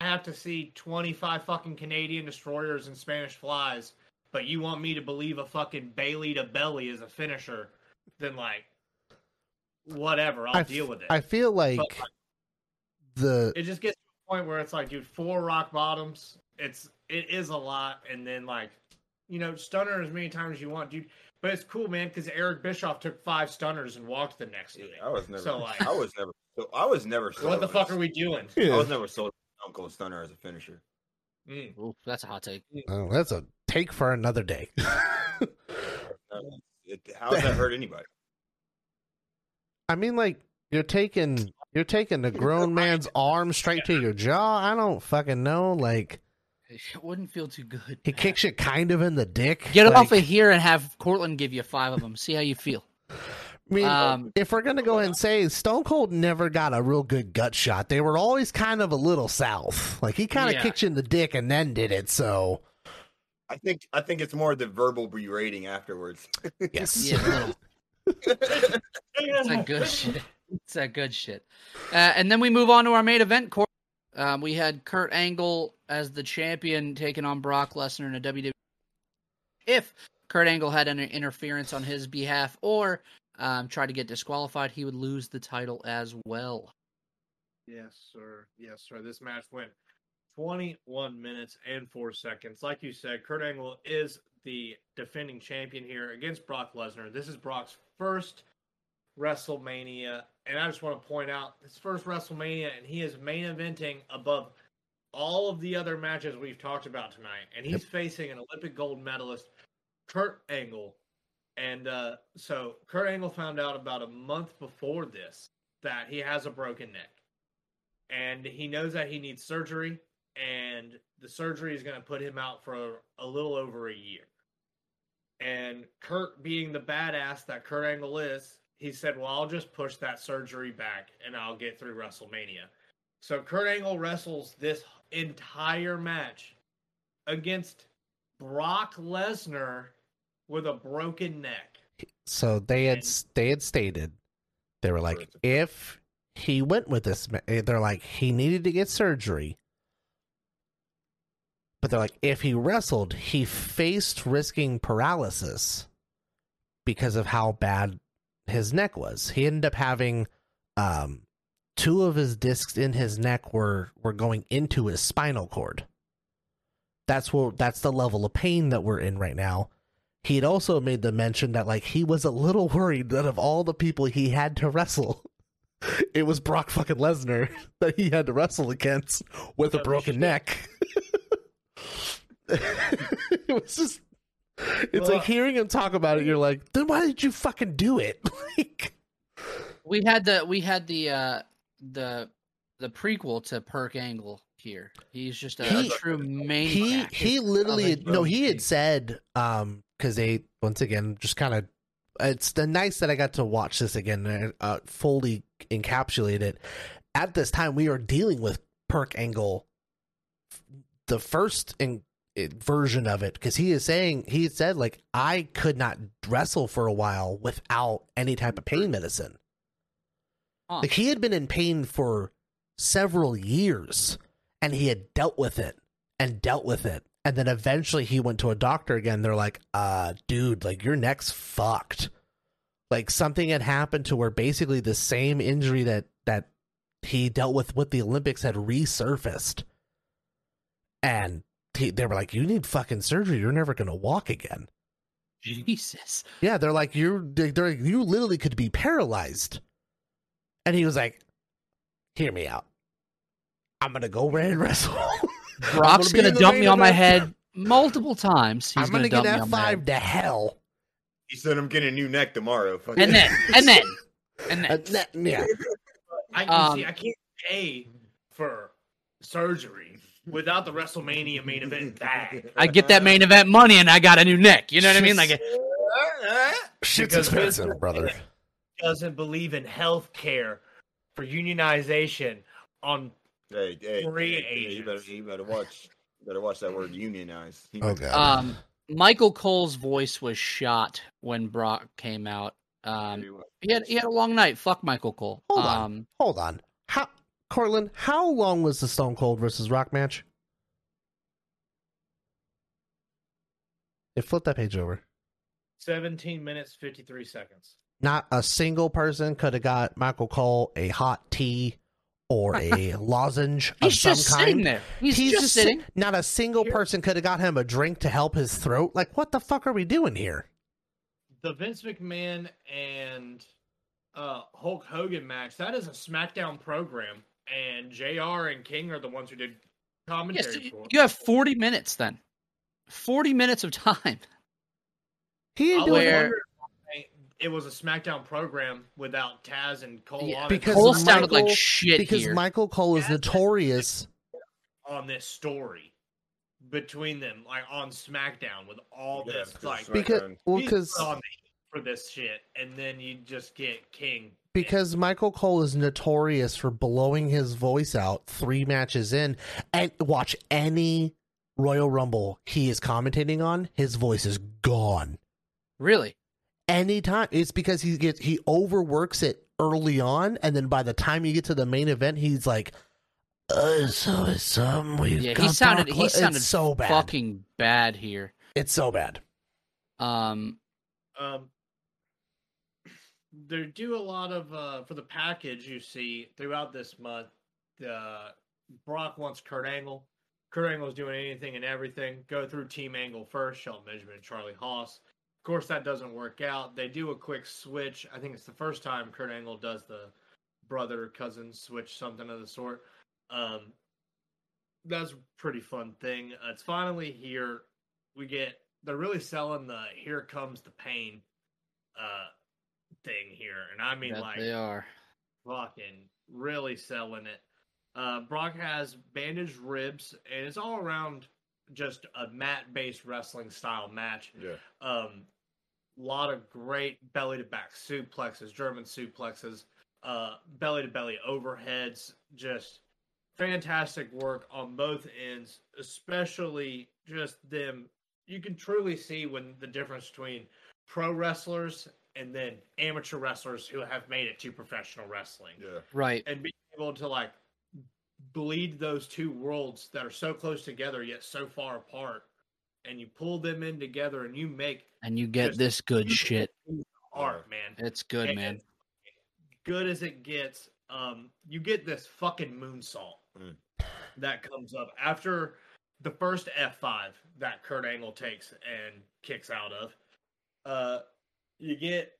I have to see 25 fucking Canadian destroyers and Spanish flies, but you want me to believe a fucking belly to belly is a finisher, then like, whatever, I'll I deal with it. I feel like But- the it just gets to a point where it's like, dude, four rock bottoms, it's it is a lot, and then like, you know, stunner as many times as you want, dude. But it's cool, man, because Eric Bischoff took five stunners and walked the next day. I was never So, like- I was never so I was never What the fuck are we doing? I was never sold on Uncle Stunner as a finisher. Mm. Ooh, that's a hot take. Oh, that's a take for another day. How does that hurt anybody? I mean, like you're taking you're taking a grown man's arm straight to your jaw. I don't fucking know. Like It wouldn't feel too good. he kicks you kind of in the dick. Get like, off of here and have Cortland give you five of them. See how you feel. I mean, Um, if we're gonna go ahead and say Stone Cold never got a real good gut shot, they were always kind of a little south. Like he kind of Yeah. kicked you in the dick and then did it. So I think I think it's more the verbal berating afterwards. yes, Yeah, a. It's that good shit. It's that good shit. Uh, and then we move on to our main event. Cor- Um, we had Kurt Angle as the champion taking on Brock Lesnar in a WWE. If Kurt Angle had any interference on his behalf or um, tried to get disqualified, he would lose the title as well. Yes, sir. Yes, sir. This match went 21 minutes and four seconds. Like you said, Kurt Angle is the defending champion here against Brock Lesnar. This is Brock's first WrestleMania. And I just want to point out his first WrestleMania, and he is main eventing above all of the other matches we've talked about tonight. And he's facing an Olympic gold medalist, Kurt Angle. And uh, so Kurt Angle found out about a month before this that he has a broken neck and he knows that he needs surgery and the surgery is going to put him out for a, a little over a year and kurt being the badass that kurt angle is he said well i'll just push that surgery back and i'll get through wrestlemania. So kurt angle wrestles this entire match against brock lesnar with a broken neck. So they had they had stated they were like if he went with this, eh, they're like he needed to get surgery, but they're like if he wrestled, he faced risking paralysis because of how bad his neck was. He ended up having um two of his discs in his neck were were going into his spinal cord. That's what that's the level of pain that we're in right now he had also made the mention that like he was a little worried that of all the people he had to wrestle, it was Brock fucking Lesnar that he had to wrestle against with a broken neck. it was just it's Well- like hearing him talk about it, you're like, then why did you fucking do it? like We had the we had the uh, the the prequel to Perk Angle here. He's just a, He- true he maniac. he literally no he had said um because they once again just kind of it's the nice that i got to watch this again and uh, fully encapsulate it at this time we are dealing with perk angle the first in, version of it because he is saying he said like i could not wrestle for a while without any type of pain medicine Huh. like he had been in pain for several years and he had dealt with it and dealt with it. And then eventually he went to a doctor again. They're like, uh, dude, like your neck's fucked. Like something had happened to where basically the same injury that that he dealt with with the Olympics had resurfaced. And he, they were like, you need fucking surgery. You're never going to walk again. Jesus. Yeah, they're like, you're, they're like, you literally could be paralyzed. And he was like, hear me out. I'm going to go red wrestle. Brock's be in gonna dump me on my event. head multiple times. He's I'm gonna, gonna, get dump me F5 to hell. He said I'm getting a new neck tomorrow. Fuck And it. then, and then, and then. that- yeah. I, you Um, see, I can't pay for surgery without the WrestleMania main event bag. I get that main event money and I got a new neck. You know what I mean? Like, Shit's Because expensive, Vince brother. Doesn't believe in health care for unionization on Hey, hey, Free hey, hey, you better, agents. you better watch, you better watch that word unionize. Oh god. um, Michael Cole's voice was shot when Brock came out. Um, he had he had a long night. Fuck Michael Cole. Hold on. um, Hold on. How Cortland, how long was the Stone Cold versus Rock match? It flipped that page over. 17 minutes 53 seconds. Not a single person could have got Michael Cole a hot tea or a lozenge of He's some just kind. sitting there. He's, just, sit- sitting. Not a single person could have got him a drink to help his throat. Like, what the fuck are we doing here? The Vince McMahon and uh, Hulk Hogan match, that is a SmackDown program. And JR and King are the ones who did Yes, commentary for it. you have forty minutes then. Forty minutes of time. He I ain't was doing Where- it was a SmackDown program without Taz and Cole Yeah, on, because it Cole sounded like shit because here. Michael Cole is Yeah. notorious. on this story between them, like on SmackDown with all Yeah, this. because Like, Because well, he's because on the heat for this shit, and then you just get King. Because Michael Cole is notorious for blowing his voice out three matches in, and watch any Royal Rumble he is commentating on, his voice is gone. really? Anytime it's because he gets he overworks it early on, and then by the time you get to the main event, he's like, uh, "So it's um, we've Yeah, he sounded Brock he Le- sounded it's so bad. fucking bad here. It's so bad. Um, Um, they do a lot of uh for the package you see throughout this month. Uh, Brock wants Kurt Angle. Kurt Angle's doing anything and everything. Go through Team Angle first. Shelton Benjamin and Charlie Haas. Of course, that doesn't work out. They do a quick switch. I think it's the first time Kurt Angle does the brother cousin switch, something of the sort. Um, that's a pretty fun thing. Uh, it's finally here. We get they're really selling the "Here Comes the Pain" uh thing here, and I mean that like they are. fucking really selling it. Uh, Brock has bandaged ribs, and it's all around just a mat-based wrestling style match. Yeah. Um, a lot of great belly to back suplexes, German suplexes, uh, belly to belly overheads, just fantastic work on both ends, especially just them. You can truly see when the difference between pro wrestlers and then amateur wrestlers who have made it to professional wrestling Yeah. Right. and being able to like bleed those two worlds that are so close together yet so far apart and you pull them in together and you make And you get this good shit. art man It's good, And- man. good as it gets um you get this fucking moonsault Mm. that comes up after the first f5 that kurt angle takes and kicks out of uh you get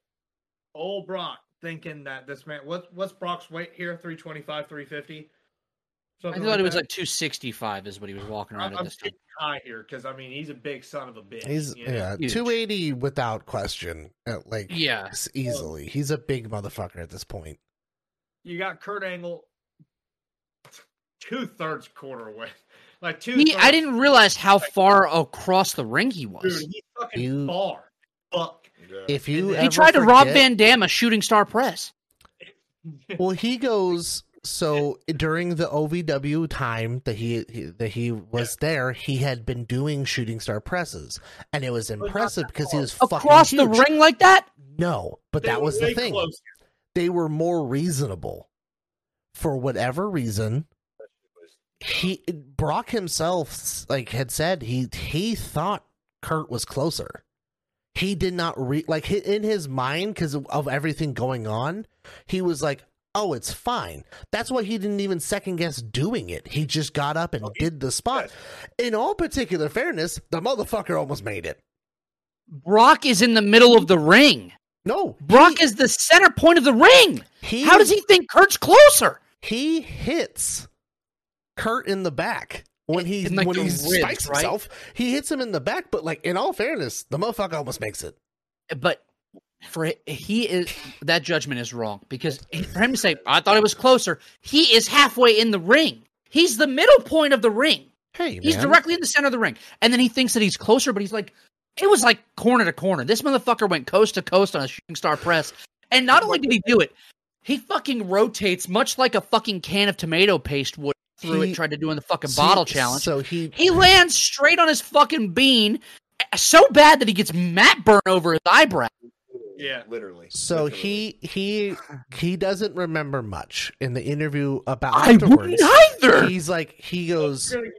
old brock thinking that this man what, what's brock's weight here 325 350 I Something thought it was that? like 265 is what he was walking around I'm, at I'm time. getting high here because I mean he's a big son of a bitch. He's you know? yeah, Huge. two eighty without question. uh, Like Yeah. s- easily. He's a big motherfucker at this point. You got Kurt Angle two thirds quarter away, like two. He, I didn't realize how far across the ring he was. Dude, he's fucking You- far. Fuck. Yeah. If you He he tried to rob Van Dam a shooting star press. Well, he goes. So during the OVW time that he, he that he was there, he had been doing shooting star presses, and it was impressive because he was Across fucking the huge. ring like that? No, but They that was the thing. closer. They were more reasonable for whatever reason. He Brock himself like had said he he thought Kurt was closer. He did not re like in his mind because of, of everything going on. He was like, "Oh, it's fine." That's why he didn't even second guess doing it. He just got up and did the spot. In all particular fairness, the motherfucker almost made it. Brock is in the middle of the ring. No, Brock he, is the center point of the ring. he How does he think Kurt's closer? he hits Kurt in the back when he like, when he ribs, spikes right? himself. He hits him in the back, but like in all fairness, the motherfucker almost makes it. but for he is that judgment is wrong because for him to say I thought it was closer, he is halfway in the ring. He's the middle point of the ring. Hey, He's man. directly in the center of the ring, and then he thinks that he's closer, but he's like, it was like corner to corner. This motherfucker went coast to coast on a shooting star press, and not only did he do it, he fucking rotates much like a fucking can of tomato paste would through He- it. Tried to do in the fucking See, bottle challenge. So he He lands straight on his fucking bean, so bad that he gets mat burn over his eyebrow. Yeah. literally. so Literally. he he he doesn't remember much in the interview about I afterwards. wouldn't either. He's like he goes We're gonna get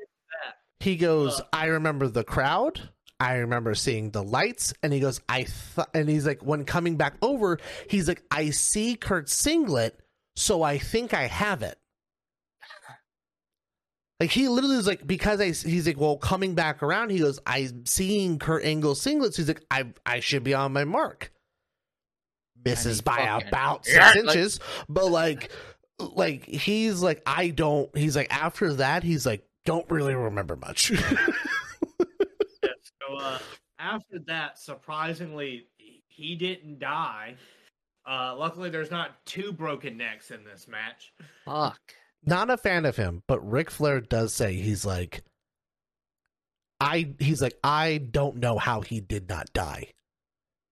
that. he goes Uh, I remember the crowd. I remember seeing the lights and he goes I th-, and he's like when coming back over he's like I see Kurt Singlet so I think I have it. Like he literally was like because I he's like well coming back around he goes I'm seeing Kurt Angle singlets he's like I I should be on my mark. Misses he by about six Yeah, like- inches, but like like he's like I don't he's like after that he's like don't really remember much. Yeah, so uh, after that, surprisingly, he didn't die. Uh, luckily, there's not two broken necks in this match. Fuck. Not a fan of him, but Ric Flair does say he's like I he's like I don't know how he did not die.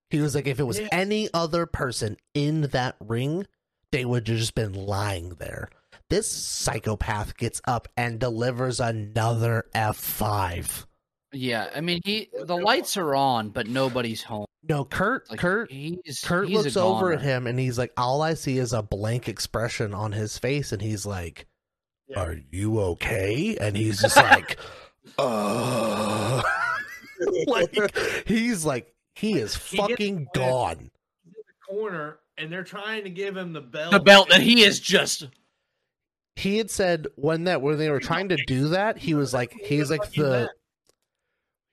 He was like if it was Yeah. any other person in that ring, they would have just been lying there. This psychopath gets up and delivers another F5. Yeah, I mean he the lights are on, but nobody's home. No, Kurt Like Kurt he's Kurt he's looks over at him and he's like, all I see is a blank expression on his face, and he's like, Yeah. "Are you okay?" And he's just like, "Uh." like he's like he is He fucking gone. He's in the corner, and they're trying to give him the belt. The belt that he is just He had said when that when they were trying to do that, he was like, he's like Fucking the.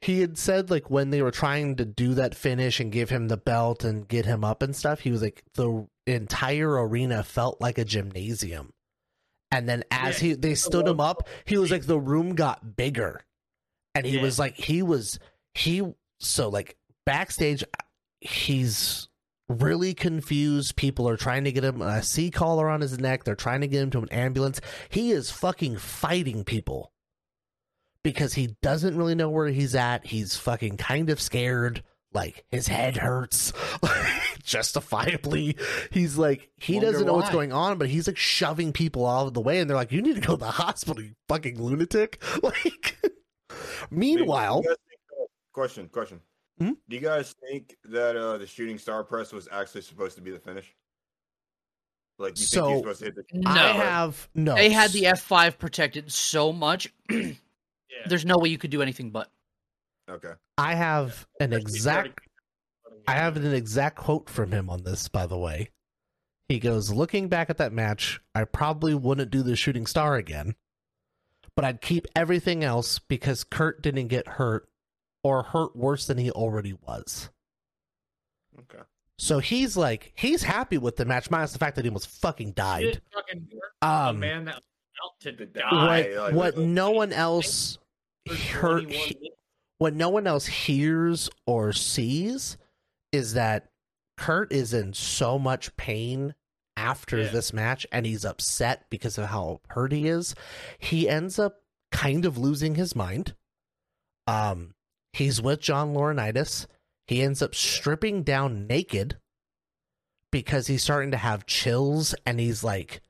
He had said like when they were trying to do that finish and give him the belt and get him up and stuff, he was like the entire arena felt like a gymnasium. And then as Yeah. he they stood him up, he was like the room got bigger. And he Yeah. was like he was he so like backstage he's really confused. People are trying to get him a C collar on his neck. They're trying to get him to an ambulance. He is fucking fighting people because he doesn't really know where he's at. He's fucking kind of scared. Like his head hurts, justifiably. He's like he Wonder doesn't know what's going on, but he's like shoving people out of the way, and they're like, "You need to go to the hospital, you fucking lunatic!" Like, meanwhile, Do think, uh, question, question. Hmm? Do you guys think that uh, the shooting star press was actually supposed to be the finish? Like you think So- you're supposed to hit the no. I have no. They had the F five protected so much. Yeah. There's no way you could do anything but. Okay. I have an Especially exact. I have an exact quote from him on this, by the way. He goes, Looking back at that match, I probably wouldn't do the shooting star again, but I'd keep everything else because Kurt didn't get hurt or hurt worse than he already was. Okay. So he's like, he's happy with the match, minus the fact that he almost fucking died. fucking hurt a Um, man that was out to die. what, like, what like- no one else heard, 21 minutes. what no one else hears or sees is that Kurt is in so much pain after Yeah. this match and he's upset because of how hurt he is. He ends up kind of losing his mind. Um he's with John Laurinaitis. He ends up stripping down naked because he's starting to have chills and he's like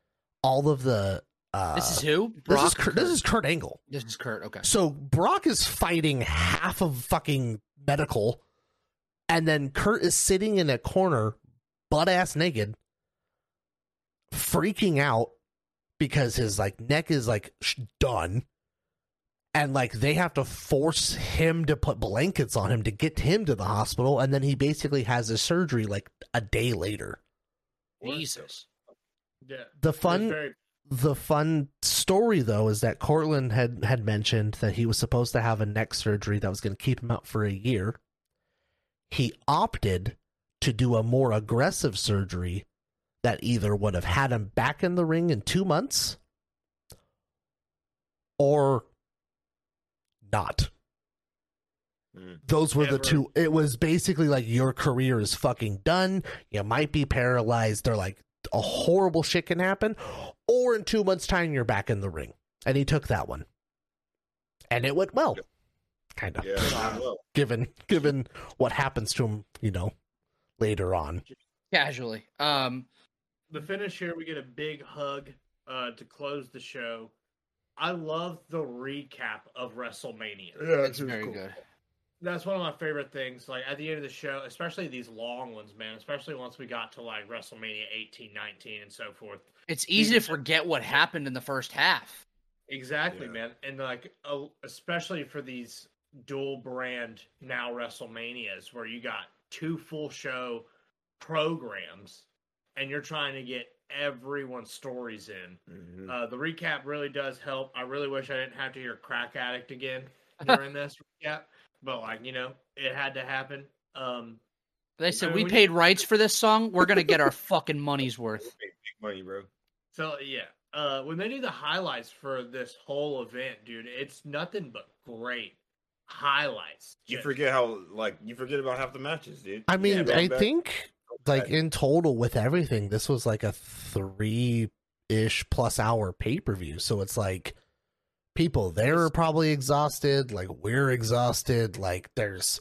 all of the uh This is who? this is Kurt, this is Kurt Angle. This is Kurt. Okay. So Brock is fighting half of fucking medical, and then Kurt is sitting in a corner, butt ass naked, freaking out because his like neck is like sh- done, and like they have to force him to put blankets on him to get him to the hospital, and then he basically has his surgery like a day later. Jesus. Yeah. The fun very- the fun story though is that Cortland had had mentioned that he was supposed to have a neck surgery that was going to keep him out for a year. He opted to do a more aggressive surgery that either would have had him back in the ring in 2 months or not. Mm. Those were the two. It was basically like your career is fucking done. You might be paralyzed. They're like a horrible shit can happen, or in two months' time you're back in the ring. And he took that one, and it went well, kind of. Yeah, well, Given given what happens to him, you know, later on. Casually. Um, the finish here, we get a big hug uh, to close the show. I love the recap of WrestleMania. Yeah, it's very good. That's one of my favorite things. Like at the end of the show, especially these long ones, man. Especially once we got to like WrestleMania 18, 19, and so forth. It's easy to forget what happened in the first half. Exactly, Yeah. man. And like, especially for these dual brand now WrestleManias, where you got two full show programs, and you're trying to get everyone's stories in. mhm. Uh, the recap really does help. I really wish I didn't have to hear crack addict again during this recap, but like you know, it had to happen. Um, They said I mean, we when paid rights for this song. We're gonna get our fucking money's worth. big money, bro. so yeah, uh, when they do the highlights for this whole event, dude, it's nothing but great highlights. You forget how like you forget about half the matches, dude. I mean, Yeah, I back- think like in total with everything, this was like a three ish plus hour pay per view. So it's like people there are probably exhausted. Like we're exhausted. Like there's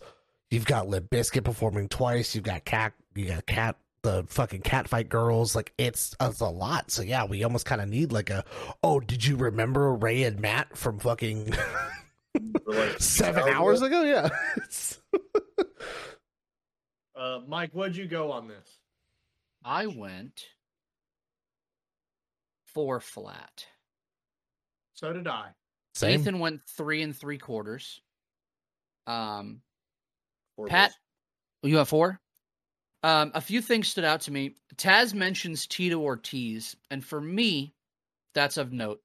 you've got Limp Bizkit performing twice. You've got cat. You got cat. The fucking catfight girls. Like it's it's a lot. So yeah, we almost kind of need like a. Oh, did you remember Rey and Matt from fucking like, seven hours hours ago? Yeah. It's- Uh, Mike, where'd you go on this? I went four flat. So did I. Same. Ethan went three and three quarters. Um, four Pat, days. you have four. Um, a few things stood out to me. Taz mentions Tito Ortiz, and for me, that's of note.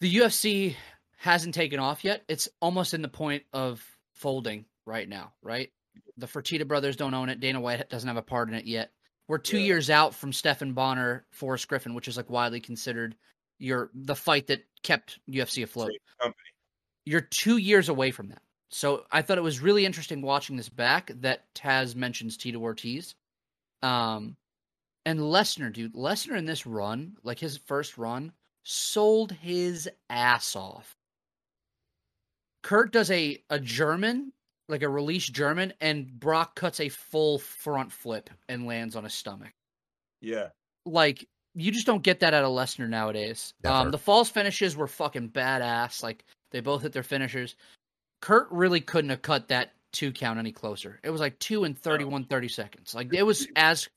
The UFC hasn't taken off yet. It's almost in the point of folding right now, right? The Fertitta brothers don't own it. Dana White doesn't have a part in it yet. We're two Yeah. years out from Stephan Bonnar, Forrest Griffin, which is like widely considered your the fight that kept UFC afloat you're two years away from that. So I thought it was really interesting watching this back that Taz mentions Tito Ortiz. Um, and Lesnar, dude, Lesnar in this run, like his first run, sold his ass off. Kurt does a a German, like a release German, and Brock cuts a full front flip and lands on his stomach Yeah. like you just don't get that out of Lesnar nowadays. Um, the false finishes were fucking badass. Like they both hit their finishers. Kurt really couldn't have cut that two count any closer. It was like two and 31, 30 seconds. Like it was as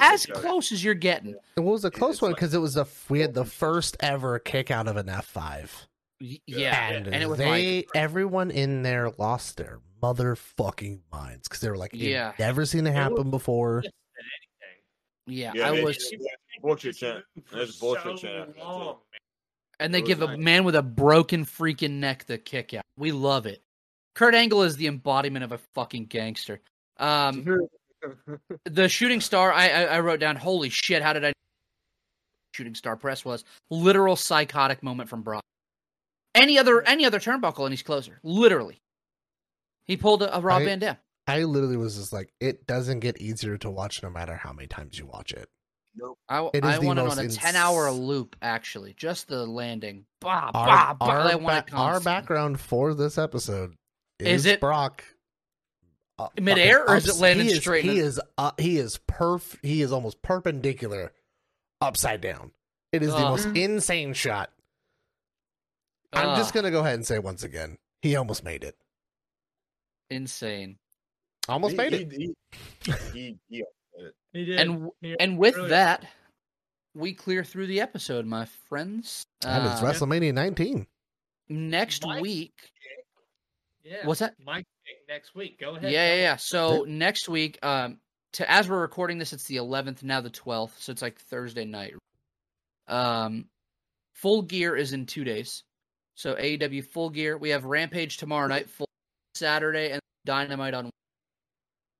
as close as you're getting. It was a close it's one like- because it was the we had the first ever kick out of an F five, Yeah, and, and, it was they like everyone in there lost their motherfucking minds because they were like, Yeah. yeah, never seen it happen before. Than anything. Yeah, Yeah, I they- was. they- bullshit chant. For There's bullshit so chant after long. And they It was give a man with a broken freaking neck the kick out. We love it. Kurt Angle is the embodiment of a fucking gangster. Um, the shooting star I, I I wrote down holy shit how did i shooting star press was literal psychotic moment from brock any other any other turnbuckle and he's closer literally he pulled a, a rob I- van dam I literally was just like, it doesn't get easier to watch no matter how many times you watch it. i, It is I want it most on a ins- 10 hour loop actually just the landing bah, Our, bah, bah, our, I ba- our background for this episode Is is, it Brock. uh, Midair, or is it ups- landing he is, straight in He the- is uh, he is perf. He is almost perpendicular, upside down. It is the most insane shot. I'm just gonna go ahead and say once again, he almost made it. insane Almost He- made he, it. He, he, he, He did. and and with really- that we clear through the episode my friends That is Uh, WrestleMania 19. next Mike- week yeah. what's that Mike next week. Go ahead. yeah, tell yeah. us. So next week, um, to as we're recording this, it's the 11th, now the 12th, so it's like Thursday night. Um, Full Gear is in two days. So AEW Full Gear. We have Rampage tomorrow night, full Saturday, and Dynamite on.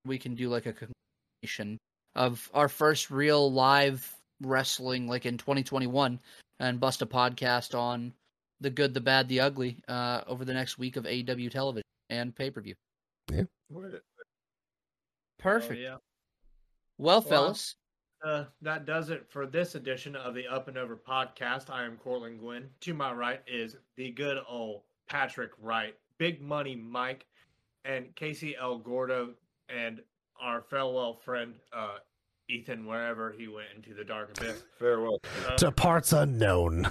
We can do like a conclusion of our first real live wrestling, like in 2021, and bust a podcast on the good, the bad, the ugly uh, over the next week of AEW television and pay per view. Perfect. Oh, yeah. Well, Well, fellas, Uh, that does it for this edition of the Up and Over podcast. I am Cortland Gwynn. To my right is the good old Patrick Wright, Big Money Mike, and Casey El Gordo, and our farewell friend uh, Ethan, wherever he went into the dark abyss. Farewell. Uh, To parts unknown.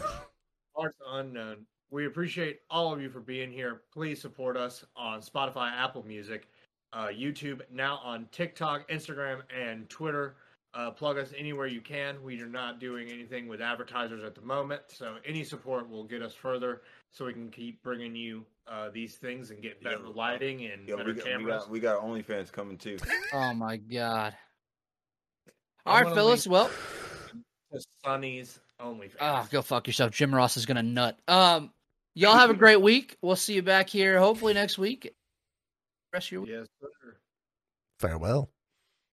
Parts unknown. We appreciate all of you for being here. Please support us on Spotify, Apple Music, uh, YouTube, now on TikTok, Instagram, and Twitter. Uh, plug us anywhere you can. We are not doing anything with advertisers at the moment, so any support will get us further, so we can keep bringing you uh, these things and get better Yeah. lighting and Yo, better we got, we cameras. got we got OnlyFans coming too. oh my god. I'm All right, gonna Well, to Sonny's OnlyFans. ah, go fuck yourself. Jim Ross is gonna nut. Um, y'all have a great week. We'll see you back here hopefully next week. Rest of your week. Yes, sir. Farewell.